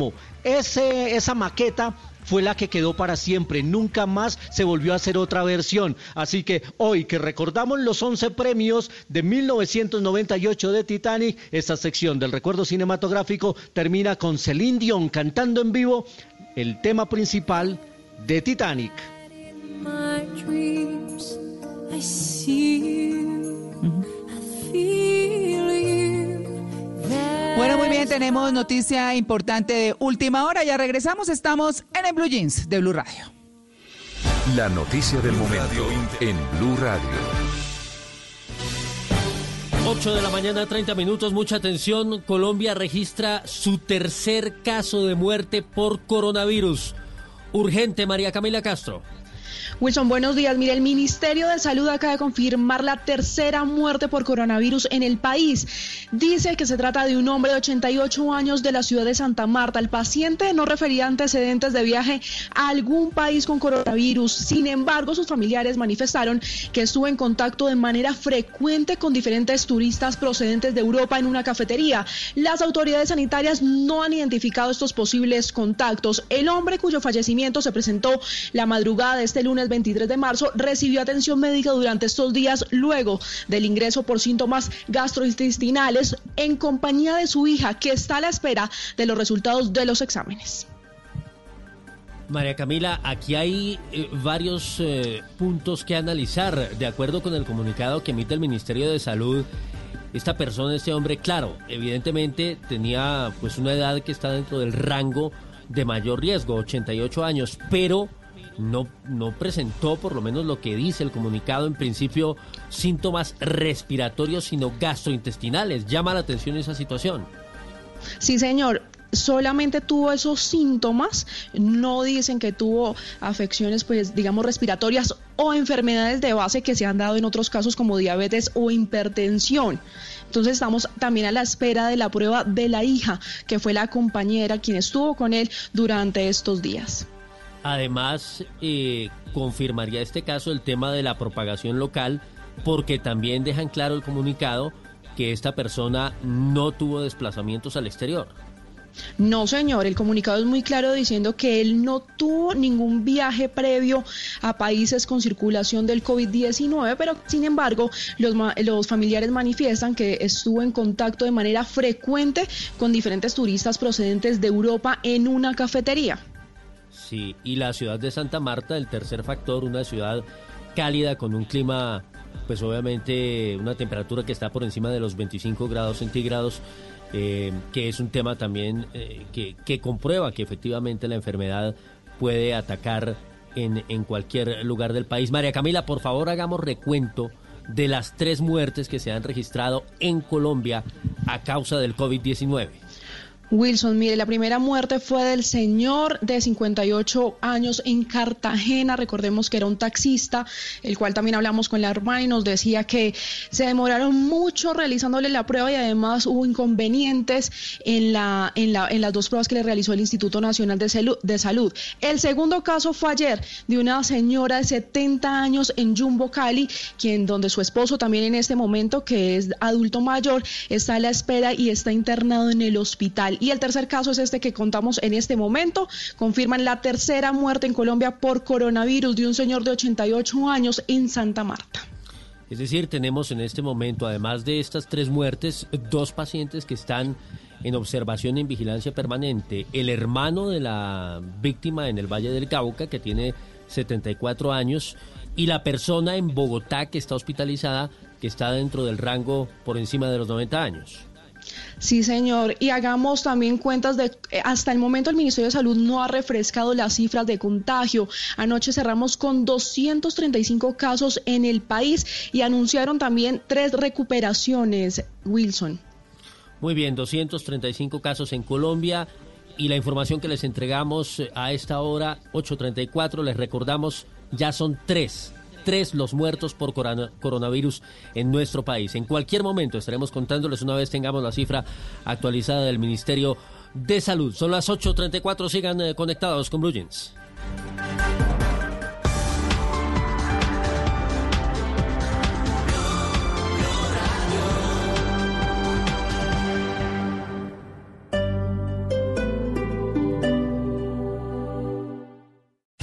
esa maqueta fue la que quedó para siempre. Nunca más se volvió a hacer otra versión. Así que hoy que recordamos los 11 premios de 1998 de Titanic, esta sección del recuerdo cinematográfico termina con Celine Dion cantando en vivo el tema principal de Titanic. Bueno, muy bien, tenemos noticia importante de última hora. Ya regresamos, estamos en el Blue Jeans de Blue Radio. La noticia del momento en Blue Radio. 8 de la mañana, 30 minutos, mucha atención. Colombia registra su tercer caso de muerte por coronavirus. Urgente, María Camila Castro. Wilson, buenos días. Mire, el Ministerio de Salud acaba de confirmar la tercera muerte por coronavirus en el país. Dice que se trata de un hombre de 88 años de la ciudad de Santa Marta. El paciente no refería antecedentes de viaje a algún país con coronavirus. Sin embargo, sus familiares manifestaron que estuvo en contacto de manera frecuente con diferentes turistas procedentes de Europa en una cafetería. Las autoridades sanitarias no han identificado estos posibles contactos. El hombre cuyo fallecimiento se presentó la madrugada de este lunes 23 de marzo recibió atención médica durante estos días luego del ingreso por síntomas gastrointestinales en compañía de su hija que está a la espera de los resultados de los exámenes. María Camila, aquí hay eh, varios eh, puntos que analizar. De acuerdo con el comunicado que emite el Ministerio de Salud, esta persona, este hombre, claro, evidentemente tenía pues una edad que está dentro del rango de mayor riesgo, 88 años, pero no, presentó, por lo menos lo que dice el comunicado, en principio síntomas respiratorios, sino gastrointestinales. Llama la atención esa situación. Sí, señor solamente tuvo esos síntomas, no dicen que tuvo afecciones, pues digamos, respiratorias o enfermedades de base que se han dado en otros casos como diabetes o hipertensión. Entonces estamos también a la espera de la prueba de la hija, que fue la compañera quien estuvo con él durante estos días. Además, eh, confirmaría este caso el tema de la propagación local, porque también dejan claro el comunicado que esta persona no tuvo desplazamientos al exterior. No, señor, el comunicado es muy claro diciendo que él no tuvo ningún viaje previo a países con circulación del COVID-19, pero sin embargo los, los, familiares manifiestan que estuvo en contacto de manera frecuente con diferentes turistas procedentes de Europa en una cafetería. Sí, y la ciudad de Santa Marta, el tercer factor, una ciudad cálida con un clima, pues obviamente una temperatura que está por encima de los 25 grados centígrados eh, que es un tema también eh, que, comprueba que efectivamente la enfermedad puede atacar en, en cualquier lugar del país. María Camila, por favor hagamos recuento de las tres muertes que se han registrado en Colombia a causa del COVID-19. Wilson, mire, la primera muerte fue del señor de 58 años en Cartagena. Recordemos que era un taxista, el cual también hablamos con la hermana y nos decía que se demoraron mucho realizándole la prueba y además hubo inconvenientes en, la, en, la, en las dos pruebas que le realizó el Instituto Nacional de, Salud. El segundo caso fue ayer de una señora de 70 años en Jumbo, Cali, quien donde su esposo también en este momento, que es adulto mayor, está a la espera y está internado en el hospital. Y el tercer caso es este que contamos en este momento. Confirman la tercera muerte en Colombia por coronavirus de un señor de 88 años en Santa Marta. Es decir, tenemos en este momento, además de estas tres muertes, dos pacientes que están en observación en vigilancia permanente. El hermano de la víctima en el Valle del Cauca, que tiene 74 años, y la persona en Bogotá que está hospitalizada, que está dentro del rango por encima de los 90 años. Sí, señor. Y hagamos también cuentas de, eh, hasta el momento el Ministerio de Salud no ha refrescado las cifras de contagio. Anoche cerramos con 235 casos en el país y anunciaron también tres recuperaciones, Wilson. Muy bien, 235 casos en Colombia y la información que les entregamos a esta hora, 8.34, les recordamos, ya son tres tres los muertos por coronavirus en nuestro país. En cualquier momento estaremos contándoles una vez tengamos la cifra actualizada del Ministerio de Salud. Son las 8.34, sigan eh, conectados con Blue.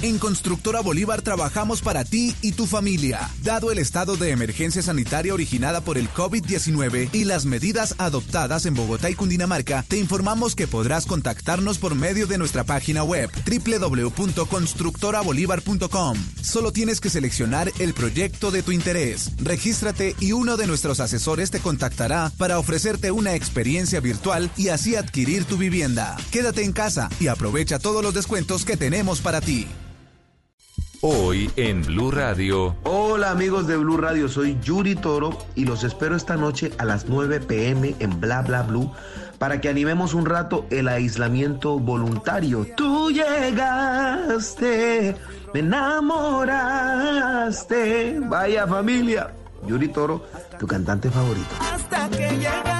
En Constructora Bolívar trabajamos para ti y tu familia. Dado el estado de emergencia sanitaria originada por el COVID-19 y las medidas adoptadas en Bogotá y Cundinamarca, te informamos que podrás contactarnos por medio de nuestra página web www.constructorabolívar.com. Solo tienes que seleccionar el proyecto de tu interés. Regístrate y uno de nuestros asesores te contactará para ofrecerte una experiencia virtual y así adquirir tu vivienda. Quédate en casa y aprovecha todos los descuentos que tenemos para ti. Hoy en Blue Radio. Hola amigos de Blue Radio, soy Yuri Toro y los espero esta noche a las 9 pm en Bla Bla Blue para que animemos un rato el aislamiento voluntario. Tú llegaste, me enamoraste. Vaya familia, Yuri Toro, tu cantante favorito. Hasta que llegaste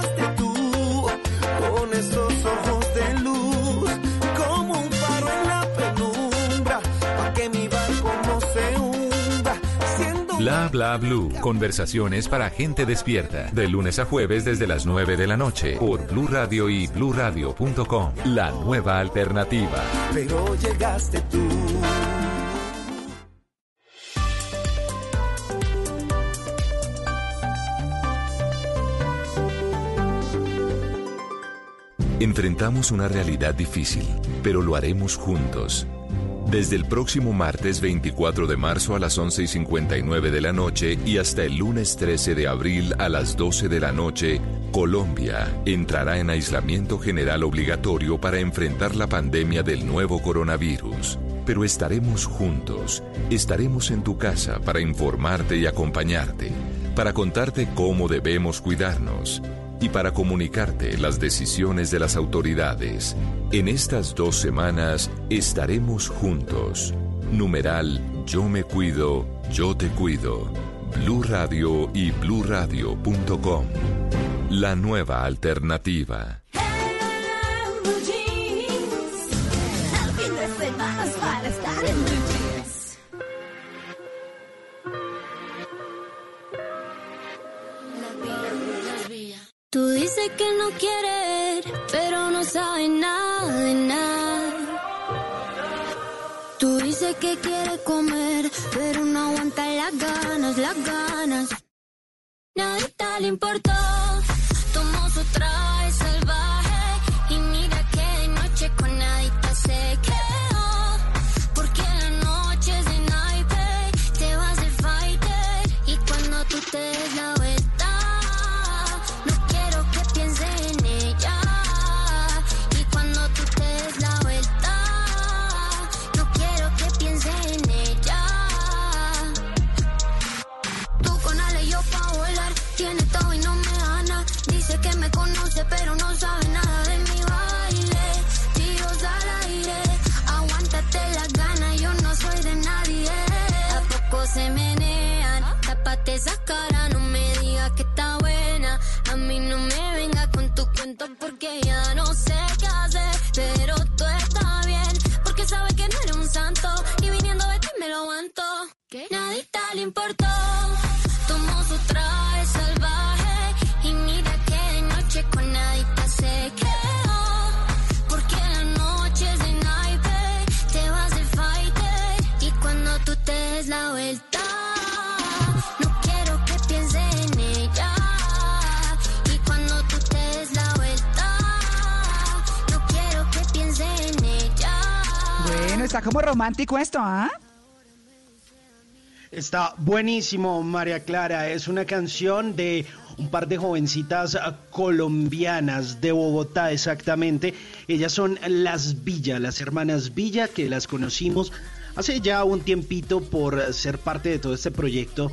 Bla bla blue. Conversaciones para gente despierta. De lunes a jueves desde las 9 de la noche por Blue Radio y bluradio.com. La nueva alternativa. pero llegaste tú. Enfrentamos una realidad difícil, pero lo haremos juntos. Desde el próximo martes 24 de marzo a las 11 y 59 de la noche y hasta el lunes 13 de abril a las 12 de la noche, Colombia entrará en aislamiento general obligatorio para enfrentar la pandemia del nuevo coronavirus. Pero estaremos juntos, estaremos en tu casa para informarte y acompañarte, para contarte cómo debemos cuidarnos y para comunicarte las decisiones de las autoridades. En estas dos semanas estaremos juntos. Numeral Yo me cuido, yo te cuido. Blue Radio y bluradio.com. La nueva alternativa. Tú dices que no quieres, pero no sabes nada de nada. Tú dices que quieres comer, pero no aguantas las ganas, las ganas. Nadita le importó, tomó su traje Esa cara, no me digas que está buena. A mí no me venga con tu cuento porque ya no sé está como romántico esto, ¿ah? Está buenísimo, María Clara. Es una canción de un par de jovencitas ah, colombianas de Bogotá, exactamente. Ellas son las Villa, las hermanas Villa, que las conocimos hace ya un tiempito por ser parte de todo este proyecto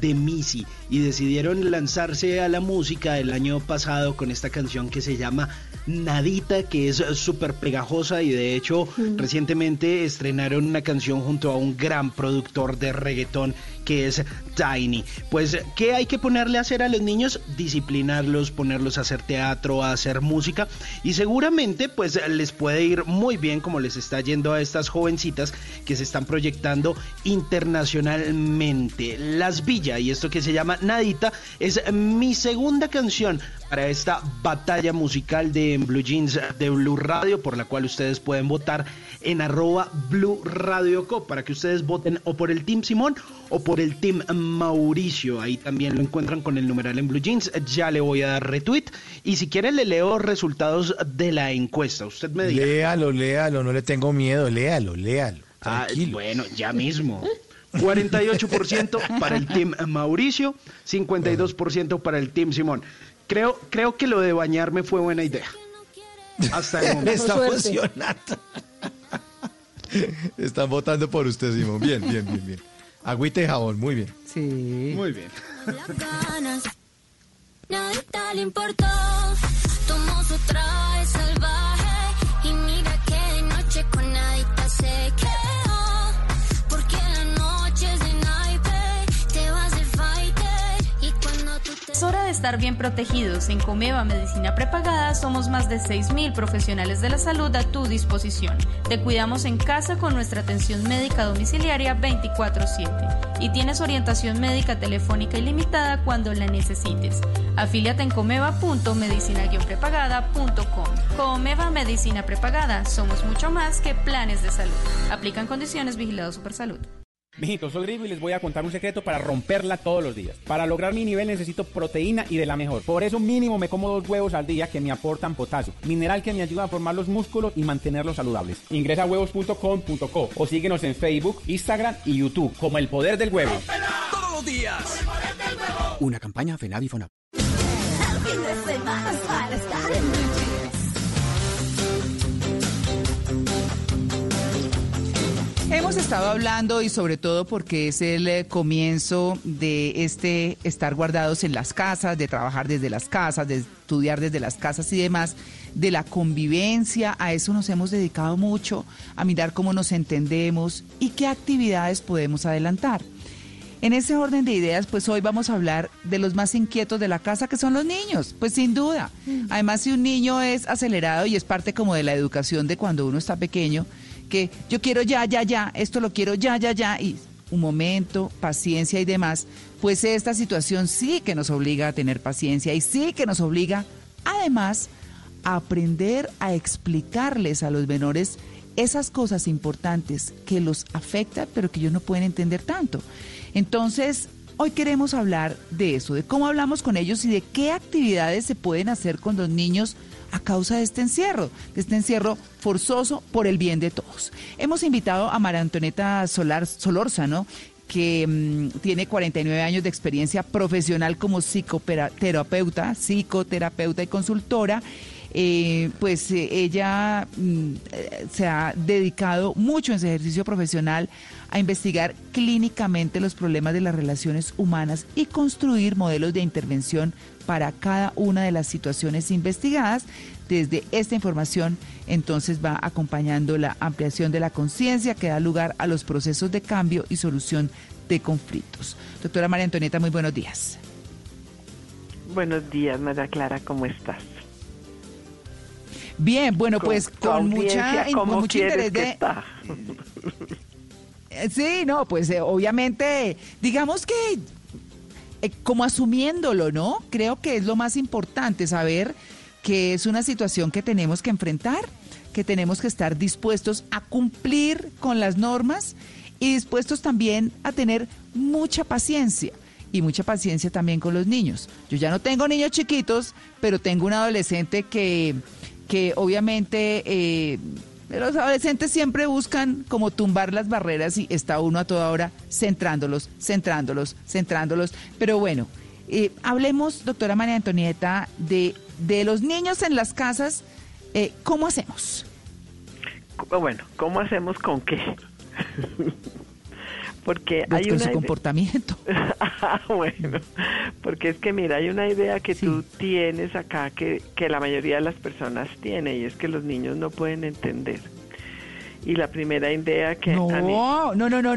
de Missy y decidieron lanzarse a la música el año pasado con esta canción que se llama Nadita, que es súper pegajosa y de hecho recientemente estrenaron una canción junto a un gran productor de reggaetón que es Tiny. Pues, ¿qué hay que ponerle a hacer a los niños? Disciplinarlos, ponerlos a hacer teatro, a hacer música y seguramente pues les puede ir muy bien como les está yendo a estas jovencitas que se están proyectando internacionalmente. Las Villa y esto que se llama Nadita es mi segunda canción para esta batalla musical de Blue Jeans de Blue Radio por la cual ustedes pueden votar en arroba Blue Radio Co para que ustedes voten o por el Team Simón o por el Team Mauricio. Ahí también lo encuentran con el numeral en Blue Jeans. Ya le voy a dar retweet y si quieren le leo resultados de la encuesta. Usted me diga. Léalo, léalo, no le tengo miedo, léalo, léalo. Ah, bueno, ya mismo. 48% para el Team Mauricio, 52% para el Team Simón. Creo, creo que lo de bañarme fue buena idea. Hasta el momento. Está funcionando. Están votando por usted, Simón. Bien, bien, bien, bien. Agüita y jabón, muy bien. Sí. Muy bien. las ganas. Nada le importó. Tomó su traje salvaje. Y mira que noche con nadita se estar bien protegidos. En Comeva Medicina Prepagada somos más de 6.000 profesionales de la salud a tu disposición. Te cuidamos en casa con nuestra atención médica domiciliaria 24/7 y tienes orientación médica telefónica ilimitada cuando la necesites. Afíliate en comeva.medicina-prepagada.com. Comeva Medicina Prepagada. Somos mucho más que planes de salud. Aplican condiciones vigilados Supersalud. Mijitos, soy Grigo y les voy a contar un secreto para romperla todos los días. Para lograr mi nivel necesito proteína y de la mejor. Por eso mínimo me como dos huevos al día que me aportan potasio, mineral que me ayuda a formar los músculos y mantenerlos saludables. Ingresa a huevos.com.co o síguenos en Facebook, Instagram y YouTube como El Poder del Huevo. Todos los días. Una campaña FENAVI Hemos estado hablando y sobre todo porque es el eh, comienzo de este estar guardados en las casas, de trabajar desde las casas, de estudiar desde las casas y demás, de la convivencia, a eso nos hemos dedicado mucho, a mirar cómo nos entendemos y qué actividades podemos adelantar. En ese orden de ideas, pues hoy vamos a hablar de los más inquietos de la casa, que son los niños, pues sin duda. Además, si un niño es acelerado y es parte como de la educación de cuando uno está pequeño, que yo quiero ya, ya, ya, esto lo quiero ya, ya, ya, y un momento, paciencia y demás, pues esta situación sí que nos obliga a tener paciencia y sí que nos obliga, además, a aprender a explicarles a los menores esas cosas importantes que los afectan, pero que ellos no pueden entender tanto. Entonces, hoy queremos hablar de eso, de cómo hablamos con ellos y de qué actividades se pueden hacer con los niños a causa de este encierro, de este encierro forzoso por el bien de todos. Hemos invitado a María Antonieta Solar, Solórzano, que mm, tiene 49 años de experiencia profesional como psicoterapeuta, psicoterapeuta y consultora. Eh, pues eh, ella mm, eh, se ha dedicado mucho en su ejercicio profesional a investigar clínicamente los problemas de las relaciones humanas y construir modelos de intervención para cada una de las situaciones investigadas. Desde esta información, entonces va acompañando la ampliación de la conciencia que da lugar a los procesos de cambio y solución de conflictos. Doctora María Antonieta, muy buenos días. Buenos días, María Clara, ¿cómo estás? Bien, bueno, pues con mucha, con ¿cómo mucho interés que de... está? Eh, Sí, no, pues eh, obviamente, digamos que eh, como asumiéndolo, ¿no? Creo que es lo más importante saber que es una situación que tenemos que enfrentar, que tenemos que estar dispuestos a cumplir con las normas y dispuestos también a tener mucha paciencia y mucha paciencia también con los niños. Yo ya no tengo niños chiquitos, pero tengo un adolescente que, que obviamente eh, los adolescentes siempre buscan como tumbar las barreras y está uno a toda hora centrándolos, centrándolos, centrándolos. Pero bueno, eh, hablemos, doctora María Antonieta, de, de los niños en las casas. Eh, ¿Cómo hacemos? Bueno, ¿cómo hacemos con qué? Porque hay una su comportamiento. Ah, bueno, porque es que mira, hay una idea que tú tienes acá que, que la mayoría de las personas tiene y es que los niños no pueden entender. Y la primera idea que... No, no, no, no, no,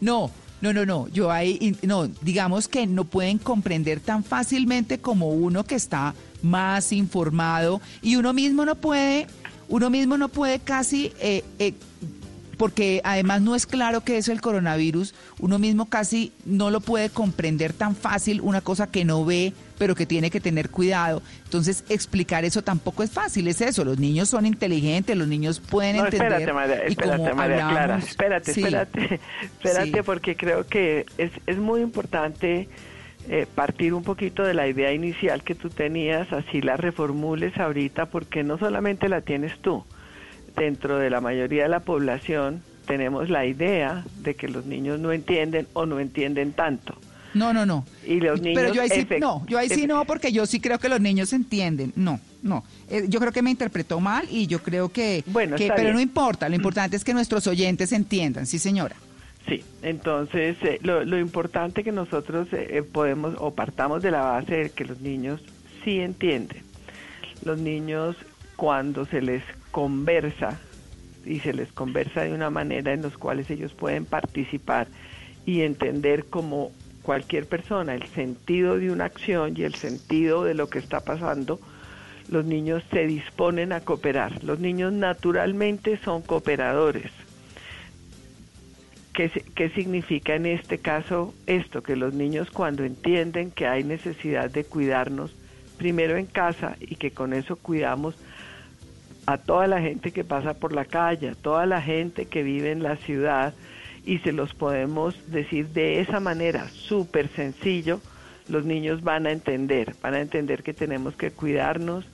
no, no, no, no. Yo ahí, no, digamos que no pueden comprender tan fácilmente como uno que está más informado y uno mismo no puede, uno mismo no puede casi, eh, eh, porque además no es claro que es el coronavirus, uno mismo casi no lo puede comprender tan fácil, una cosa que no ve, pero que tiene que tener cuidado. Entonces, explicar eso tampoco es fácil, es eso, los niños son inteligentes, los niños pueden No, entender. espérate, María, y espérate, María Clara, hablamos- espérate, Sí. espérate, espérate, Sí. porque creo que es, es muy importante eh, partir un poquito de la idea inicial que tú tenías, así la reformules ahorita, porque no solamente la tienes tú, dentro de la mayoría de la población tenemos la idea de que los niños no entienden o no entienden tanto. No, no, no. Y los niños... Pero yo ahí sí, no, yo ahí sí no, porque yo sí creo que los niños entienden. No, no. Eh, yo creo que me interpretó mal y yo creo que, Bueno, que está pero bien. no importa, lo importante es que nuestros oyentes entiendan, sí señora. Sí, entonces eh, lo, lo importante que nosotros eh, eh, podemos o partamos de la base de que los niños sí entienden. Los niños cuando se les conversa y se les conversa de una manera en los cuales ellos pueden participar y entender como cualquier persona el sentido de una acción y el sentido de lo que está pasando, los niños se disponen a cooperar. Los niños naturalmente son cooperadores. ¿Qué, qué significa en este caso esto? Que los niños cuando entienden que hay necesidad de cuidarnos, primero en casa y que con eso cuidamos a toda la gente que pasa por la calle, a toda la gente que vive en la ciudad y se los podemos decir de esa manera, súper sencillo, los niños van a entender, van a entender que tenemos que cuidarnos,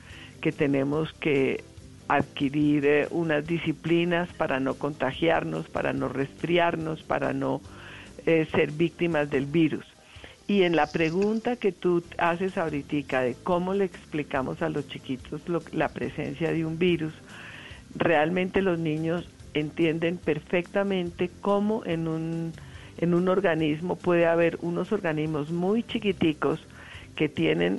que tenemos que adquirir eh, unas disciplinas para no contagiarnos, para no resfriarnos, para no eh, ser víctimas del virus. Y en la pregunta que tú haces ahorita de cómo le explicamos a los chiquitos la presencia de un virus, realmente los niños entienden perfectamente cómo en un, en un organismo puede haber unos organismos muy chiquiticos que tienen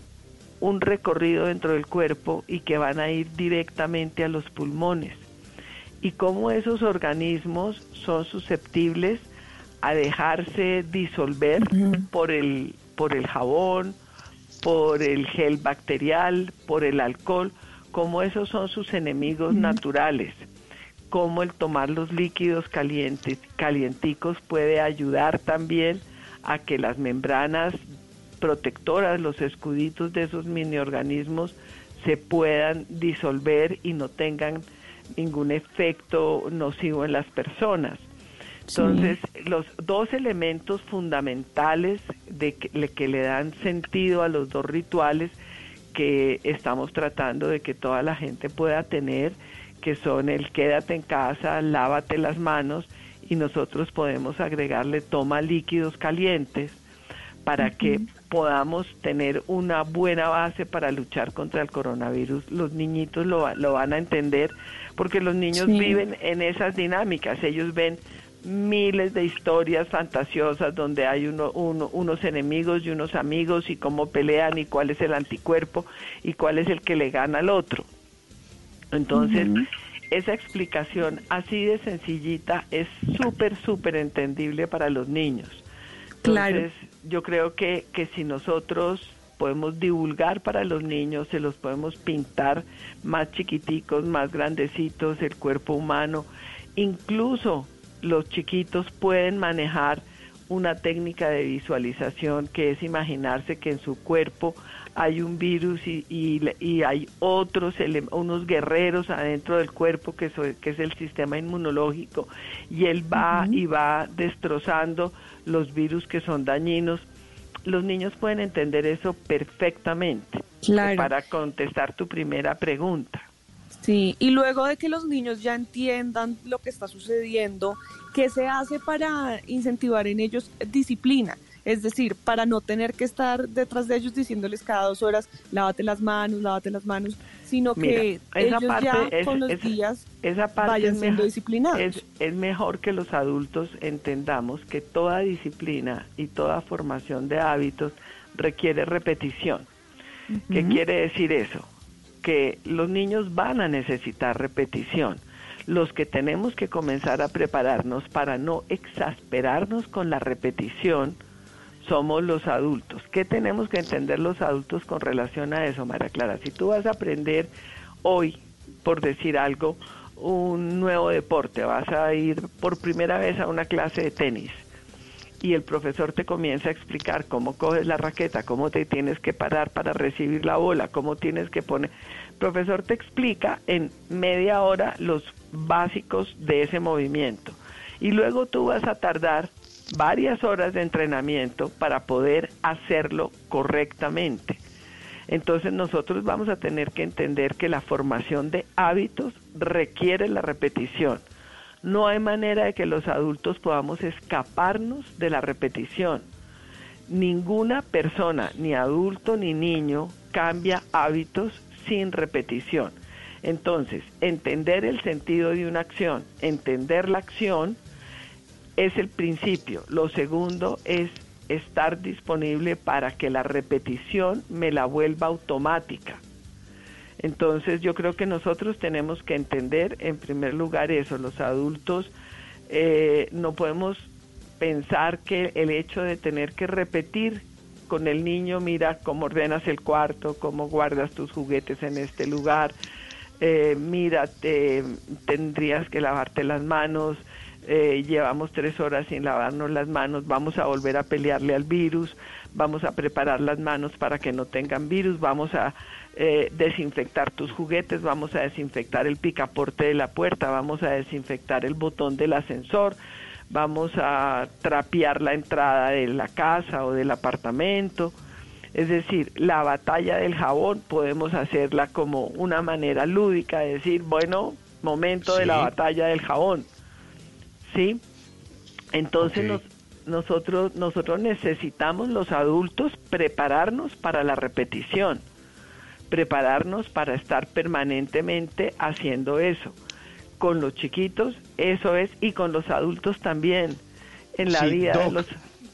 un recorrido dentro del cuerpo y que van a ir directamente a los pulmones. Y cómo esos organismos son susceptibles a dejarse disolver por el por el jabón, por el gel bacterial, por el alcohol, como esos son sus enemigos naturales, como el tomar los líquidos calientes, calienticos puede ayudar también a que las membranas protectoras, los escuditos de esos miniorganismos se puedan disolver y no tengan ningún efecto nocivo en las personas. Entonces, los dos elementos fundamentales de que, le- que le dan sentido a los dos rituales que estamos tratando de que toda la gente pueda tener, que son el quédate en casa, lávate las manos y nosotros podemos agregarle toma líquidos calientes para que podamos tener una buena base para luchar contra el coronavirus. Los niñitos lo, lo van a entender porque los niños Sí. viven en esas dinámicas. Ellos ven miles de historias fantasiosas donde hay uno, uno- unos enemigos y unos amigos y cómo pelean y cuál es el anticuerpo y cuál es el que le gana al otro. Entonces, esa explicación así de sencillita es súper, súper entendible para los niños. Claro. Entonces, yo creo que, que si nosotros podemos divulgar para los niños, se los podemos pintar más chiquiticos, más grandecitos, el cuerpo humano, incluso los chiquitos pueden manejar una técnica de visualización que es imaginarse que en su cuerpo hay un virus y, y, y hay otros, unos guerreros adentro del cuerpo que, so- que es el sistema inmunológico y él va y va destrozando los virus que son dañinos. Los niños pueden entender eso perfectamente. Claro. Para contestar tu primera pregunta. Sí, y luego de que los niños ya entiendan lo que está sucediendo, ¿qué se hace para incentivar en ellos disciplina? Es decir, para no tener que estar detrás de ellos diciéndoles cada dos horas, lávate las manos, lávate las manos, sino que Mira, ellos parte ya es- con los esa- días esa parte vayan es siendo mejor- disciplinados. Es, es mejor que los adultos entendamos que toda disciplina y toda formación de hábitos requiere repetición. ¿Qué quiere decir eso? Que los niños van a necesitar repetición. Los que tenemos que comenzar a prepararnos para no exasperarnos con la repetición somos los adultos. ¿Qué tenemos que entender los adultos con relación a eso, María Clara? Si tú vas a aprender hoy, por decir algo, un nuevo deporte, vas a ir por primera vez a una clase de tenis y el profesor te comienza a explicar cómo coges la raqueta, cómo te tienes que parar para recibir la bola, cómo tienes que poner. El profesor te explica en media hora los básicos de ese movimiento. Y luego tú vas a tardar varias horas de entrenamiento para poder hacerlo correctamente. Entonces nosotros vamos a tener que entender que la formación de hábitos requiere la repetición. No hay manera de que los adultos podamos escaparnos de la repetición. Ninguna persona, ni adulto ni niño, cambia hábitos sin repetición. Entonces, entender el sentido de una acción, entender la acción es el principio. Lo segundo es estar disponible para que la repetición me la vuelva automática. Entonces yo creo que nosotros tenemos que entender en primer lugar eso, los adultos eh, no podemos pensar que el hecho de tener que repetir con el niño, mira cómo ordenas el cuarto, cómo guardas tus juguetes en este lugar, eh, mira, te, tendrías que lavarte las manos, eh, llevamos tres horas sin lavarnos las manos, vamos a volver a pelearle al virus, vamos a preparar las manos para que no tengan virus, vamos a eh, desinfectar tus juguetes, vamos a desinfectar el picaporte de la puerta, vamos a desinfectar el botón del ascensor, vamos a trapear la entrada de la casa o del apartamento. Es decir, la batalla del jabón podemos hacerla como una manera lúdica de decir, bueno, momento de la batalla del jabón. ¿Sí? Entonces nos- nosotros, nosotros necesitamos los adultos prepararnos para la repetición, prepararnos para estar permanentemente haciendo eso. Con los chiquitos, eso es, y con los adultos también. En la Sí, vida de los...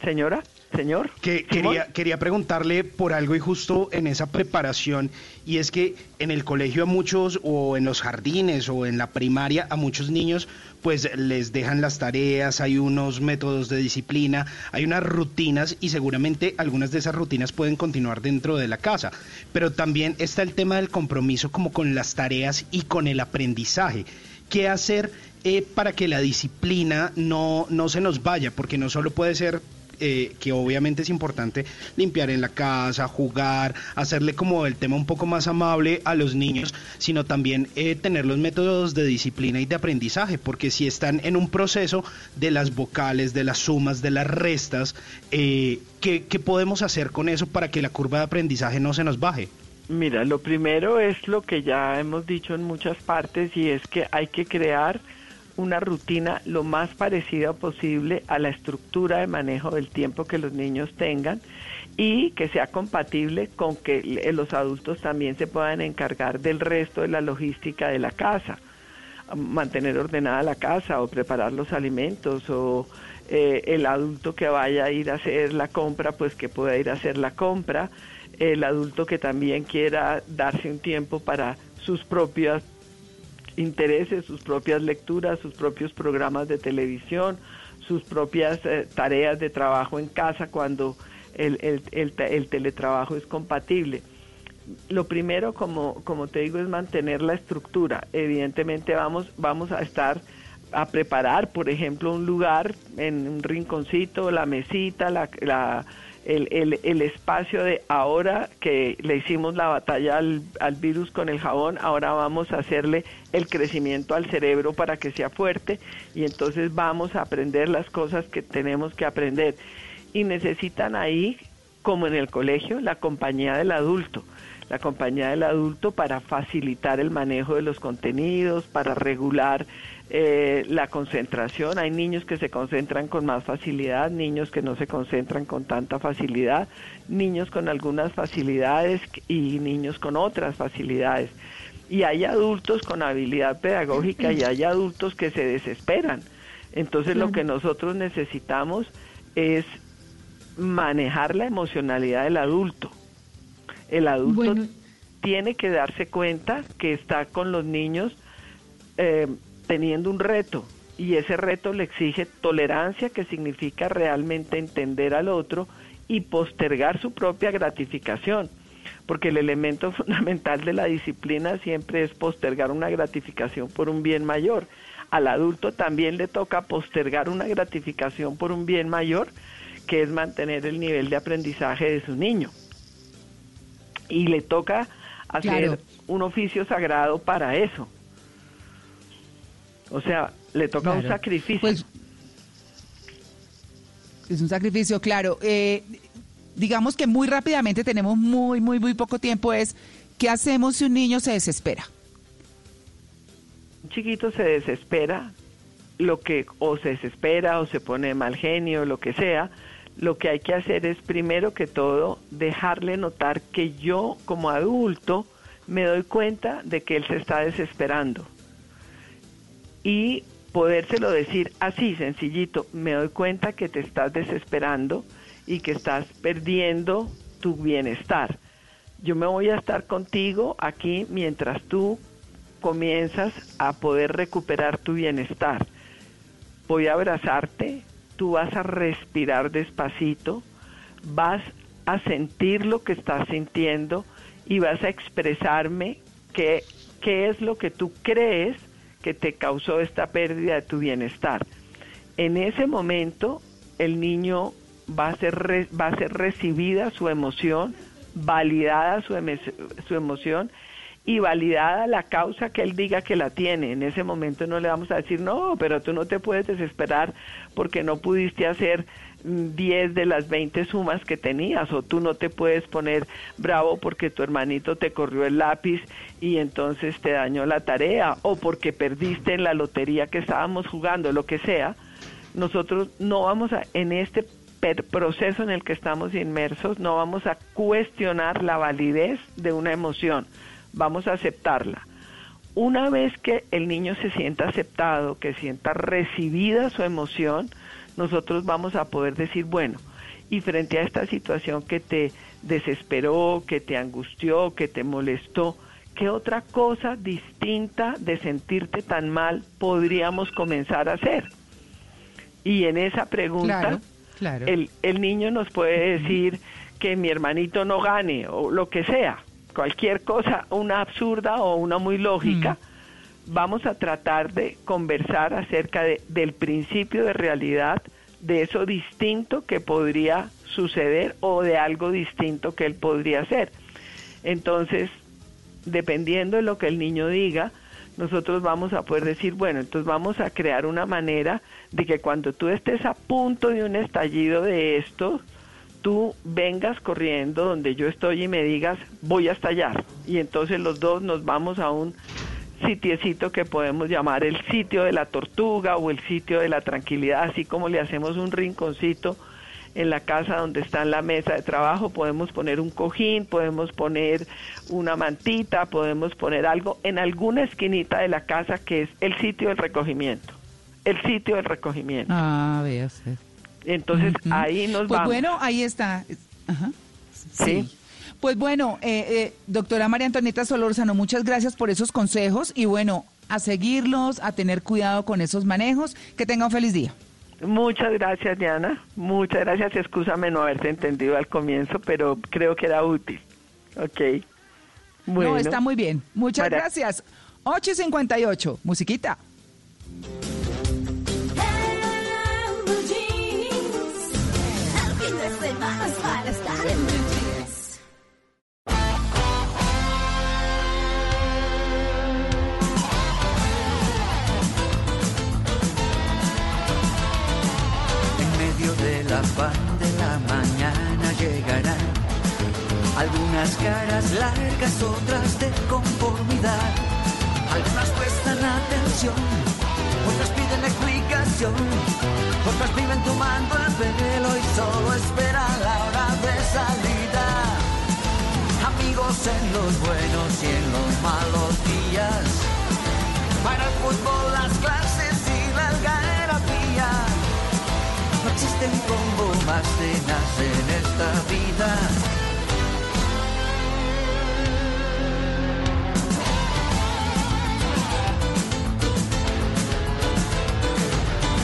Señora, señor. Que quería, quería preguntarle por algo y justo en esa preparación, y es que en el colegio a muchos, o en los jardines, o en la primaria, a muchos niños, pues les dejan las tareas, hay unos métodos de disciplina, hay unas rutinas, y seguramente algunas de esas rutinas pueden continuar dentro de la casa. Pero también está el tema del compromiso como con las tareas y con el aprendizaje. ¿Qué hacer eh, para que la disciplina no, no se nos vaya? Porque no solo puede ser eh, que obviamente es importante limpiar en la casa, jugar, hacerle como el tema un poco más amable a los niños, sino también eh, tener los métodos de disciplina y de aprendizaje, porque si están en un proceso de las vocales, de las sumas, de las restas, eh, ¿qué, qué podemos hacer con eso para que la curva de aprendizaje no se nos baje? Mira, lo primero es lo que ya hemos dicho en muchas partes y es que hay que crear una rutina lo más parecida posible a la estructura de manejo del tiempo que los niños tengan y que sea compatible con que los adultos también se puedan encargar del resto de la logística de la casa. Mantener ordenada la casa o preparar los alimentos o eh, el adulto que vaya a ir a hacer la compra pues que pueda ir a hacer la compra. El adulto que también quiera darse un tiempo para sus propios intereses, sus propias lecturas, sus propios programas de televisión, sus propias eh, tareas de trabajo en casa cuando el, el, el, el teletrabajo es compatible lo primero, como, como te digo, es mantener la estructura. Evidentemente vamos, vamos a estar a preparar, por ejemplo, un lugar en un rinconcito, la mesita, la, la- el, el- el espacio de ahora que le hicimos la batalla al, al virus con el jabón, ahora vamos a hacerle el crecimiento al cerebro para que sea fuerte y entonces vamos a aprender las cosas que tenemos que aprender. Y necesitan ahí, como en el colegio, la compañía del adulto la compañía del adulto para facilitar el manejo de los contenidos, para regular eh, la concentración. Hay niños que se concentran con más facilidad, niños que no se concentran con tanta facilidad, niños con algunas facilidades y niños con otras facilidades. Y hay adultos con habilidad pedagógica y hay adultos que se desesperan. Entonces lo que nosotros necesitamos es manejar la emocionalidad del adulto. El adulto tiene que darse cuenta que está con los niños eh, teniendo un reto y ese reto le exige tolerancia, que significa realmente entender al otro y postergar su propia gratificación, porque el elemento fundamental de la disciplina siempre es postergar una gratificación por un bien mayor. Al adulto también le toca postergar una gratificación por un bien mayor, que es mantener el nivel de aprendizaje de su niño y le toca hacer Claro. un oficio sagrado para eso. O sea, le toca un sacrificio. Pues, es un sacrificio, claro. Eh, digamos que muy rápidamente tenemos muy, muy, muy poco tiempo. Es, ¿qué hacemos si un niño se desespera? un chiquito se desespera, lo que o se desespera o se pone mal genio, lo que sea, lo que hay que hacer es primero que todo dejarle notar que yo como adulto me doy cuenta de que él se está desesperando. Y podérselo decir así, sencillito, me doy cuenta que te estás desesperando y que estás perdiendo tu bienestar. Yo me voy a estar contigo aquí mientras tú comienzas a poder recuperar tu bienestar. Voy a abrazarte, tú vas a respirar despacito, vas a sentir lo que estás sintiendo y vas a expresarme qué, qué es lo que tú crees que te causó esta pérdida de tu bienestar. En ese momento el niño va a ser, va a ser recibida su emoción, validada su, su emoción y validada la causa que él diga que la tiene. En ese momento no le vamos a decir, no, pero tú no te puedes desesperar porque no pudiste hacer mm, 10 de las 20 sumas que tenías o tú no te puedes poner bravo porque tu hermanito te corrió el lápiz y entonces te dañó la tarea o porque perdiste en la lotería que estábamos jugando, lo que sea. Nosotros no vamos a, en este proceso en el que estamos inmersos, no vamos a cuestionar la validez de una emoción, vamos a aceptarla. Una vez que el niño se sienta aceptado, que sienta recibida su emoción, nosotros vamos a poder decir, bueno, y frente a esta situación que te desesperó, que te angustió, que te molestó, ¿qué otra cosa distinta de sentirte tan mal podríamos comenzar a hacer? Y en esa pregunta, Claro, claro. el, el niño nos puede decir que mi hermanito no gane o lo que sea, cualquier cosa, una absurda o una muy lógica, vamos a tratar de conversar acerca de- del principio de realidad, de eso distinto que podría suceder o de algo distinto que él podría hacer. Entonces, dependiendo de lo que el niño diga, nosotros vamos a poder decir, bueno, entonces vamos a crear una manera de que cuando tú estés a punto de un estallido de esto, tú vengas corriendo donde yo estoy y me digas, voy a estallar. Y entonces los dos nos vamos a un sitiecito que podemos llamar el sitio de la tortuga o el sitio de la tranquilidad, así como le hacemos un rinconcito en la casa donde está la mesa de trabajo, podemos poner un cojín, podemos poner una mantita, podemos poner algo en alguna esquinita de la casa que es el sitio del recogimiento. El sitio del recogimiento. Ah, usted. Entonces ahí nos Pues vamos. bueno, ahí está. Ajá. Sí. Pues bueno, eh, eh, doctora María Antonieta Solórzano, muchas gracias por esos consejos y bueno, a seguirlos, a tener cuidado con esos manejos. Que tenga un feliz día. Muchas gracias, Diana. Muchas gracias. Excúsame no haberte entendido al comienzo, pero creo que era útil. Ok. Bueno. No, está muy bien. Muchas María- gracias. 8 y 58, musiquita. La paz de la mañana llegarán algunas caras largas, otras de conformidad. Algunas prestan atención, otras piden explicación, otras viven tomando el pelo y solo esperan la hora de salida. Amigos en los buenos y en los malos días, para el fútbol, las clases No existe un combo más tenaz en esta vida.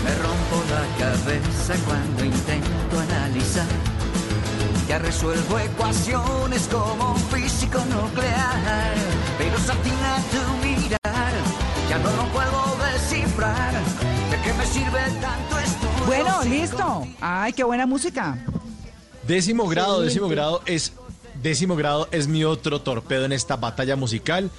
Me rompo la cabeza cuando intento analizar. Ya resuelvo ecuaciones como un físico nuclear. Pero se atina tu mirar, ya no lo puedo descifrar. ¿De qué me sirve tanto? Bueno, listo. Ay, qué buena música. Décimo grado, décimo grado es décimo grado es mi otro torpedo en esta batalla musical.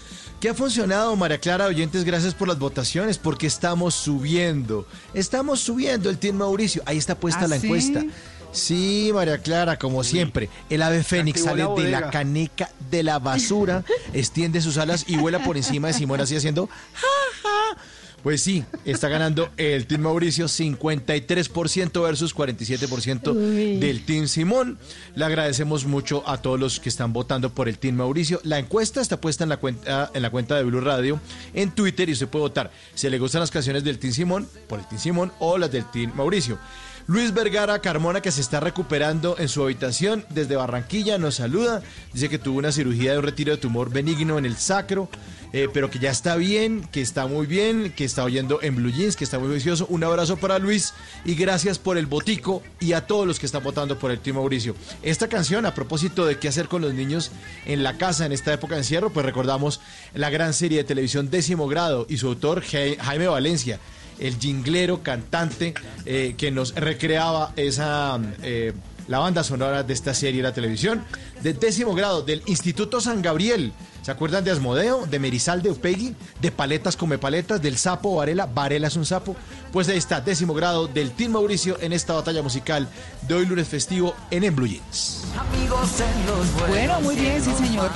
que ha funcionado, María Clara, oyentes, gracias por las votaciones, porque estamos subiendo. Estamos subiendo el Team Mauricio. Ahí está puesta ¿Ah, la encuesta. Sí, María Clara, como siempre. El ave fénix sale la de la caneca de la basura, extiende sus alas y vuela por encima de Simón así haciendo ja, ja. Pues sí, está ganando el Team Mauricio 53% versus 47% Uy. del Team Simón. Le agradecemos mucho a todos los que están votando por el Team Mauricio. La encuesta está puesta en la cuenta, en la cuenta de Blue Radio en Twitter y usted puede votar si le gustan las canciones del Team Simón por el Team Simón o las del Team Mauricio. Luis Vergara Carmona, que se está recuperando en su habitación desde Barranquilla, nos saluda. Dice que tuvo una cirugía de un retiro de tumor benigno en el sacro, eh, pero que ya está bien, que está muy bien, que está oyendo en Blue Jeans, que está muy juicioso. Un abrazo para Luis y gracias por el botico y a todos los que están votando por el Team Mauricio. Esta canción, a propósito de qué hacer con los niños en la casa en esta época de encierro, pues recordamos la gran serie de televisión Décimo Grado y su autor Ja- Jaime Valencia el jinglero cantante eh, que nos recreaba esa eh, la banda sonora de esta serie de la televisión de décimo grado del Instituto San Gabriel. ¿Se acuerdan de Asmodeo, de Merizal de Upegui, de Paletas come paletas, del sapo Varela? Varela es un sapo. Pues ahí está, décimo grado del Team Mauricio en esta batalla musical de hoy lunes festivo en En Blue Jeans. Amigos en los buenos Bueno, muy bien, sí, en señor.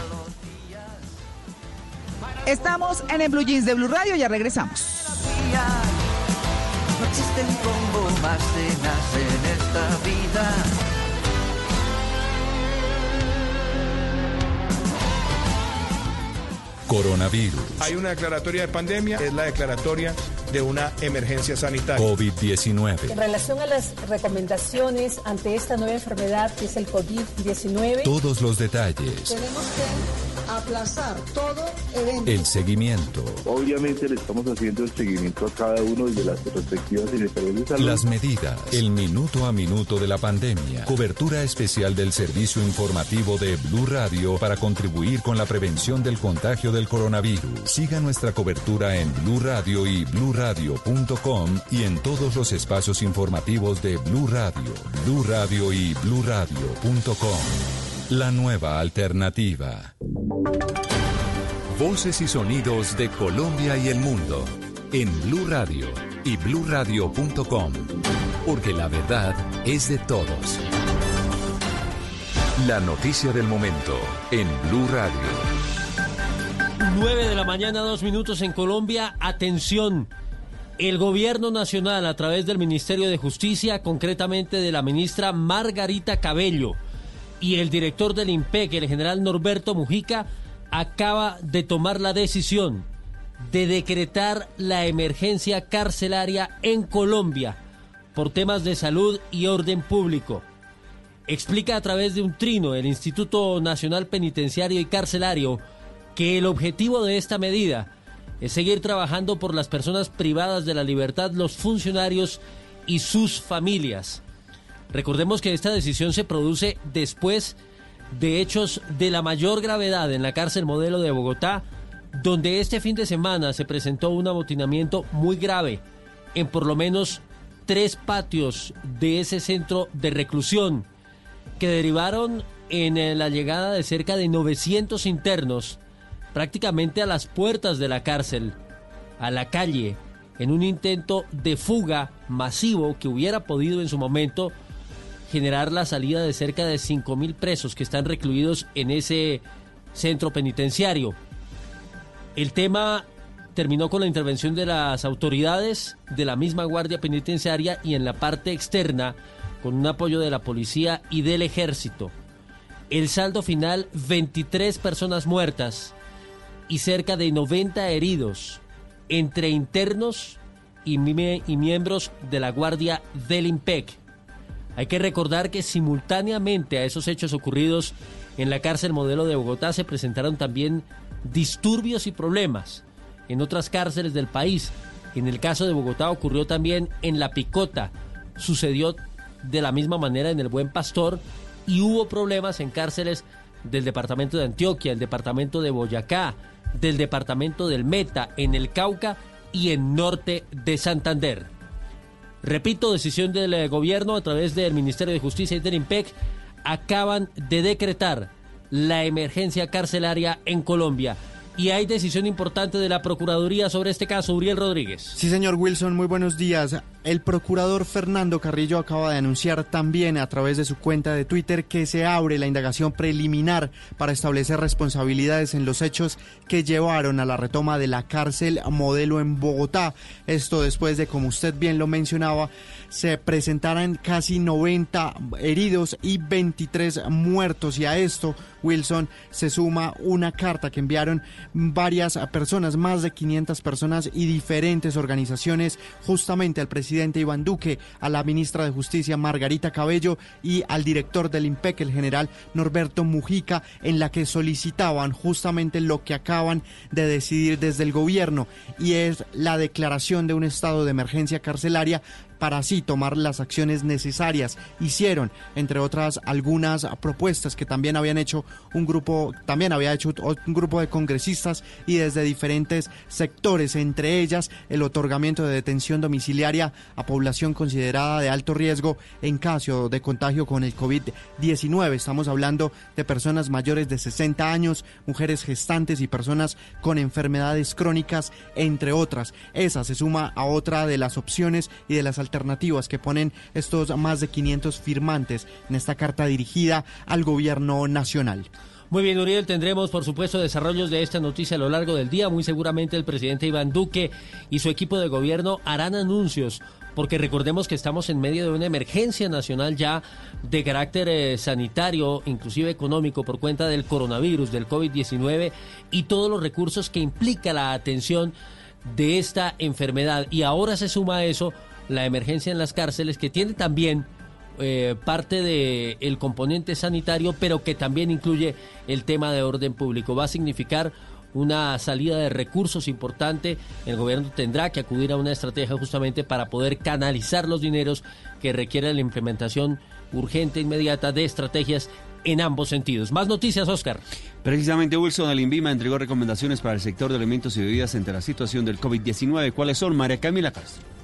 Estamos en el Blue Jeans de Blue Radio, ya regresamos. No existe un combo más en esta vida. Coronavirus. Hay una declaratoria de pandemia, es la declaratoria de una emergencia sanitaria. COVID-19. En relación a las recomendaciones ante esta nueva enfermedad que es el COVID-19, Todos los detalles. tenemos que aplazar todo evento. El seguimiento. Obviamente le estamos haciendo el seguimiento a cada uno de las respectivas secretarías de salud. Las medidas. El minuto a minuto de la pandemia. Cobertura especial del servicio informativo de Blue Radio para contribuir con la prevención del contagio del coronavirus. Siga nuestra cobertura en Blue Radio y bluradio.com y en todos los espacios informativos de Blue Radio, Blue Radio y bluradio.com. La nueva alternativa. Voces y sonidos de Colombia y el mundo en Blue Radio y bluradio.com, porque la verdad es de todos. La noticia del momento en Blue Radio. 9 de la mañana, dos minutos en Colombia. Atención. El gobierno nacional, a través del Ministerio de Justicia, concretamente de la ministra Margarita Cabello y el director del IMPEC, el general Norberto Mujica, acaba de tomar la decisión de decretar la emergencia carcelaria en Colombia por temas de salud y orden público. Explica a través de un trino el Instituto Nacional Penitenciario y Carcelario que el objetivo de esta medida es seguir trabajando por las personas privadas de la libertad, los funcionarios y sus familias. Recordemos que esta decisión se produce después de hechos de la mayor gravedad en la cárcel modelo de Bogotá, donde este fin de semana se presentó un amotinamiento muy grave en por lo menos tres patios de ese centro de reclusión, que derivaron en eh, la llegada de cerca de 900 internos prácticamente a las puertas de la cárcel, a la calle, en un intento de fuga masivo que hubiera podido en su momento generar la salida de cerca de 5.000 presos que están recluidos en ese centro penitenciario. El tema terminó con la intervención de las autoridades de la misma Guardia Penitenciaria y en la parte externa con un apoyo de la policía y del ejército. El saldo final, 23 personas muertas y cerca de 90 heridos entre internos y, y miembros de la Guardia del IMPEC. Hay que recordar que simultáneamente a esos hechos ocurridos en la cárcel modelo de Bogotá se presentaron también disturbios y problemas en otras cárceles del país. En el caso de Bogotá ocurrió también en La Picota. Sucedió de la misma manera en el Buen Pastor y hubo problemas en cárceles del departamento de Antioquia, el departamento de Boyacá, del departamento del Meta, en el Cauca y en norte de Santander. Repito, decisión del eh, gobierno a través del Ministerio de Justicia y del IMPEC acaban de decretar la emergencia carcelaria en Colombia. Y hay decisión importante de la Procuraduría sobre este caso. Uriel Rodríguez. Sí, señor Wilson, muy buenos días. El procurador Fernando Carrillo acaba de anunciar también a través de su cuenta de Twitter que se abre la indagación preliminar para establecer responsabilidades en los hechos que llevaron a la retoma de la cárcel modelo en Bogotá. Esto después de, como usted bien lo mencionaba, se presentaran casi 90 heridos y 23 muertos. Y a esto, Wilson, se suma una carta que enviaron varias personas, más de 500 personas y diferentes organizaciones, justamente al presidente Iván Duque, a la ministra de Justicia Margarita Cabello y al director del IMPEC, el general Norberto Mujica, en la que solicitaban justamente lo que acaban de decidir desde el gobierno y es la declaración de un estado de emergencia carcelaria para así tomar las acciones necesarias. Hicieron, entre otras, algunas propuestas que también habían hecho un grupo, también había hecho un grupo de congresistas y desde diferentes sectores, entre ellas el otorgamiento de detención domiciliaria a población considerada de alto riesgo en caso de contagio con el COVID-19. Estamos hablando de personas mayores de 60 años, mujeres gestantes y personas con enfermedades crónicas, entre otras. Esa se suma a otra de las opciones y de las alternativas que ponen estos más de 500 firmantes en esta carta dirigida al gobierno nacional. Muy bien, Uriel, tendremos por supuesto desarrollos de esta noticia a lo largo del día. Muy seguramente el presidente Iván Duque y su equipo de gobierno harán anuncios, porque recordemos que estamos en medio de una emergencia nacional ya de carácter eh, sanitario, inclusive económico, por cuenta del coronavirus, del COVID-19 y todos los recursos que implica la atención de esta enfermedad. Y ahora se suma a eso la emergencia en las cárceles, que tiene también eh, parte del componente sanitario, pero que también incluye el tema de orden público. Va a significar una salida de recursos importante. El gobierno tendrá que acudir a una estrategia justamente para poder canalizar los dineros que requieren la implementación urgente, inmediata de estrategias en ambos sentidos. Más noticias, Oscar. Precisamente Wilson, el INVIMA entregó recomendaciones para el sector de alimentos y bebidas ante la situación del COVID-19. ¿Cuáles son, María Camila Castro?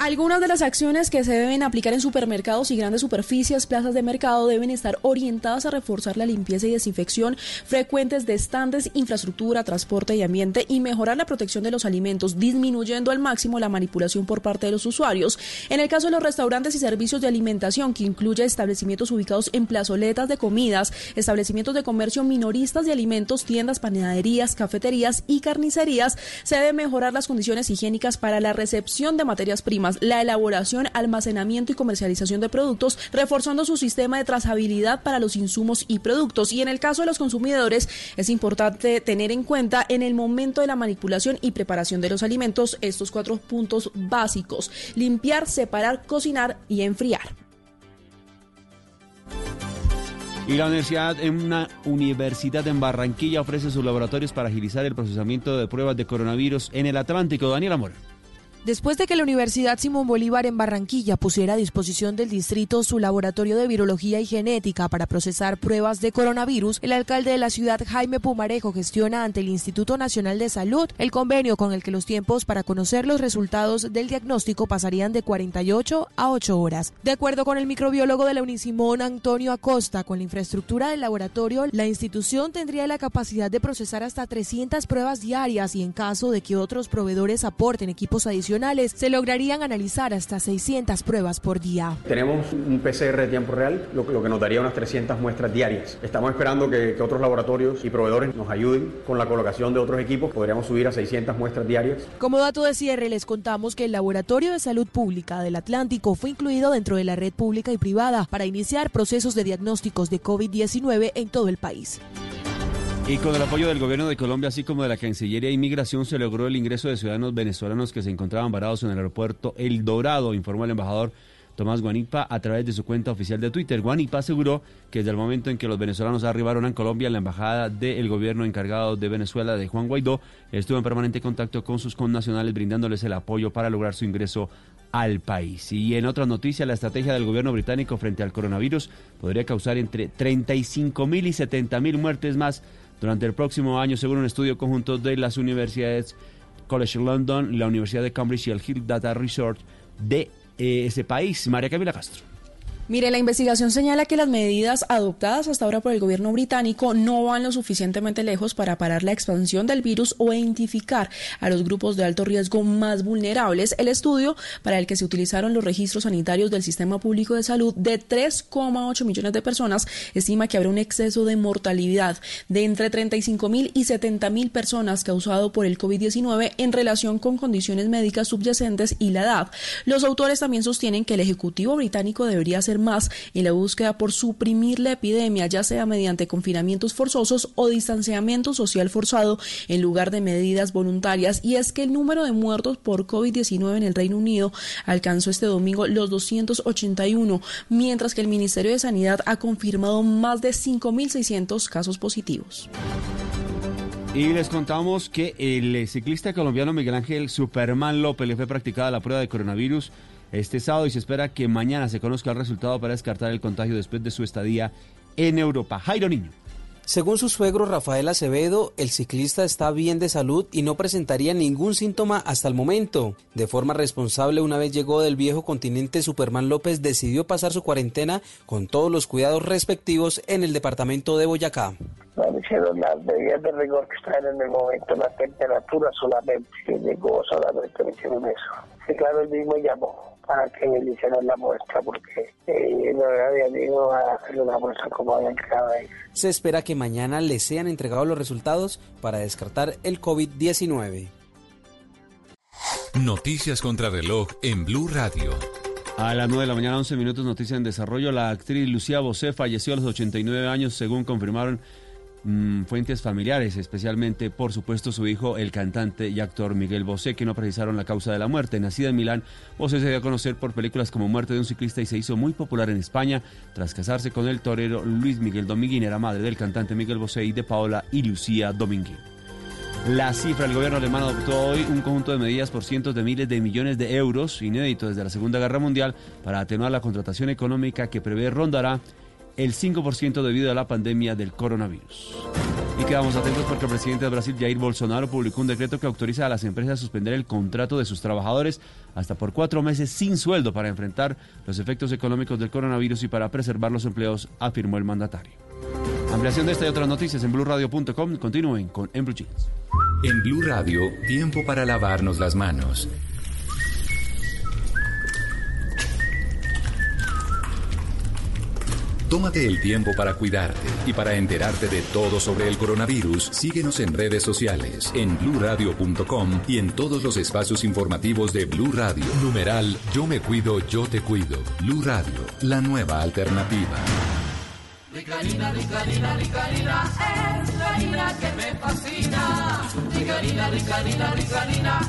Algunas de las acciones que se deben aplicar en supermercados y grandes superficies, plazas de mercado, deben estar orientadas a reforzar la limpieza y desinfección frecuentes de estantes, infraestructura, transporte y ambiente y mejorar la protección de los alimentos, disminuyendo al máximo la manipulación por parte de los usuarios. En el caso de los restaurantes y servicios de alimentación, que incluye establecimientos ubicados en plazoletas de comidas, establecimientos de comercio minoristas de alimentos, tiendas, panaderías, cafeterías y carnicerías, se deben mejorar las condiciones higiénicas para la recepción de materias primas la elaboración, almacenamiento y comercialización de productos, reforzando su sistema de trazabilidad para los insumos y productos. Y en el caso de los consumidores, es importante tener en cuenta en el momento de la manipulación y preparación de los alimentos estos cuatro puntos básicos. Limpiar, separar, cocinar y enfriar. Y la universidad, en una universidad en Barranquilla ofrece sus laboratorios para agilizar el procesamiento de pruebas de coronavirus en el Atlántico. Daniel Amor. Después de que la Universidad Simón Bolívar en Barranquilla pusiera a disposición del distrito su laboratorio de virología y genética para procesar pruebas de coronavirus, el alcalde de la ciudad, Jaime Pumarejo, gestiona ante el Instituto Nacional de Salud el convenio con el que los tiempos para conocer los resultados del diagnóstico pasarían de 48 a 8 horas. De acuerdo con el microbiólogo de la Unisimón, Antonio Acosta, con la infraestructura del laboratorio, la institución tendría la capacidad de procesar hasta 300 pruebas diarias y en caso de que otros proveedores aporten equipos adicionales, se lograrían analizar hasta 600 pruebas por día. Tenemos un PCR de tiempo real, lo, lo que nos daría unas 300 muestras diarias. Estamos esperando que, que, otros laboratorios y proveedores nos ayuden con la colocación de otros equipos. Podríamos subir a 600 muestras diarias. Como dato de cierre, les contamos que el Laboratorio de Salud Pública del Atlántico fue incluido dentro de la red pública y privada para iniciar procesos de diagnósticos de COVID-19 en todo el país. Y con el apoyo del gobierno de Colombia, así como de la Cancillería de Inmigración, se logró el ingreso de ciudadanos venezolanos que se encontraban varados en el aeropuerto El Dorado, informó el embajador Tomás Guanipa a través de su cuenta oficial de Twitter. Guanipa aseguró que desde el momento en que los venezolanos arribaron a Colombia, la embajada del gobierno encargado de Venezuela, de Juan Guaidó, estuvo en permanente contacto con sus connacionales, brindándoles el apoyo para lograr su ingreso al país. Y en otra noticia, la estrategia del gobierno británico frente al coronavirus podría causar entre 35 mil y 70 mil muertes más durante el próximo año, según un estudio conjunto de las universidades College London, la Universidad de Cambridge y el Hill Data Resort de eh, ese país. María Camila Castro. Mire, la investigación señala que las medidas adoptadas hasta ahora por el gobierno británico no van lo suficientemente lejos para parar la expansión del virus o identificar a los grupos de alto riesgo más vulnerables. El estudio para el que se utilizaron los registros sanitarios del Sistema Público de Salud de 3,8 millones de personas estima que habrá un exceso de mortalidad de entre 35 mil y 70 mil personas causado por el COVID-19 en relación con condiciones médicas subyacentes y la edad. Los autores también sostienen que el Ejecutivo británico debería hacer más en la búsqueda por suprimir la epidemia, ya sea mediante confinamientos forzosos o distanciamiento social forzado en lugar de medidas voluntarias. Y es que el número de muertos por COVID-19 en el Reino Unido alcanzó este domingo los 281, mientras que el Ministerio de Sanidad ha confirmado más de 5.600 casos positivos. Y les contamos que el ciclista colombiano Miguel Ángel Superman López le fue practicada la prueba de coronavirus este sábado y se espera que mañana se conozca el resultado para descartar el contagio después de su estadía en Europa. Jairo Niño. Según su suegro Rafael Acevedo, el ciclista está bien de salud y no presentaría ningún síntoma hasta el momento. De forma responsable, una vez llegó del viejo continente, Superman López decidió pasar su cuarentena con todos los cuidados respectivos en el departamento de Boyacá. No me hicieron las medidas de rigor que están en el momento, la temperatura solamente, que llegó solamente me hicieron eso. Sí, claro, él mismo llamó para que me hicieran la muestra porque eh, no había ido a hacer una muestra como habían quedado ahí. Se espera que mañana le sean entregados los resultados para descartar el COVID-19. Noticias contra reloj en Blue Radio. A las 9 de la mañana, 11 minutos, noticia en desarrollo. La actriz Lucía Bosé falleció a los 89 años, según confirmaron mm, fuentes familiares, especialmente, por supuesto, su hijo, el cantante y actor Miguel Bosé, que no precisaron la causa de la muerte. Nacida en Milán, Bosé se dio a conocer por películas como Muerte de un ciclista y se hizo muy popular en España tras casarse con el torero Luis Miguel Dominguín. Era madre del cantante Miguel Bosé y de Paola y Lucía Dominguín. La cifra, el gobierno alemán adoptó hoy un conjunto de medidas por cientos de miles de millones de euros, inédito desde la Segunda Guerra Mundial, para atenuar la contratación económica que prevé rondará el 5% debido a la pandemia del coronavirus. Y quedamos atentos porque el presidente de Brasil, Jair Bolsonaro, publicó un decreto que autoriza a las empresas a suspender el contrato de sus trabajadores hasta por cuatro meses sin sueldo para enfrentar los efectos económicos del coronavirus y para preservar los empleos, afirmó el mandatario. Ampliación de esta y otras noticias en blueradio.com. Continúen con En. En Blue Radio, tiempo para lavarnos las manos. Tómate el tiempo para cuidarte y para enterarte de todo sobre el coronavirus. Síguenos en redes sociales, en bluradio.com y en todos los espacios informativos de Blue Radio. Numeral Yo me cuido, yo te cuido. Blue Radio, la nueva alternativa. Ricarina, Ricarina, Ricarina, es la harina que me fascina. Ricarina, Ricarina, Ricarina,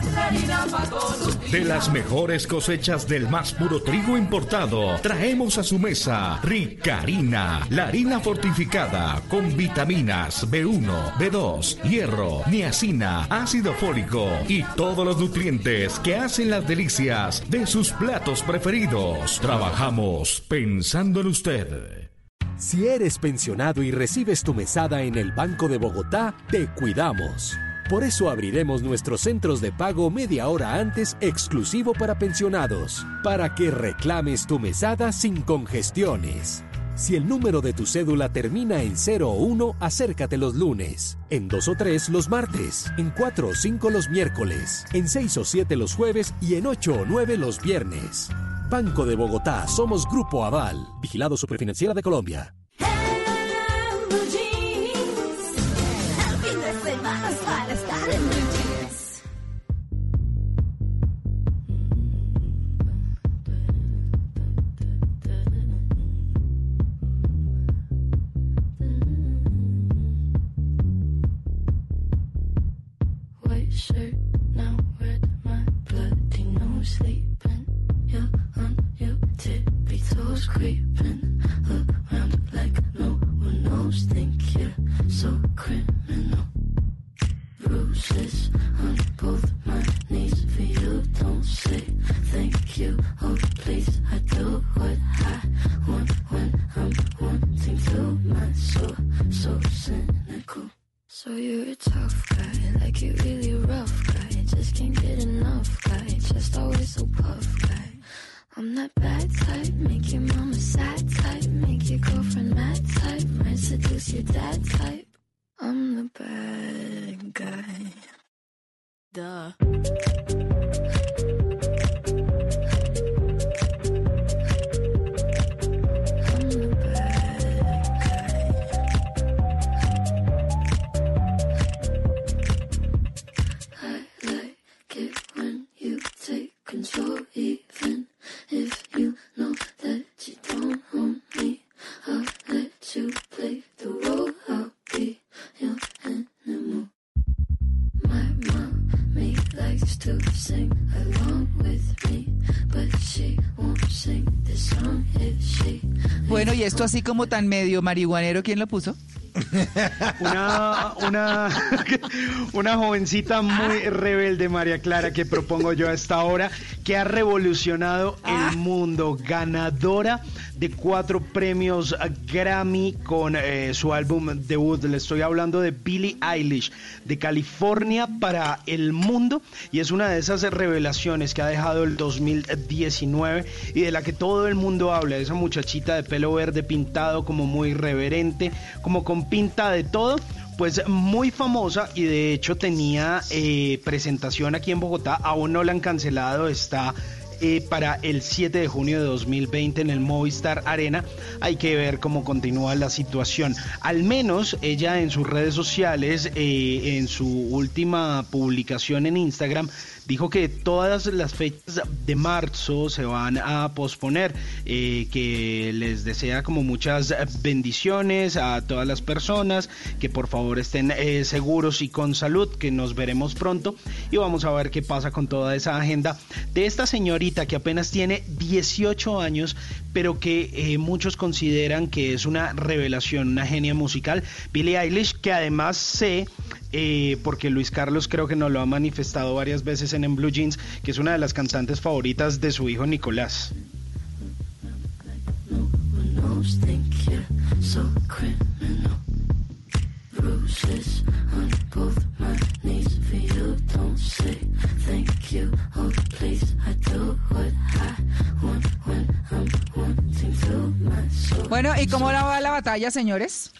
es la harina días. De las mejores cosechas del más puro trigo importado, traemos a su mesa Ricarina, la harina fortificada con vitaminas B1, B2, hierro, niacina, ácido fólico y todos los nutrientes que hacen las delicias de sus platos preferidos. Trabajamos pensando en usted. Si eres pensionado y recibes tu mesada en el Banco de Bogotá, te cuidamos. Por eso abriremos nuestros centros de pago media hora antes exclusivo para pensionados, para que reclames tu mesada sin congestiones. Si el número de tu cédula termina en 0 o 1, acércate los lunes, en 2 o 3 los martes, en 4 o 5 los miércoles, en 6 o 7 los jueves y en 8 o 9 los viernes. Banco de Bogotá, somos Grupo Aval, vigilado Superfinanciera de Colombia. Y esto así como tan medio marihuanero, ¿quién lo puso? Una, una, una jovencita muy rebelde, María Clara, que propongo yo a esta hora, que ha revolucionado el mundo, ganadora de cuatro premios Grammy con eh, su álbum debut. Le estoy hablando de Billie Eilish, de California para el mundo, y es una de esas revelaciones que ha dejado el 2019 y de la que todo el mundo habla, esa muchachita de pelo verde pintado como muy reverente, como con pinta de todo, pues muy famosa y de hecho tenía eh, presentación aquí en Bogotá, aún no la han cancelado, está eh, para el 7 de junio de 2020 en el Movistar Arena. Hay que ver cómo continúa la situación. Al menos ella en sus redes sociales, eh, en su última publicación en Instagram, dijo que todas las fechas de marzo se van a posponer, eh, que les desea como muchas bendiciones a todas las personas, que por favor estén eh, seguros y con salud, que nos veremos pronto. Y vamos a ver qué pasa con toda esa agenda de esta señorita que apenas tiene 18 años, pero que eh, muchos consideran que es una revelación, una genia musical, Billie Eilish, que además sé eh, porque Luis Carlos creo que nos lo ha manifestado varias veces en, en Blue Jeans, que es una de las cantantes favoritas de su hijo Nicolás. Bruises on both my knees for you. Don't say thank you. Oh, please, I do what I want when I'm wanting to my soul. Bueno, ¿y cómo la va la batalla, señores?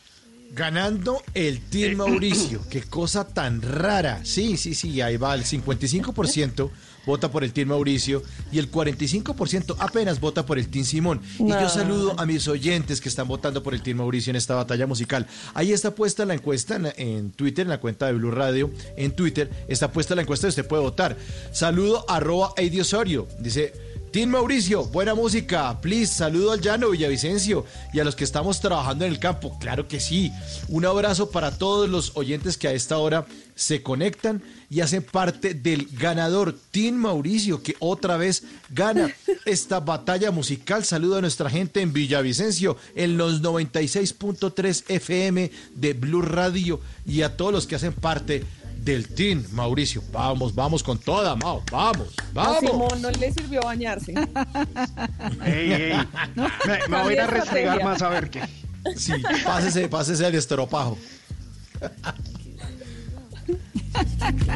Ganando el Team Mauricio. Qué cosa tan rara. Sí, sí, sí, ahí va. El 55% vota por el Team Mauricio y el 45% apenas vota por el Team Simón. Y yo saludo a mis oyentes que están votando por el Team Mauricio en esta batalla musical. Ahí está puesta la encuesta en, en Twitter, en la cuenta de Blue Radio. En Twitter está puesta la encuesta y usted puede votar. Saludo arroba Eddie Osorio. Dice. Team Mauricio, buena música, please, saludo al Llano Villavicencio y a los que estamos trabajando en el campo, claro que sí. Un abrazo para todos los oyentes que a esta hora se conectan y hacen parte del ganador Team Mauricio, que otra vez gana esta batalla musical. Saludo a nuestra gente en Villavicencio, en los 96.3 FM de Blue Radio y a todos los que hacen parte del Team Mauricio. Vamos, vamos con toda, Mao, vamos, vamos. Simón no le sirvió bañarse. Ey, ey. Me, me voy a restregar más a ver qué. Sí, pásese, pásese al estropajo.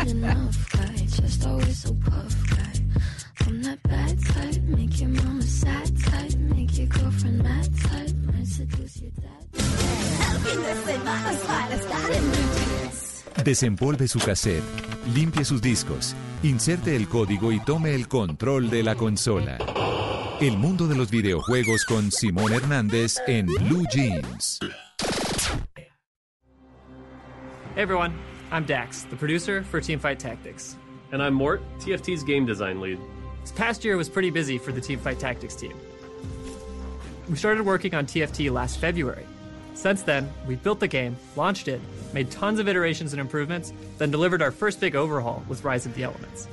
Enough guy, just always so puff guy. I'm that bad type, make your mama sad type, make your girlfriend mad type, might seduce your dad. El fin de semana es para estar en Blue Jeans. Desenvolve su cassette, limpie sus discos, inserte el código y tome el control de la consola. El mundo de los videojuegos con Simón Hernández en Blue Jeans. Everyone, I'm Dax, the producer for Teamfight Tactics. And I'm Mort, TFT's game design lead. This past year was pretty busy for the Teamfight Tactics team. We started working on TFT last February. Since then, we built the game, launched it, made tons of iterations and improvements, then delivered our first big overhaul with Rise of the Elements.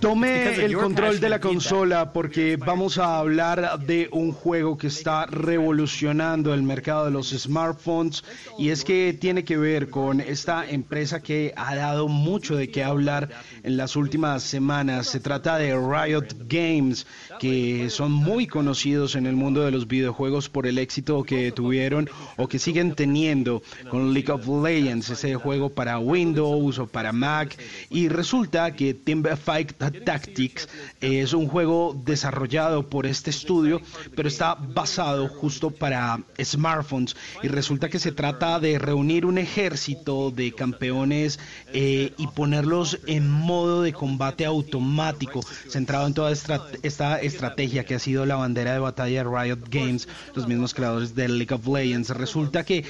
Tome el control de la consola porque vamos a hablar de un juego que está revolucionando el mercado de los smartphones y es que tiene que ver con esta empresa que ha dado mucho de qué hablar en las últimas semanas. Se trata de Riot Games, que son muy conocidos en el mundo de los videojuegos por el éxito que tuvieron o que siguen teniendo con League of Legends, ese juego para Windows o para Mac. Y resulta que Teamfight Tactics es un juego desarrollado por este estudio, pero está basado justo para smartphones y resulta que se trata de reunir un ejército de campeones eh, y ponerlos en modo de combate automático, centrado en toda esta, estrategia que ha sido la bandera de batalla de Riot Games, los mismos creadores de League of Legends. Resulta que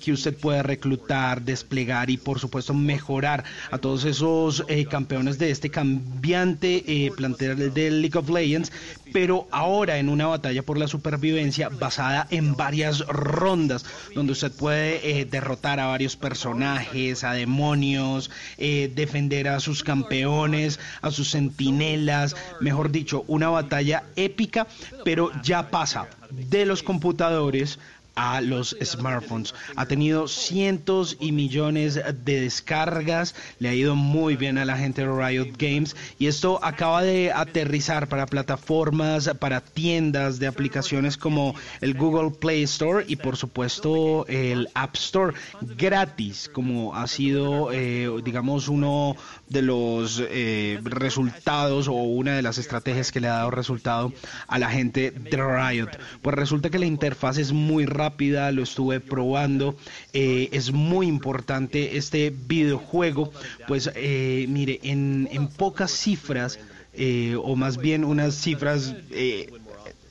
que usted puede reclutar, desplegar y por supuesto mejorar a todos esos eh, campeones de este cambiante eh, plantel de League of Legends, pero ahora en una batalla por la supervivencia basada en varias rondas, donde usted puede eh, derrotar a varios personajes, a demonios, eh, defender a sus campeones, a sus centinelas, mejor dicho, una batalla épica, pero ya pasa de los computadores a los smartphones. Ha tenido cientos y millones de descargas, le ha ido muy bien a la gente de Riot Games. Y esto acaba de aterrizar para plataformas, para tiendas de aplicaciones como el Google Play Store y por supuesto el App Store. Gratis, como ha sido, eh, digamos, uno de los eh, resultados o una de las estrategias que le ha dado resultado a la gente de Riot. Pues resulta que la interfaz es muy rápida lo estuve probando, eh, es muy importante este videojuego, pues eh, mire, en, en, pocas cifras, eh, o más bien unas cifras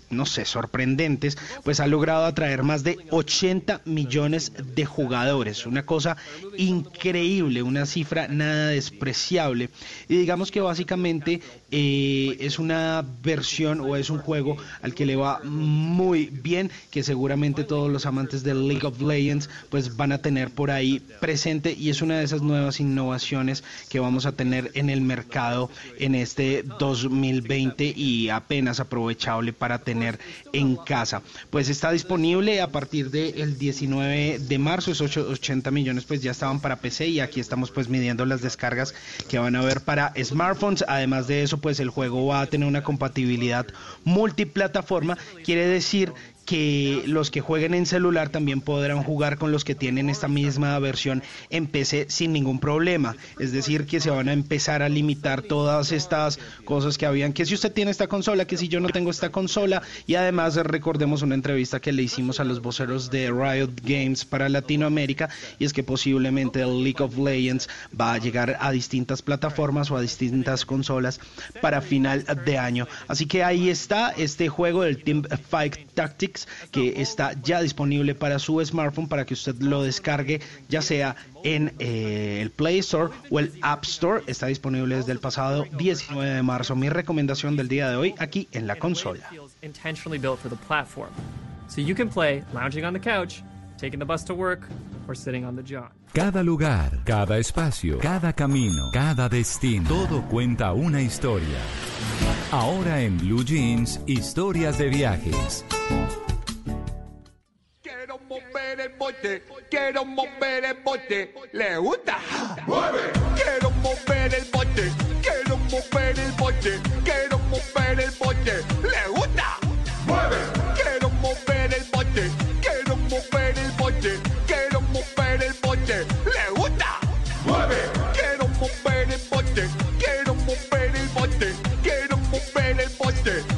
no sé, sorprendentes, pues ha logrado atraer más de 80 millones de jugadores. Una cosa increíble, una cifra nada despreciable. Y digamos que básicamente eh, es una versión o es un juego al que le va muy bien, que seguramente todos los amantes del League of Legends pues van a tener por ahí presente y es una de esas nuevas innovaciones que vamos a tener en el mercado en este 2020 y apenas aprovechable para tener en casa. Pues está disponible a partir del 19 de marzo, esos 80 millones pues ya estaban para PC y aquí estamos pues midiendo las descargas que van a haber para smartphones. Además de eso pues el juego va a tener una compatibilidad multiplataforma, quiere decir que los que jueguen en celular también podrán jugar con los que tienen esta misma versión en PC sin ningún problema. Es decir, que se van a empezar a limitar todas estas cosas que habían, que si usted tiene esta consola, que si yo no tengo esta consola, y además recordemos una entrevista que le hicimos a los voceros de Riot Games para Latinoamérica, y es que posiblemente el League of Legends va a llegar a distintas plataformas o a distintas consolas para final de año. Así que ahí está este juego del Team Fight Tactics que está ya disponible para su smartphone para que usted lo descargue ya sea en eh, el Play Store o el App Store. Está disponible desde el pasado 19 de marzo. Mi recomendación del día de hoy aquí en la consola. intentionally built for the platform. So you can play lounging on the couch, taking the bus to work, or sitting on the john. Cada lugar, cada espacio, cada camino, cada destino, todo cuenta una historia. Ahora en Blue Jeans, historias de viajes. Quiero mover el bote, quiero mover el bote, ¿le gusta? ¡Mueve! Quiero mover el bote, quiero mover el bote, quiero mover el bote, ¿le gusta? ¡Mueve! Quiero mover el bote, quiero mover el bote, quiero mover el bote, ¿le gusta? ¡Mueve! Quiero mover el bote, quiero mover el bote, quiero mover el bote.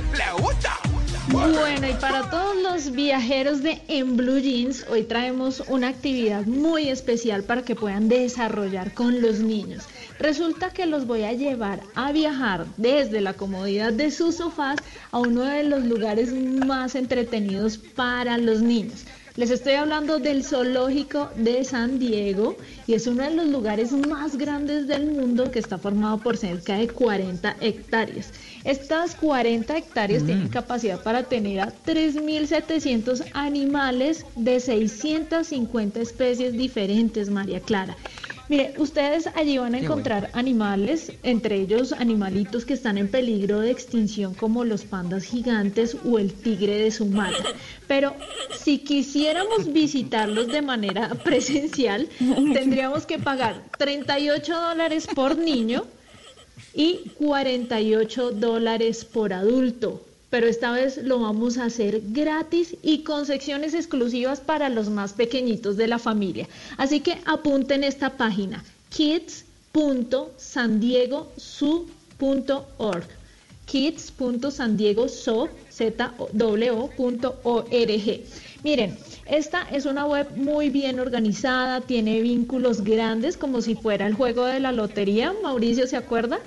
Bueno, y para todos los viajeros de En Blue Jeans, hoy traemos una actividad muy especial para que puedan desarrollar con los niños. Resulta que los voy a llevar a viajar desde la comodidad de sus sofás a uno de los lugares más entretenidos para los niños. Les estoy hablando del zoológico de San Diego y es uno de los lugares más grandes del mundo que está formado por cerca de 40 hectáreas. Estas 40 hectáreas tienen capacidad para tener a 3.700 animales de 650 especies diferentes, María Clara. Mire, ustedes allí van a encontrar animales, entre ellos animalitos que están en peligro de extinción como los pandas gigantes o el tigre de Sumatra. Pero si quisiéramos visitarlos de manera presencial, tendríamos que pagar 38 dólares por niño y 48 dólares por adulto. Pero esta vez lo vamos a hacer gratis y con secciones exclusivas para los más pequeñitos de la familia. Así que apunten esta página, kids.org kids.sandiegoso.org. Miren, esta es una web muy bien organizada, tiene vínculos grandes como si fuera el juego de la lotería. Mauricio, ¿se acuerda?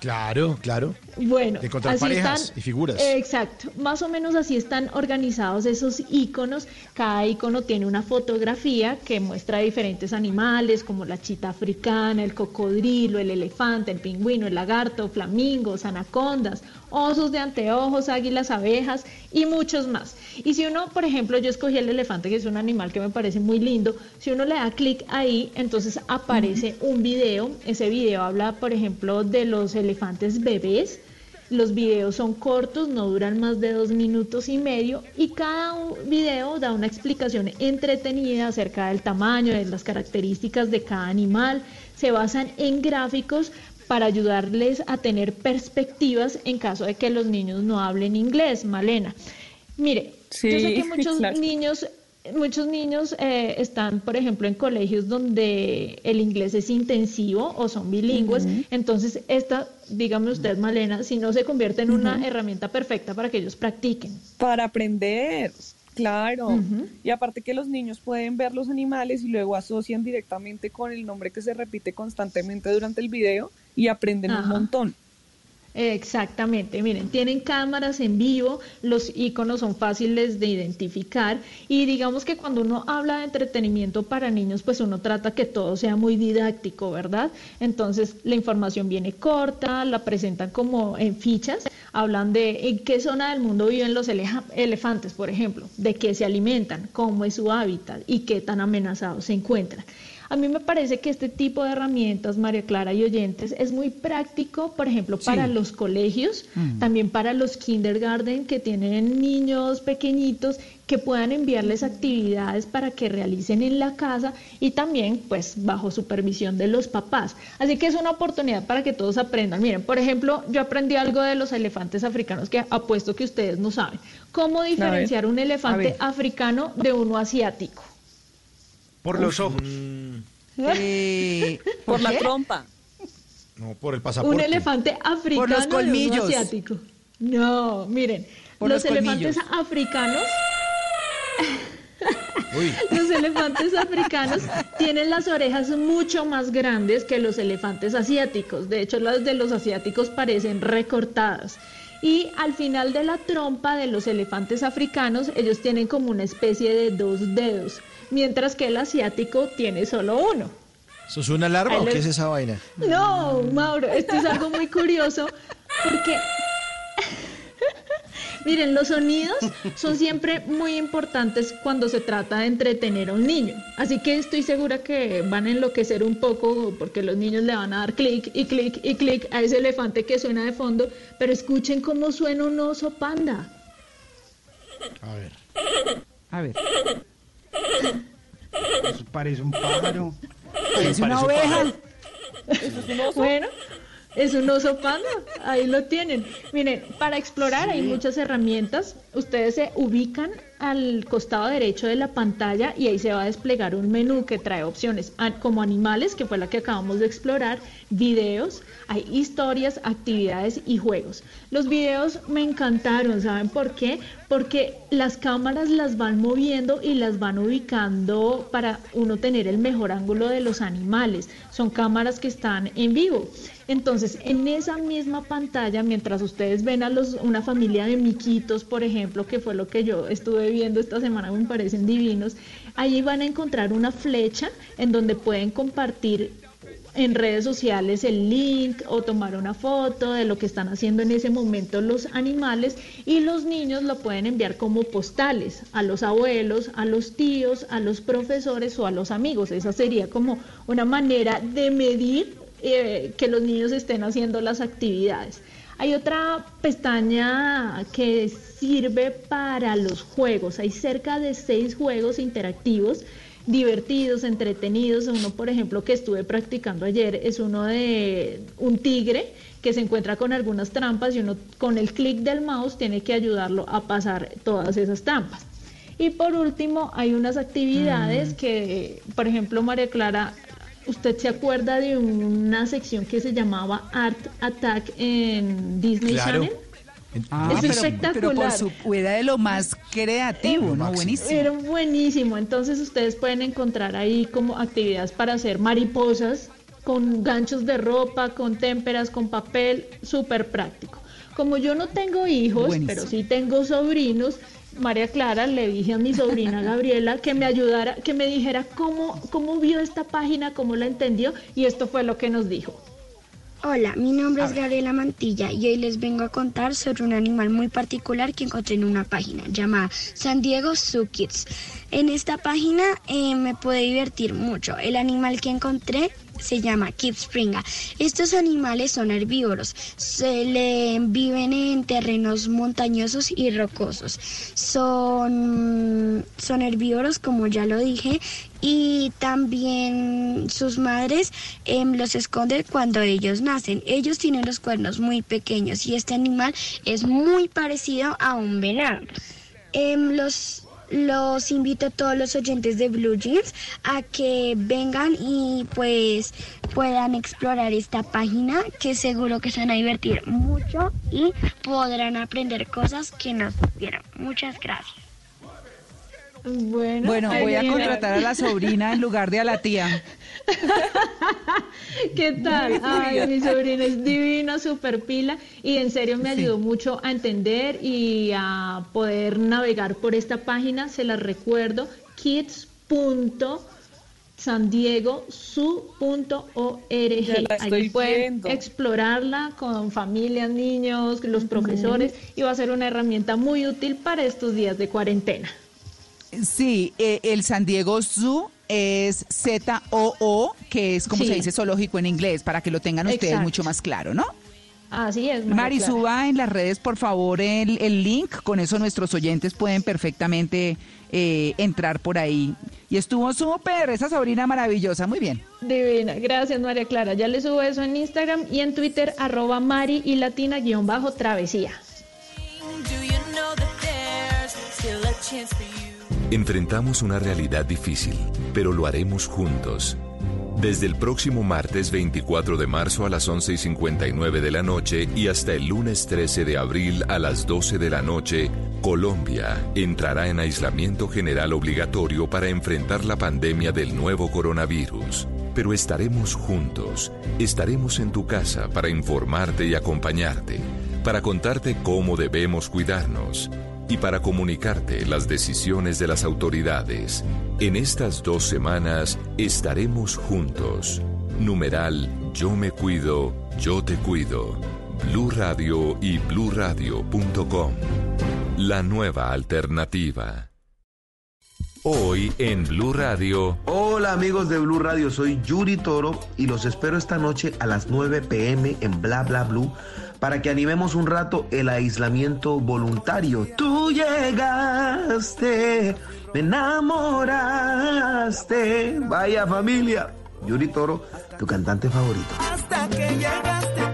Claro, claro. Bueno, De encontrar así parejas están- y figuras. Exacto, más o menos así están organizados esos iconos. Cada icono tiene una fotografía que muestra diferentes animales como la chita africana, el cocodrilo, el elefante, el pingüino, el lagarto, flamingos, anacondas, osos de anteojos, águilas, abejas y muchos más. Y si uno, por ejemplo, yo escogí el elefante, que es un animal que me parece muy lindo, si uno le da clic ahí, entonces aparece un video. Ese video habla, por ejemplo, de los elefantes bebés. Los videos son cortos, no duran más de dos minutos y medio y cada video da una explicación entretenida acerca del tamaño, de las características de cada animal. Se basan en gráficos para ayudarles a tener perspectivas en caso de que los niños no hablen inglés, Malena. Mire, yo sé que muchos claro. niños muchos niños eh, están, por ejemplo, en colegios donde el inglés es intensivo o son bilingües. Entonces, esta, dígame usted, Malena, si no se convierte en una herramienta perfecta para que ellos practiquen. Para aprender, claro. Y aparte que los niños pueden ver los animales y luego asocian directamente con el nombre que se repite constantemente durante el video y aprenden un montón. Exactamente, miren, tienen cámaras en vivo, los iconos son fáciles de identificar y digamos que cuando uno habla de entretenimiento para niños, pues uno trata que todo sea muy didáctico, ¿verdad? Entonces la información viene corta, la presentan como en fichas, hablan de en qué zona del mundo viven los elefantes, por ejemplo, de qué se alimentan, cómo es su hábitat y qué tan amenazados se encuentran. A mí me parece que este tipo de herramientas, María Clara y oyentes, es muy práctico, por ejemplo, para Sí. los colegios, Mm. también para los kindergarten que tienen niños pequeñitos que puedan enviarles actividades para que realicen en la casa y también pues bajo supervisión de los papás. Así que es una oportunidad para que todos aprendan. Miren, por ejemplo, yo aprendí algo de los elefantes africanos que apuesto que ustedes no saben. ¿Cómo diferenciar un elefante africano de uno asiático? Por los ojos. Eh, Por la trompa. No, por el Un pasaporte. elefante africano Por los de uno colmillos. asiático. No, miren, Por los, los elefantes africanos, Uy, los elefantes africanos tienen las orejas mucho más grandes que los elefantes asiáticos. De hecho, las de los asiáticos parecen recortadas. Y al final de la trompa de los elefantes africanos, ellos tienen como una especie de dos dedos, mientras que el asiático tiene solo uno. ¿Eso es una alarma o qué es esa vaina? No, Mauro, esto es algo muy curioso porque, miren, los sonidos son siempre muy importantes cuando se trata de entretener a un niño. Así que estoy segura que van a enloquecer un poco porque los niños le van a dar clic y clic y clic a ese elefante que suena de fondo, pero escuchen cómo suena un oso panda. A ver. a ver. Eso parece un pájaro. Es una un oveja. pájaro. Bueno, es un oso panda, ahí lo tienen. Miren, para explorar hay muchas herramientas. Ustedes se ubican al costado derecho de la pantalla y ahí se va a desplegar un menú que trae opciones a- como animales, que fue la que acabamos de explorar, videos, hay historias, actividades y juegos. Los videos me encantaron, ¿saben por qué? Porque las cámaras las van moviendo y las van ubicando para uno tener el mejor ángulo de los animales. Son cámaras que están en vivo. Entonces, en esa misma pantalla, mientras ustedes ven a los, una familia de miquitos, por ejemplo, que fue lo que yo estuve viendo esta semana, me parecen divinos, allí van a encontrar una flecha en donde pueden compartir en redes sociales el link o tomar una foto de lo que están haciendo en ese momento los animales y los niños lo pueden enviar como postales a los abuelos, a los tíos, a los profesores o a los amigos. Esa sería como una manera de medir eh, que los niños estén haciendo las actividades. Hay otra pestaña que sirve para los juegos. Hay cerca de seis juegos interactivos divertidos, entretenidos. Uno, por ejemplo, que estuve practicando ayer es uno de un tigre que se encuentra con algunas trampas y uno con el clic del mouse tiene que ayudarlo a pasar todas esas trampas. Y por último, hay unas actividades que, por ejemplo, María Clara, ¿usted se acuerda de una sección que se llamaba Art Attack en Disney Claro. Channel? Ah, es pero, espectacular. pero por su era de lo más creativo, ¿no? Buenísimo. Era buenísimo. Entonces ustedes pueden encontrar ahí como actividades para hacer mariposas con ganchos de ropa, con témperas, con papel, súper práctico. Como yo no tengo hijos, Buenísimo. pero sí tengo sobrinos, María Clara le dije a mi sobrina Gabriela que me ayudara, que me dijera cómo, cómo vio esta página, cómo la entendió, y esto fue lo que nos dijo. Hola, mi nombre es Gabriela Mantilla y hoy les vengo a contar sobre un animal muy particular que encontré en una página llamada San Diego Zoo Kids. En esta página eh, me pude divertir mucho. El animal que encontré se llama Kid Springa. Estos animales son herbívoros. Se le viven en terrenos montañosos y rocosos. Son, son herbívoros, como ya lo dije, y también sus madres em, los esconden cuando ellos nacen. Ellos tienen los cuernos muy pequeños y este animal es muy parecido a un venado. Em, los, los invito a todos los oyentes de Blue Jeans a que vengan y pues puedan explorar esta página que seguro que se van a divertir mucho y podrán aprender cosas que no supieron. Muchas gracias. Bueno, Bueno, voy a contratar a la sobrina en lugar de a la tía. ¿Qué tal? Ay, mi sobrina es divina, super pila y en serio me ayudó mucho a entender y a poder navegar por esta página. Se las recuerdo, kids.sandiegosu.org. Ahí pueden viendo. explorarla con familias, niños, los profesores y va a ser una herramienta muy útil para estos días de cuarentena. Sí, eh, el San Diego Zoo es Z-O-O, que es como Sí. se dice zoológico en inglés, para que lo tengan ustedes Exacto. mucho más claro, ¿no? Así es. María Mari, suba en las redes, por favor, el, el link. Con eso nuestros oyentes pueden perfectamente eh, entrar por ahí. Y estuvo súper, esa sobrina maravillosa. Muy bien. Divina, gracias María Clara. Ya le subo eso en Instagram y en Twitter, arroba Mari y Latina guion bajo travesía. Enfrentamos una realidad difícil, pero lo haremos juntos. Desde el próximo martes 24 de marzo a las 11 y 59 de la noche y hasta el lunes 13 de abril a las 12 de la noche, Colombia entrará en aislamiento general obligatorio para enfrentar la pandemia del nuevo coronavirus. Pero estaremos juntos, estaremos en tu casa para informarte y acompañarte, para contarte cómo debemos cuidarnos y para comunicarte las decisiones de las autoridades. En estas dos semanas estaremos juntos. Numeral Yo me cuido, yo te cuido. Blue Radio y bluradio.com. La nueva alternativa. Hoy en Blue Radio. Hola amigos de Blue Radio, soy Yuri Toro y los espero esta noche a las 9 pm en Bla Bla Blue para que animemos un rato el aislamiento voluntario. Tú llegaste, me enamoraste. Vaya familia, Yuri Toro, tu cantante favorito. Hasta que llegaste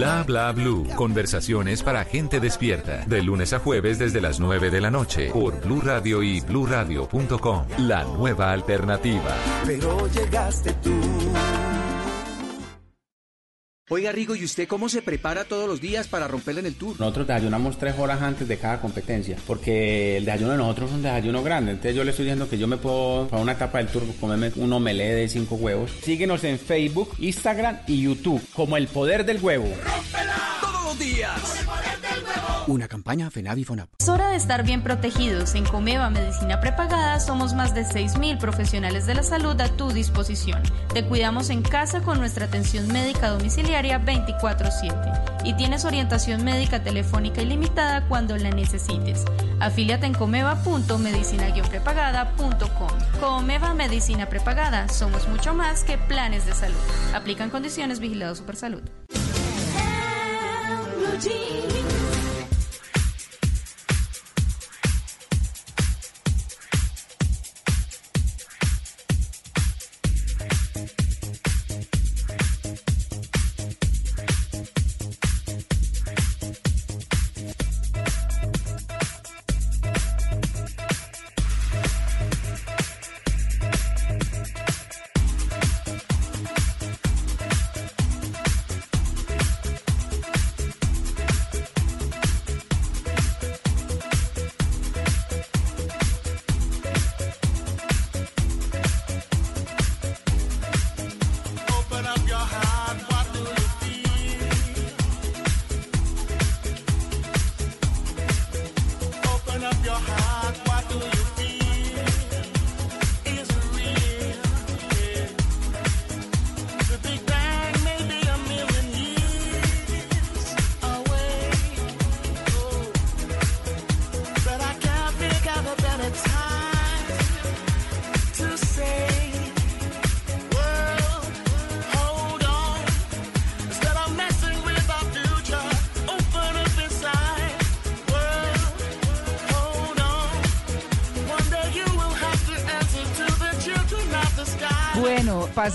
Bla Bla Blue. Conversaciones para gente despierta. De lunes a jueves desde las 9 de la noche. Por Blue Radio y bluradio.com. La nueva alternativa. pero llegaste tú. Oiga, Rigo, ¿y usted cómo se prepara todos los días para romperle en el tour? Nosotros desayunamos tres horas antes de cada competencia, porque el desayuno de nosotros es un desayuno grande. Entonces yo le estoy diciendo que yo me puedo, para una etapa del tour, comerme un omelette de cinco huevos. Síguenos en Facebook, Instagram y YouTube, como El Poder del Huevo. Todos días. Una campaña FENAVI FONAP. Es hora de estar bien protegidos. En Comeva Medicina Prepagada somos más de 6.000 profesionales de la salud a tu disposición. Te cuidamos en casa con nuestra atención médica domiciliaria 24/7 y tienes orientación médica telefónica ilimitada cuando la necesites. Afíliate en comeva.medicina-prepagada.com. Comeva Medicina Prepagada. Somos mucho más que planes de salud. Aplican condiciones vigilados Supersalud. Bueno,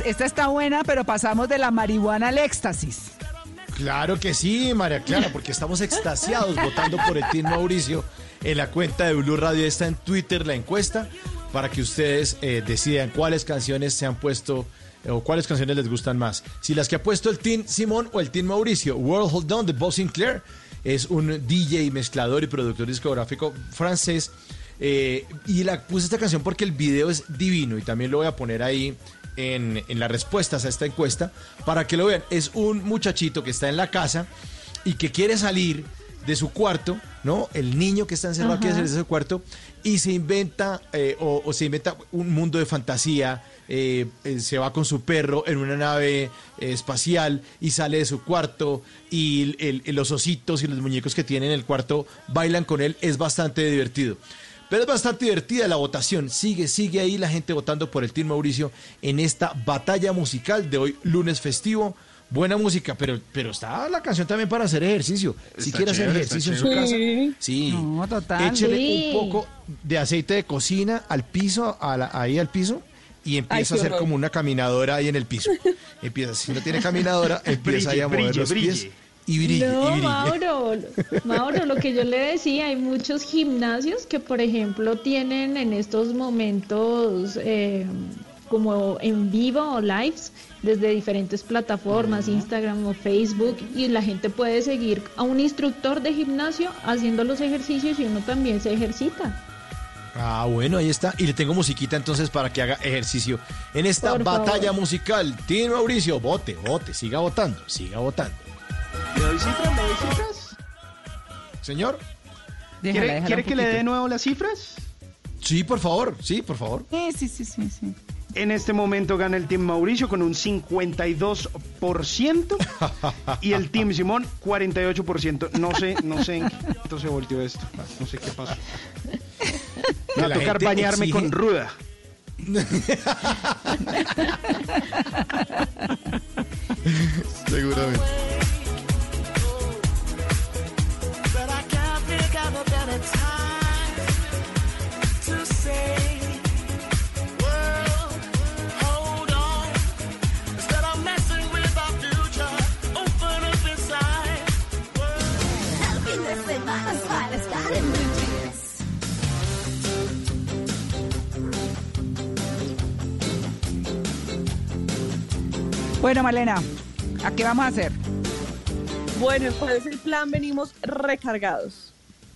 esta está buena, pero pasamos de la marihuana al éxtasis. Claro que sí, María Clara, porque estamos extasiados votando por el Team Mauricio en la cuenta de Blue Radio. Está en Twitter la encuesta para que ustedes eh, decidan cuáles canciones se han puesto eh, o cuáles canciones les gustan más. Si las que ha puesto el Team Simón o el Team Mauricio. World Hold On de Bob Sinclair es un DJ, mezclador y productor discográfico francés. eh, y la puse esta canción porque el video es divino y también lo voy a poner ahí en, en las respuestas a esta encuesta para que lo vean. Es un muchachito que está en la casa y que quiere salir de su cuarto, ¿no? El niño que está encerrado quiere Ajá. salir de su cuarto y se inventa eh, o, o se inventa un mundo de fantasía. eh, eh, se va con su perro en una nave espacial y sale de su cuarto y el- el- los ositos y los muñecos que tiene en el cuarto bailan con él. Es bastante divertido. Pero es bastante divertida la votación. Sigue, sigue ahí la gente votando por el Team Mauricio en esta batalla musical de hoy, lunes festivo. Buena música, pero, pero está la canción también para hacer ejercicio. si quiere hacer ejercicio en su chévere. casa, sí. No, total. Échele Sí. un poco de aceite de cocina al piso, a la- ahí al piso, y empieza Ay, a hacer horror. como una caminadora ahí en el piso. Empieza, si no tiene caminadora, empieza ahí a mover brille, los pies brille. Y brille, no, y brille. Mauro, Mauro, lo que yo le decía, hay muchos gimnasios que, por ejemplo, tienen en estos momentos eh, como en vivo o lives desde diferentes plataformas, Instagram o Facebook, y la gente puede seguir a un instructor de gimnasio haciendo los ejercicios y uno también se ejercita. Ah, bueno, ahí está. Y le tengo musiquita entonces para que haga ejercicio en esta Por batalla favor. musical. Tiene Mauricio, vote, vote, siga votando, siga votando. ¿Le doy cifras? ¿Le doy cifras? Señor. Déjala, ¿Quiere, déjala quiere un que le dé de nuevo las cifras? Sí, por favor, sí, por favor. Sí, sí, sí, sí, sí. En este momento gana el Team Mauricio con un 52% y el Team Simón 48%. No sé, no sé en qué momento se volteó esto. No sé qué pasó. Me va a tocar bañarme exige- con ruda. Seguramente. Bueno, Malena, ¿a qué vamos a hacer? Bueno, ¿cuál es el plan? Venimos recargados.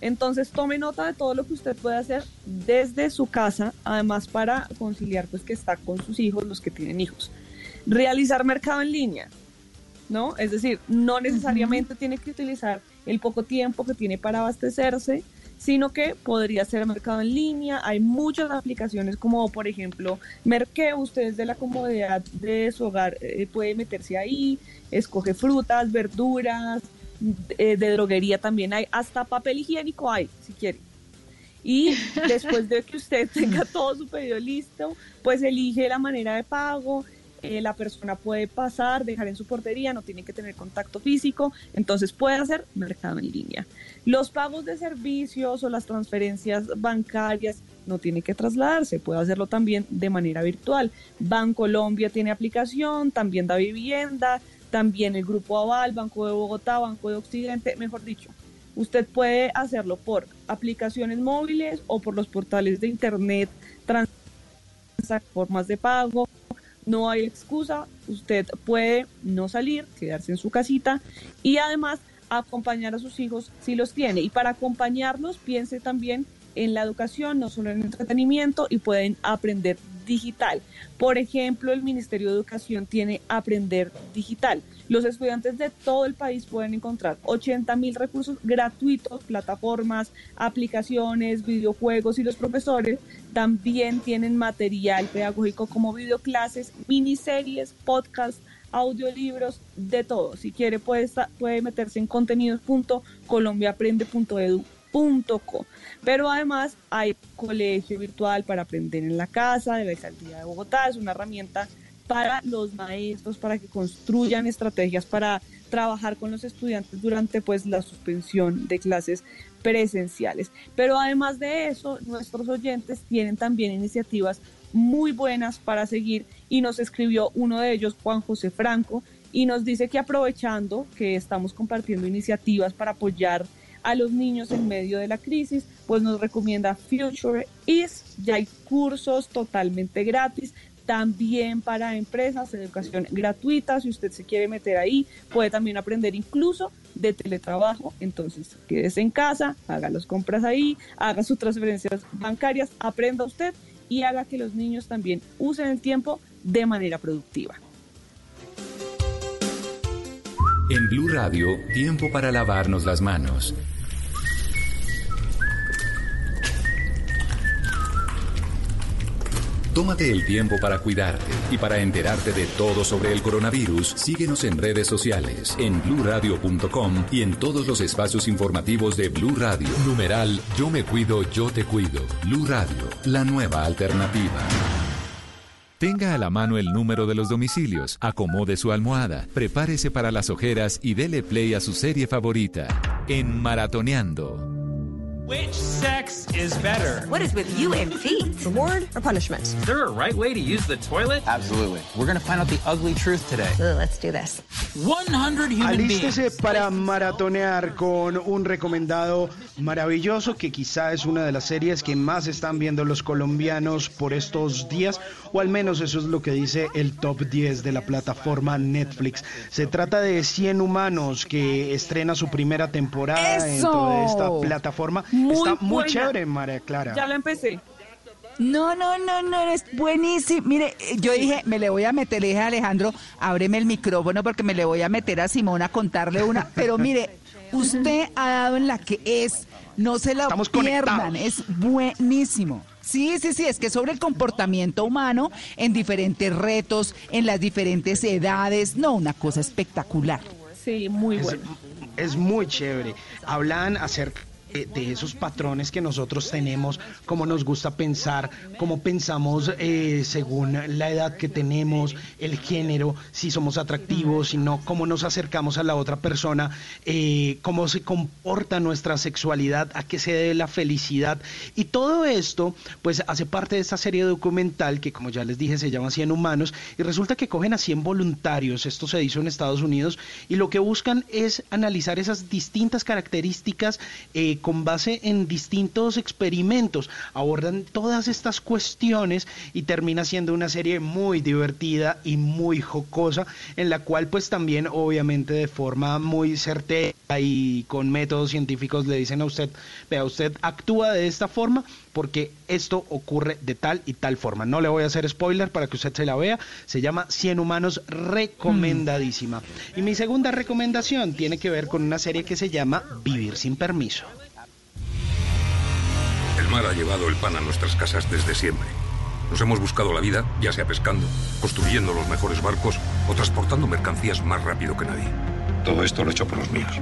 Entonces tome nota de todo lo que usted puede hacer desde su casa, además para conciliar pues que está con sus hijos, los que tienen hijos. Realizar mercado en línea, ¿no? Es decir, no necesariamente tiene que utilizar el poco tiempo que tiene para abastecerse, sino que podría ser mercado en línea. Hay muchas aplicaciones como por ejemplo Merkeo, usted desde la comodidad de su hogar eh, puede meterse ahí, escoge frutas, verduras, eh, de droguería también hay, hasta papel higiénico hay, si quiere. Y después de que usted tenga todo su pedido listo, pues elige la manera de pago. eh, la persona puede pasar, dejar en su portería, no tiene que tener contacto físico, entonces puede hacer mercado en línea. Los pagos de servicios o las transferencias bancarias no tiene que trasladarse, puede hacerlo también de manera virtual. Bancolombia tiene aplicación, también da vivienda, también el Grupo Aval, Banco de Bogotá, Banco de Occidente, mejor dicho. Usted puede hacerlo por aplicaciones móviles o por los portales de internet, formas de pago. No hay excusa, usted puede no salir, quedarse en su casita y además acompañar a sus hijos si los tiene. Y para acompañarlos, piense también en la educación, no solo en el entretenimiento, y pueden aprender digital. Por ejemplo, el Ministerio de Educación tiene Aprender Digital. Los estudiantes de todo el país pueden encontrar 80 mil recursos gratuitos, plataformas, aplicaciones, videojuegos y los profesores también tienen material pedagógico como videoclases, miniseries, podcasts, audiolibros, de todo. Si quiere puede, puede meterse en contenidos.colombiaaprende.edu.co. Pero además hay colegio virtual para aprender en la casa de la Alcaldía de Bogotá. Es una herramienta para los maestros, para que construyan estrategias para trabajar con los estudiantes durante pues la suspensión de clases presenciales. Pero además de eso, nuestros oyentes tienen también iniciativas muy buenas para seguir y nos escribió uno de ellos, Juan José Franco, y nos dice que aprovechando que estamos compartiendo iniciativas para apoyar a los niños en medio de la crisis, pues nos recomienda Future Is, ya hay cursos totalmente gratis, también para empresas, educación gratuita, si usted se quiere meter ahí, puede también aprender incluso de teletrabajo, entonces quédese en casa, haga las compras ahí, haga sus transferencias bancarias, aprenda usted y haga que los niños también usen el tiempo de manera productiva. En Blue Radio, tiempo para lavarnos las manos. Tómate el tiempo para cuidarte y para enterarte de todo sobre el coronavirus. Síguenos en redes sociales, en bluradio.com y en todos los espacios informativos de Blue Radio. Numeral Yo me cuido, yo te cuido. Blue Radio, la nueva alternativa. Tenga a la mano el número de los domicilios, acomode su almohada, prepárese para las ojeras y dele play a su serie favorita. En Maratoneando. Which sex is better? What is with you and feet? Reward or punishment? Is there a right way to use the toilet? Absolutely. We're going to find out the ugly truth today. Ugh, let's do this. 100 human Alístese beings. para maratonear con un recomendado maravilloso que quizá es una de las series que más están viendo los colombianos por estos días, o al menos eso es lo que dice el top 10 de la plataforma Netflix. Se trata de 100 humanos que estrena su primera temporada dentro de esta ¡Eso! plataforma. Muy Está muy buena. chévere, María Clara. Ya la empecé. No, no, no, no, es buenísimo. Mire, yo dije, me le voy a meter, le dije a Alejandro, ábreme el micrófono porque me le voy a meter a Simón a contarle una. Pero mire, usted ha dado en la que es, no se la Estamos pierdan, conectados. es buenísimo. Sí, sí, sí, es que sobre el comportamiento humano en diferentes retos, en las diferentes edades, no, una cosa espectacular. Sí, muy Es- bueno. Es muy chévere. Hablan acerca de, de esos patrones que nosotros tenemos, cómo nos gusta pensar, cómo pensamos eh, según la edad que tenemos, el género, si somos atractivos, si no, cómo nos acercamos a la otra persona, eh, cómo se comporta nuestra sexualidad, a qué se debe la felicidad. Y todo esto, pues, hace parte de esta serie documental que, como ya les dije, se llama 100 Humanos, y resulta que cogen a 100 voluntarios, esto se hizo en Estados Unidos, y lo que buscan es analizar esas distintas características eh, con base en distintos experimentos, abordan todas estas cuestiones y termina siendo una serie muy divertida y muy jocosa, en la cual pues también obviamente de forma muy certera y con métodos científicos le dicen a usted, vea, usted actúa de esta forma porque esto ocurre de tal y tal forma. No le voy a hacer spoiler para que usted se la vea. Se llama 100 Humanos, recomendadísima. Y mi segunda recomendación tiene que ver con una serie que se llama Vivir sin permiso. El mar ha llevado el pan a nuestras casas desde siempre. Nos hemos buscado la vida, ya sea pescando, construyendo los mejores barcos o transportando mercancías más rápido que nadie. Todo esto lo he hecho por los míos.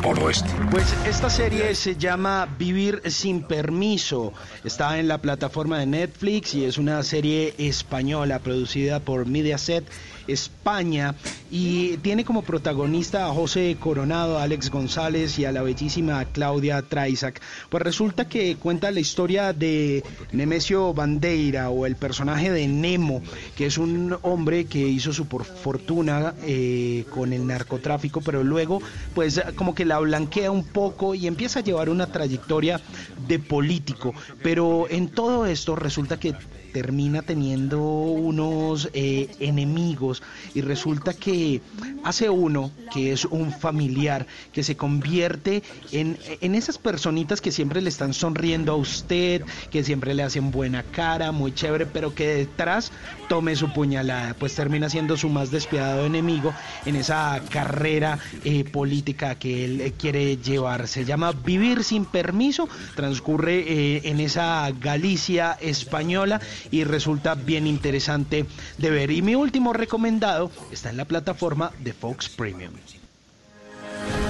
Por oeste. Pues esta serie se llama Vivir sin permiso. Está en la plataforma de Netflix y es una serie española producida por Mediaset España y tiene como protagonista a José Coronado, a Alex González y a la bellísima Claudia Traisac. Pues resulta que cuenta la historia de Nemesio Bandeira o el personaje de Nemo, que es un hombre que hizo su fortuna eh, con el narcotráfico, pero luego pues como que la blanquea un poco y empieza a llevar una trayectoria de político. Pero en todo esto resulta que termina teniendo unos eh, enemigos y resulta que hace uno que es un familiar que se convierte en, en esas personitas que siempre le están sonriendo a usted, que siempre le hacen buena cara, muy chévere, pero que detrás tome su puñalada, pues termina siendo su más despiadado enemigo en esa carrera eh, política que él quiere llevar. Se llama Vivir sin permiso, transcurre eh, en esa Galicia española y resulta bien interesante de ver. Y mi último recomendado está en la plataforma de Fox Premium.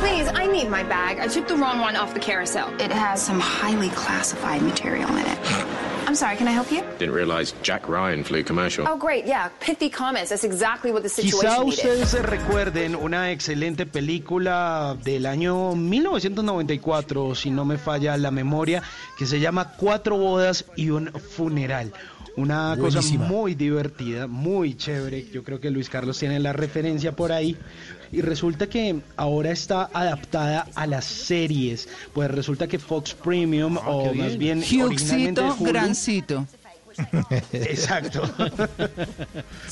Please, I need my bag. I took the wrong one off the carousel. It has some highly classified material in it. I'm sorry, can I help you? Didn't realize Jack Ryan flew commercial. Oh, great, yeah. Pithy comments. That's exactly what the Quizá situation needed. ustedes se recuerden una excelente película del año 1994, si no me falla la memoria, que se llama Cuatro bodas y un funeral. Una Buenísima. cosa muy divertida, muy chévere. Yo creo que Luis Carlos tiene la referencia por ahí. Y resulta que ahora está adaptada a las series. Pues resulta que Fox Premium, o más bien originalmente Hughcito, Hulu, Grancito. Exacto.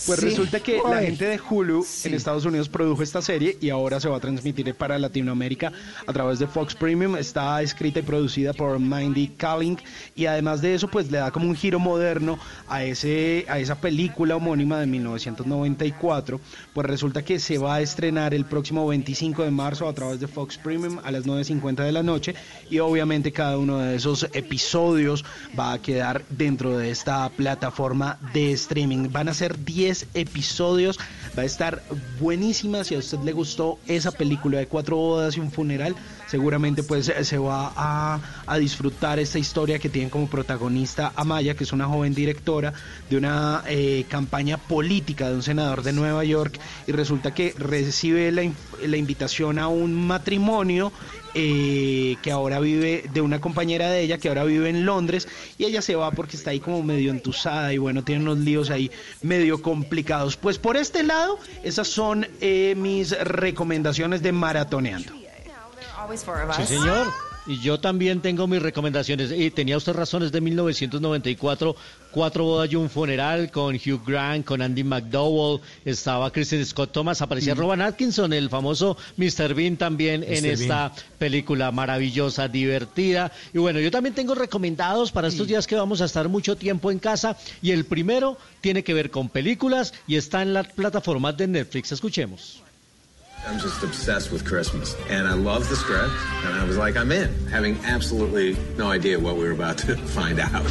Pues Sí. resulta que la gente de Hulu en Estados Unidos produjo esta serie y ahora se va a transmitir para Latinoamérica a través de Fox Premium. Está escrita y producida por Mindy Kaling y además de eso pues le da como un giro moderno a ese a esa película homónima de 1994. Pues resulta que se va a estrenar el próximo 25 de marzo a través de Fox Premium a las 9.50 de la noche y obviamente cada uno de esos episodios va a quedar dentro de esta plataforma de streaming. Van a ser 10 episodios, va a estar buenísima. Si a usted le gustó esa película de cuatro bodas y un funeral, seguramente pues se va a, disfrutar esta historia que tiene como protagonista a Maya, que es una joven directora de una eh, campaña política de un senador de Nueva York y resulta que recibe la, la invitación a un matrimonio eh, que ahora vive de una compañera de ella que ahora vive en Londres y ella se va porque está ahí como medio entusada y bueno, tiene unos líos ahí medio complicados. Pues por este lado, esas son eh, mis recomendaciones de maratoneando. Sí, señor. Y yo también tengo mis recomendaciones. Y tenía usted razones de 1994, Cuatro bodas y un funeral con Hugh Grant, con Andy McDowell, estaba Kristen Scott Thomas, aparecía Mm. Rowan Atkinson, el famoso Mr. Bean también en esta película maravillosa, divertida. Y bueno, yo también tengo recomendados para estos días que vamos a estar mucho tiempo en casa. Y el primero tiene que ver con películas y está en la plataforma de Netflix. Escuchemos. I'm just obsessed with Christmas, and I love the script, and I was like, I'm in, having absolutely no idea what we were about to find out.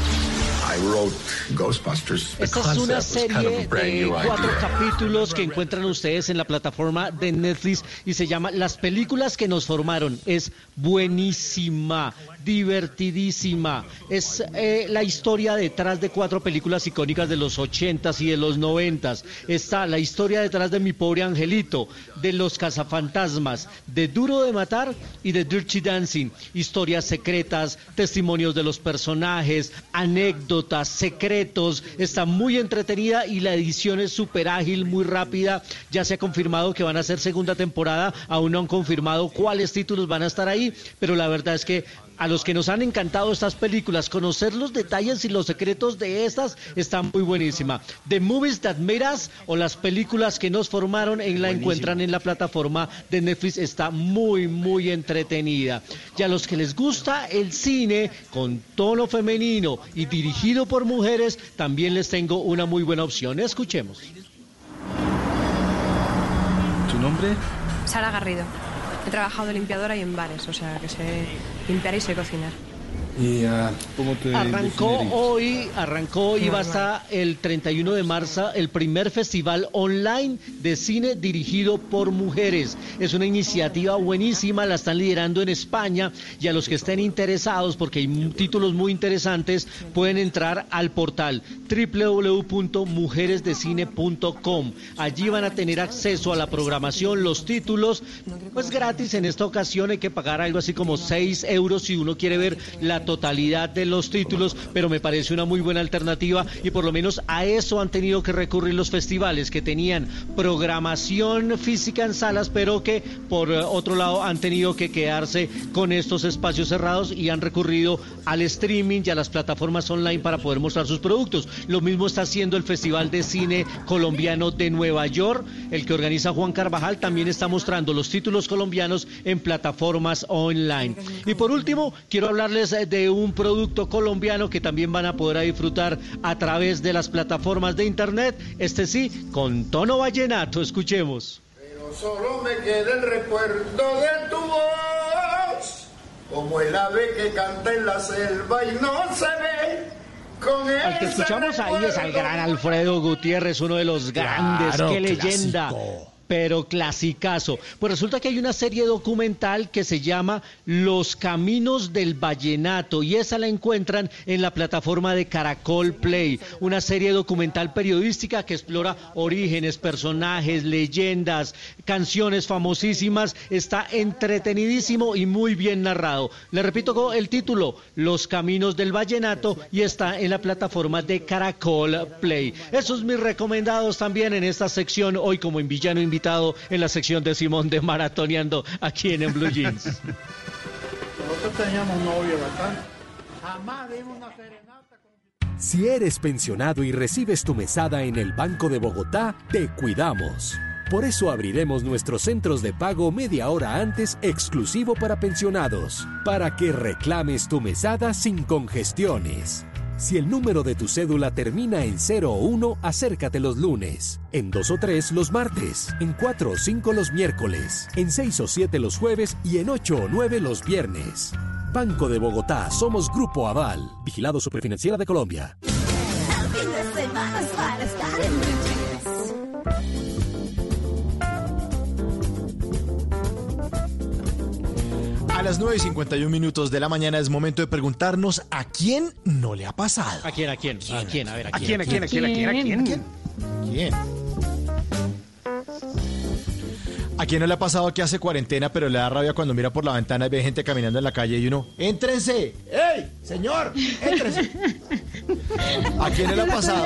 I wrote Ghostbusters. Esta es una serie kind of a brand de new cuatro idea. capítulos que encuentran ustedes en la plataforma de Netflix y se llama Las películas que nos formaron. Es buenísima, divertidísima. Es eh, la historia detrás de cuatro películas icónicas de los ochentas y de los noventas. Está la historia detrás de Mi Pobre Angelito, de Los Cazafantasmas, de Duro de Matar y de Dirty Dancing. Historias secretas, testimonios de los personajes, anécdotas, secretos. Está muy entretenida y la edición es súper ágil, muy rápida. Ya se ha confirmado que van a ser segunda temporada. Aún no han confirmado cuáles títulos van a estar ahí, pero la verdad es que a los que nos han encantado estas películas, conocer los detalles y los secretos de estas está muy buenísima. The Movies That Made Us o las películas que nos formaron en la encuentran en la plataforma de Netflix está muy muy entretenida. Y a los que les gusta el cine con tono femenino y dirigido por mujeres, también les tengo una muy buena opción. Escuchemos. ¿Tu nombre? Sara Garrido. He trabajado de limpiadora y en bares, o sea que sé limpiar y sé cocinar. ¿Y ah, cómo te Arrancó definirías? hoy, arrancó y va hasta el 31 de marzo el primer festival online de cine dirigido por mujeres. Es una iniciativa buenísima, la están liderando en España y a los que estén interesados, porque hay títulos muy interesantes, pueden entrar al portal www.mujeresdecine.com. Allí van a tener acceso a la programación, los títulos, pues gratis en esta ocasión hay que pagar algo así como 6 euros si uno quiere ver la totalidad de los títulos, pero me parece una muy buena alternativa y por lo menos a eso han tenido que recurrir los festivales que tenían programación física en salas, pero que por eh, otro lado han tenido que quedarse con estos espacios cerrados y han recurrido al streaming y a las plataformas online para poder mostrar sus productos. Lo mismo está haciendo el Festival de Cine Colombiano de Nueva York, el que organiza Juan Carvajal, también está mostrando los títulos colombianos en plataformas online. Y por último, quiero hablarles eh, de un producto colombiano que también van a poder disfrutar a través de las plataformas de internet, este sí, con tono vallenato. Escuchemos. Pero solo me queda el recuerdo de tu voz, como el ave que canta en la selva y no se ve. Con Al que escuchamos ahí es al gran Alfredo Gutiérrez, uno de los grandes, Claro, qué leyenda. clásico. Pero clasicazo. Pues resulta que hay una serie documental que se llama Los Caminos del Vallenato y esa la encuentran en la plataforma de Caracol Play, una serie documental periodística que explora orígenes, personajes, leyendas, canciones famosísimas. Está entretenidísimo y muy bien narrado. Le repito el título, Los Caminos del Vallenato y está en la plataforma de Caracol Play. Esos mis recomendados también en esta sección hoy como en villano invitado en la sección de Simón de Maratoneando aquí en, en Blue Jeans. Nosotros teníamos novio, ¿verdad? Jamás dimos una serenata. Si eres pensionado y recibes tu mesada en el Banco de Bogotá, te cuidamos. Por eso abriremos nuestros centros de pago media hora antes exclusivo para pensionados, para que reclames tu mesada sin congestiones. Si el número de tu cédula termina en 0 o 1, acércate los lunes, en 2 o 3 los martes, en 4 o 5 los miércoles, en 6 o 7 los jueves. Y en 8 o 9 los viernes. Banco de Bogotá, somos Grupo Aval, Vigilado Superfinanciera de Colombia. Las 9 y 51 minutos de la mañana es momento de preguntarnos a quién no le ha pasado. ¿A quién? ¿A quién? ¿A quién? A ver, ¿a ¿A quién? quién? ¿A quién? ¿A quién? ¿A quién? ¿A quién? ¿Quién? ¿A quién no le ha pasado que hace cuarentena pero le da rabia cuando mira por la ventana y ve gente caminando en la calle y uno, ¡éntrense! ¡Ey, señor! ¡Éntrense! ¿A quién no le ha pasado?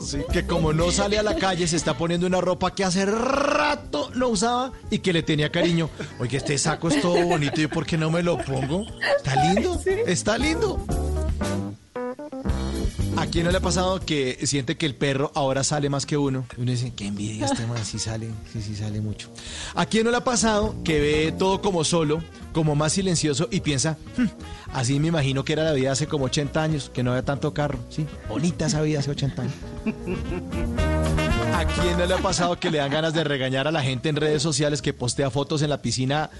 Sí, que como no sale a la calle se está poniendo una ropa que hace rato no usaba y que le tenía cariño. Oye, este saco es todo bonito y ¿por qué no me lo pongo? ¿Está lindo? ¿Está lindo? ¿A quién no le ha pasado que siente que el perro ahora sale más que uno? Uno dice, qué envidia este man, sí sale, sí, sí sale mucho. ¿A quién no le ha pasado que ve todo como solo, como más silencioso y piensa, "Hmm, así me imagino que era la vida hace como 80 años, que no había tanto carro, sí, bonita esa vida hace 80 años. ¿A quién no le ha pasado que le dan ganas de regañar a la gente en redes sociales que postea fotos en la piscina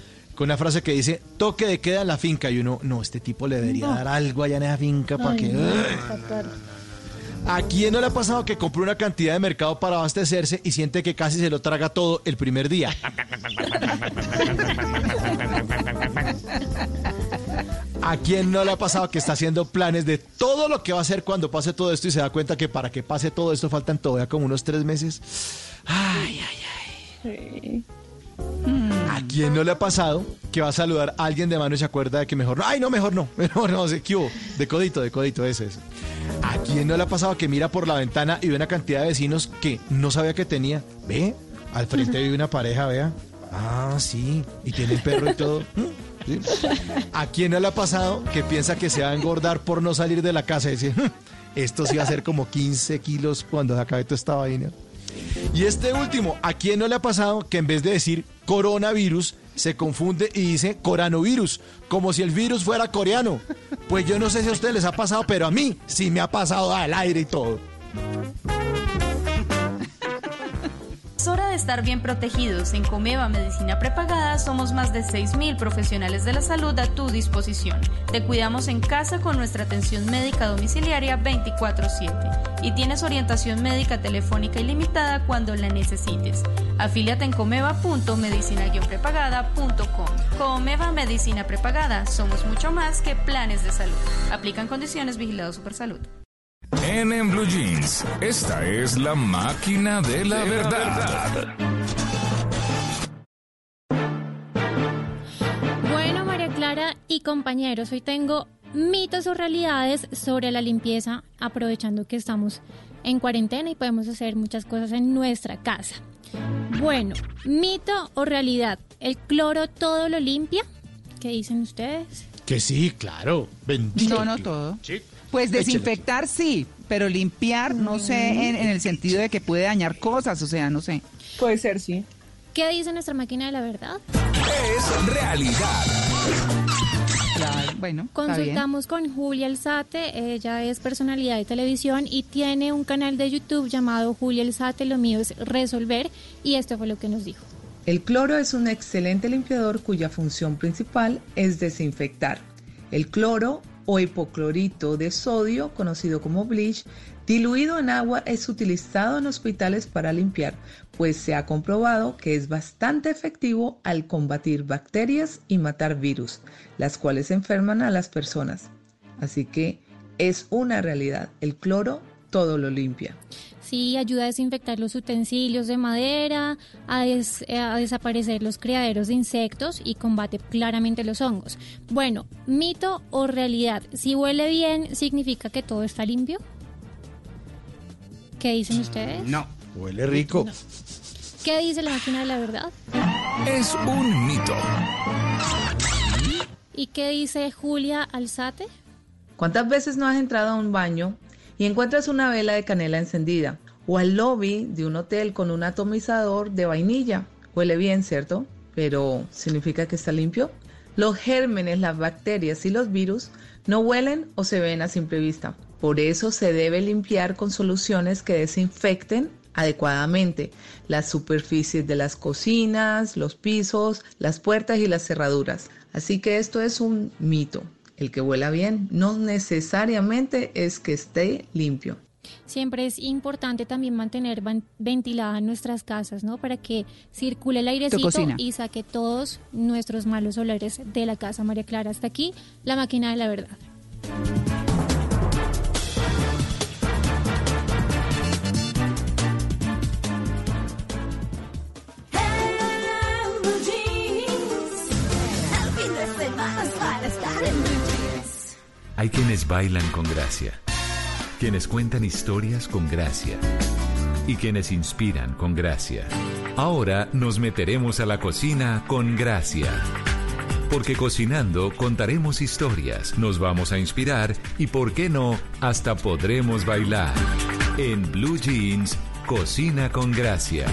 con una frase que dice toque de queda en la finca y uno, no, este tipo le debería No. dar algo allá en esa finca para que... no. ¿A quién no le ha pasado que compró una cantidad de mercado para abastecerse y siente que casi se lo traga todo el primer día? ¿A quién no le ha pasado que está haciendo planes de todo lo que va a hacer cuando pase todo esto y se da cuenta que para que pase todo esto faltan todavía como unos tres meses? Ay, ay, ay. ¿A quién no le ha pasado que va a saludar a alguien de mano y se acuerda de que mejor no? Ay, no, mejor no, mejor no, se. De codito, de codito, ese es. ¿A quién no le ha pasado que mira por la ventana y ve una cantidad de vecinos que no sabía que tenía? ¿Ve? Al frente vive una pareja, vea. Ah, sí, y tiene el perro y todo. ¿Sí? ¿A quién no le ha pasado que piensa que se va a engordar por no salir de la casa y decir, "Hmm, esto sí va a ser como 15 kilos cuando se acabe toda esta vaina? Y este último, ¿a quién no le ha pasado que en vez de decir coronavirus se confunde y dice coronavirus, como si el virus fuera coreano? Pues yo no sé si a ustedes les ha pasado, pero a mí sí me ha pasado al aire y todo. De estar bien protegidos. En Comeva Medicina Prepagada somos más de 6.000 profesionales de la salud a tu disposición. Te cuidamos en casa con nuestra atención médica domiciliaria 24/7 y tienes orientación médica telefónica ilimitada cuando la necesites. Afíliate en comeva.medicina-prepagada.com. Comeva Medicina Prepagada somos mucho más que planes de salud. Aplican condiciones vigilados Supersalud. En, en Blue Jeans, esta es la máquina de la verdad. Bueno, María Clara y compañeros, hoy tengo mitos o realidades sobre la limpieza, aprovechando que estamos en cuarentena y podemos hacer muchas cosas en nuestra casa. Bueno, mito o realidad, ¿el cloro todo lo limpia? ¿Qué dicen ustedes? Que sí, claro. Bendito. No, no todo. Pues desinfectar sí, pero limpiar no sé en, en el sentido de que puede dañar cosas, o sea, no sé. Puede ser, sí. ¿Qué dice nuestra máquina de la verdad? Es realidad. Claro, bueno, está bien. Consultamos con Julia Alzate, ella es personalidad de televisión y tiene un canal de YouTube llamado Julia Alzate, lo mío es resolver y esto fue lo que nos dijo. El cloro es un excelente limpiador cuya función principal es desinfectar. El cloro o hipoclorito de sodio, conocido como bleach, diluido en agua es utilizado en hospitales para limpiar, pues se ha comprobado que es bastante efectivo al combatir bacterias y matar virus, las cuales enferman a las personas. Así que es una realidad, el cloro todo lo limpia. Sí, ayuda a desinfectar los utensilios de madera, a, des- eh, a desaparecer los criaderos de insectos y combate claramente los hongos. Bueno, mito o realidad, si huele bien, ¿significa que todo está limpio? ¿Qué dicen ustedes? No. Huele rico. ¿Qué dice la máquina de la verdad? Es un mito. ¿Y qué dice Julia Alzate? ¿Cuántas veces no has entrado a un baño y encuentras una vela de canela encendida? O al lobby de un hotel con un atomizador de vainilla. Huele bien, ¿cierto? Pero ¿significa que está limpio? Los gérmenes, las bacterias y los virus no huelen o se ven a simple vista. Por eso se debe limpiar con soluciones que desinfecten adecuadamente las superficies de las cocinas, los pisos, las puertas y las cerraduras. Así que esto es un mito. El que huela bien no necesariamente es que esté limpio. Siempre es importante también mantener ventiladas nuestras casas, ¿no? Para que circule el airecito y saque todos nuestros malos olores de la casa, María Clara. Hasta aquí, la máquina de la verdad. Hay quienes bailan con gracia, quienes cuentan historias con gracia y quienes inspiran con gracia. Ahora nos meteremos a la cocina con gracia. Porque cocinando contaremos historias, nos vamos a inspirar y, por qué no, hasta podremos bailar. En Blue Jeans, Cocina con Gracia.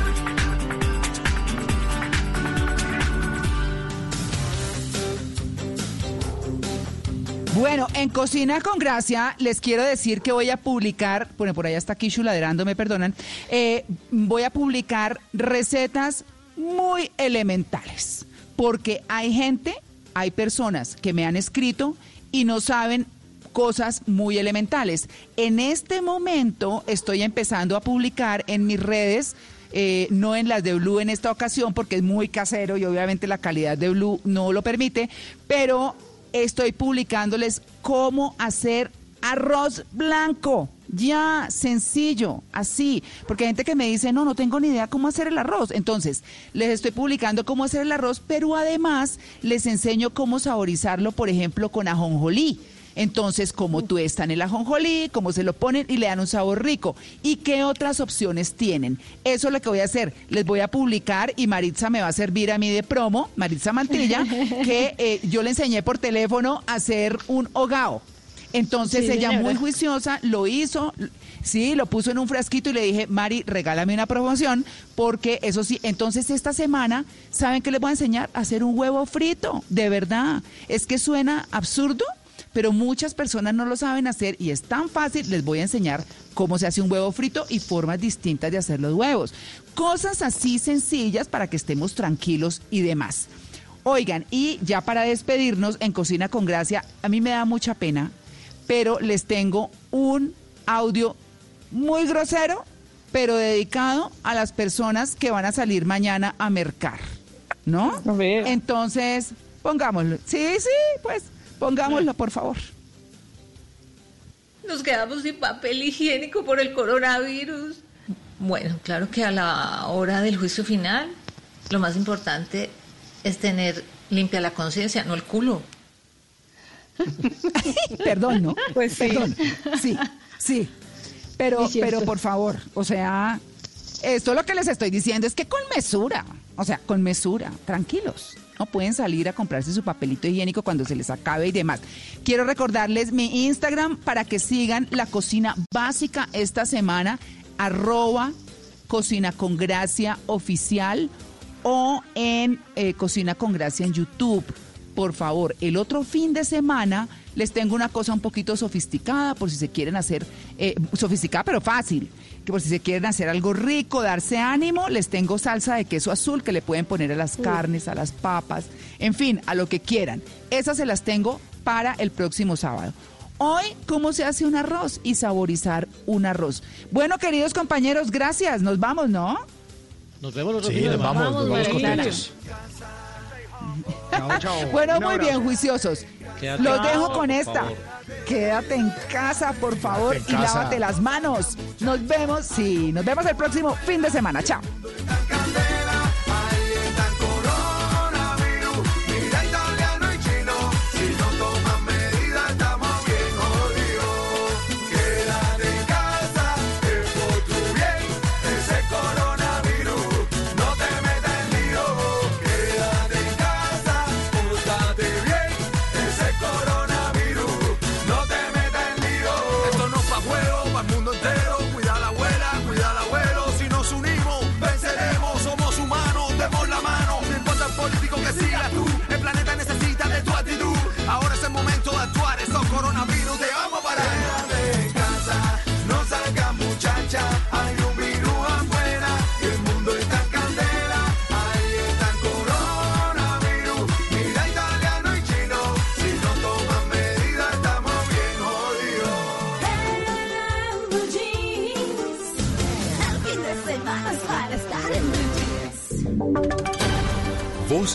Bueno, en Cocina con Gracia les quiero decir que voy a publicar, bueno, por allá está Kishu ladrando, me perdonan, eh, voy a publicar recetas muy elementales, porque hay gente, hay personas que me han escrito y no saben cosas muy elementales. En este momento estoy empezando a publicar en mis redes, eh, no en las de Blue en esta ocasión, porque es muy casero y obviamente la calidad de Blue no lo permite, pero estoy publicándoles cómo hacer arroz blanco. Ya, sencillo, así. Porque hay gente que me dice, no, no tengo ni idea cómo hacer el arroz. Entonces, les estoy publicando cómo hacer el arroz, pero además les enseño cómo saborizarlo, por ejemplo, con ajonjolí. Entonces, cómo tuestan el ajonjolí, cómo se lo ponen y le dan un sabor rico. ¿Y qué otras opciones tienen? Eso es lo que voy a hacer. Les voy a publicar y Maritza me va a servir a mí de promo, Maritza Mantilla, que eh, yo le enseñé por teléfono a hacer un hogao. Entonces Sí, ella señora. muy juiciosa lo hizo, sí, lo puso en un frasquito y le dije, Mari, regálame una promoción, porque eso sí, entonces esta semana, ¿saben qué les voy a enseñar? A hacer un huevo frito, de verdad. Es que suena absurdo, pero muchas personas no lo saben hacer y es tan fácil, les voy a enseñar cómo se hace un huevo frito y formas distintas de hacer los huevos. Cosas así sencillas para que estemos tranquilos y demás. Oigan, y ya para despedirnos en Cocina con Gracia, a mí me da mucha pena, pero les tengo un audio muy grosero, pero dedicado a las personas que van a salir mañana a mercar, ¿no? Entonces, pongámoslo. Sí, sí, pues, pongámoslo, por favor. Nos quedamos sin papel higiénico por el coronavirus. Bueno, claro que a la hora del juicio final, lo más importante es tener limpia la conciencia, no el culo. Perdón, ¿no? Pues sí. Perdón. Sí, sí. Pero, pero por favor, o sea, esto lo que les estoy diciendo es que con mesura, o sea, con mesura, tranquilos. No pueden salir a comprarse su papelito higiénico cuando se les acabe y demás. Quiero recordarles mi Instagram para que sigan la cocina básica esta semana, arroba cocina con gracia oficial o en eh, Cocina con Gracia en YouTube. Por favor, el otro fin de semana les tengo una cosa un poquito sofisticada por si se quieren hacer, eh, sofisticada pero fácil, que por si se quieren hacer algo rico, darse ánimo, les tengo salsa de queso azul que le pueden poner a las carnes, a las papas, en fin, a lo que quieran. Esas se las tengo para el próximo sábado. Hoy, ¿cómo se hace un arroz y saborizar un arroz? Bueno, queridos compañeros, gracias. Nos vamos, ¿no? Nos vemos los Sí, nos vamos, nos vamos Clara. contentos. Chao, chao. Bueno, muy bien, juiciosos. Quédate Los dejo con esta. Quédate en casa, por favor, Quédate y casa. lávate las manos. Nos vemos, sí, nos vemos el próximo fin de semana. Chao.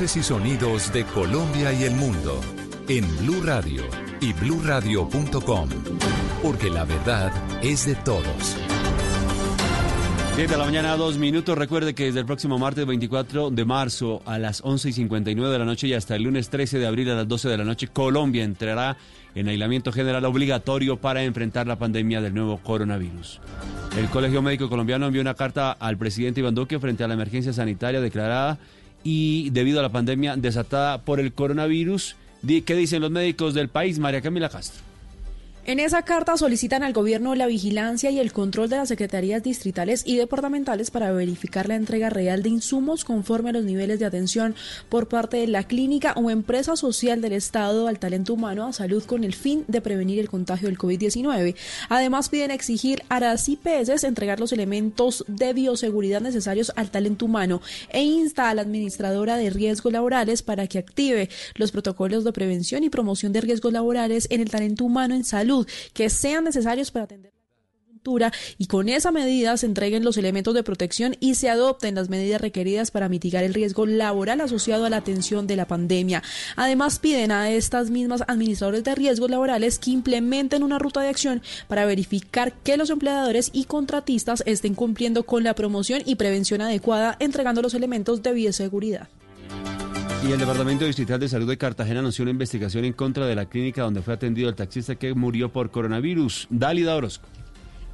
Y sonidos de Colombia y el mundo en Blue Radio y bluradio.com, porque la verdad es de todos. 10 de la mañana, dos minutos. Recuerde que desde el próximo martes 24 de marzo a las 11 y 59 de la noche y hasta el lunes 13 de abril a las 12 de la noche, Colombia entrará en aislamiento general obligatorio para enfrentar la pandemia del nuevo coronavirus. El Colegio Médico Colombiano envió una carta al presidente Iván Duque frente a la emergencia sanitaria declarada y debido a la pandemia desatada por el coronavirus. ¿Qué dicen los médicos del país? María Camila Castro. En esa carta solicitan al gobierno la vigilancia y el control de las secretarías distritales y departamentales para verificar la entrega real de insumos conforme a los niveles de atención por parte de la clínica o empresa social del Estado al talento humano a salud con el fin de prevenir el contagio del COVID-19. Además piden exigir a las IPS entregar los elementos de bioseguridad necesarios al talento humano e insta a la administradora de riesgos laborales para que active los protocolos de prevención y promoción de riesgos laborales en el talento humano en salud que sean necesarios para atender y con esa medida se entreguen los elementos de protección y se adopten las medidas requeridas para mitigar el riesgo laboral asociado a la atención de la pandemia. Además piden a estas mismas administradores de riesgos laborales que implementen una ruta de acción para verificar que los empleadores y contratistas estén cumpliendo con la promoción y prevención adecuada entregando los elementos de bioseguridad. Y el Departamento Distrital de Salud de Cartagena anunció una investigación en contra de la clínica donde fue atendido el taxista que murió por coronavirus. Dálida Orozco.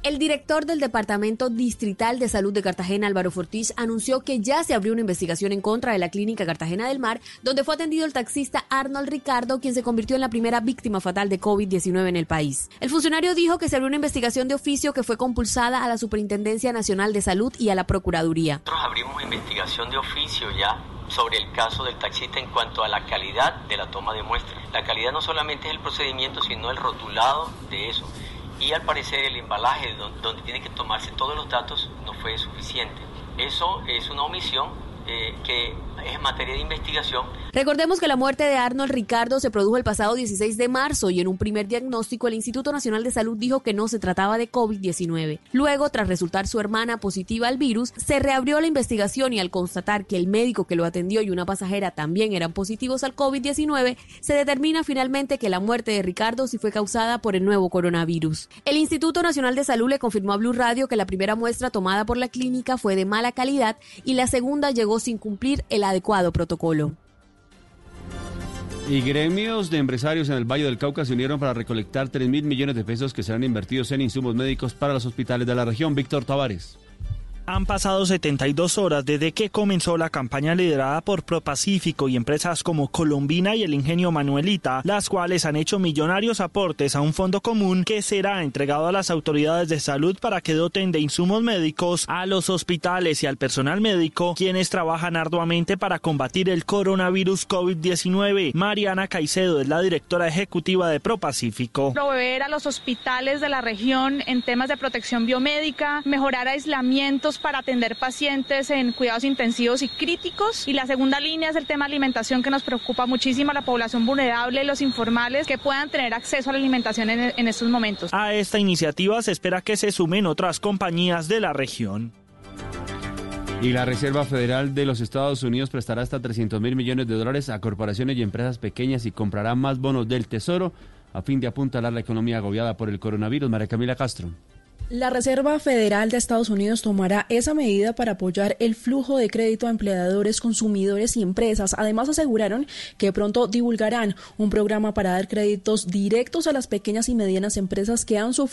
El director del Departamento Distrital de Salud de Cartagena, Álvaro Fortis, anunció que ya se abrió una investigación en contra de la clínica Cartagena del Mar, donde fue atendido el taxista Arnold Ricardo, quien se convirtió en la primera víctima fatal de COVID-19 en el país. El funcionario dijo que se abrió una investigación de oficio que fue compulsada a la Superintendencia Nacional de Salud y a la Procuraduría. Nosotros abrimos investigación de oficio ya sobre el caso del taxista en cuanto a la calidad de la toma de muestras. La calidad no solamente es el procedimiento, sino el rotulado de eso. Y al parecer el embalaje don- donde tienen que tomarse todos los datos no fue suficiente. Eso es una omisión eh, que en materia de investigación. Recordemos que la muerte de Arnold Ricardo se produjo el pasado 16 de marzo y en un primer diagnóstico el Instituto Nacional de Salud dijo que no se trataba de COVID-19. Luego, tras resultar su hermana positiva al virus, se reabrió la investigación y al constatar que el médico que lo atendió y una pasajera también eran positivos al COVID-19, se determina finalmente que la muerte de Ricardo sí fue causada por el nuevo coronavirus. El Instituto Nacional de Salud le confirmó a Blue Radio que la primera muestra tomada por la clínica fue de mala calidad y la segunda llegó sin cumplir el adecuado protocolo. Y gremios de empresarios en el Valle del Cauca se unieron para recolectar 3 mil millones de pesos que serán invertidos en insumos médicos para los hospitales de la región. Víctor Tavares. Han pasado 72 horas desde que comenzó la campaña liderada por ProPacífico y empresas como Colombina y el Ingenio Manuelita, las cuales han hecho millonarios aportes a un fondo común que será entregado a las autoridades de salud para que doten de insumos médicos a los hospitales y al personal médico, quienes trabajan arduamente para combatir el coronavirus COVID-19. Mariana Caicedo es la directora ejecutiva de ProPacífico. proveer a los hospitales de la región en temas de protección biomédica, mejorar aislamientos para atender pacientes en cuidados intensivos y críticos. Y la segunda línea es el tema de alimentación que nos preocupa muchísimo a la población vulnerable, los informales, que puedan tener acceso a la alimentación en, en estos momentos. A esta iniciativa se espera que se sumen otras compañías de la región. Y la Reserva Federal de los Estados Unidos prestará hasta 300 mil millones de dólares a corporaciones y empresas pequeñas y comprará más bonos del Tesoro a fin de apuntalar la economía agobiada por el coronavirus. María Camila Castro. La Reserva Federal de Estados Unidos tomará esa medida para apoyar el flujo de crédito a empleadores, consumidores y empresas. Además, aseguraron que pronto divulgarán un programa para dar créditos directos a las pequeñas y medianas empresas que han sufrido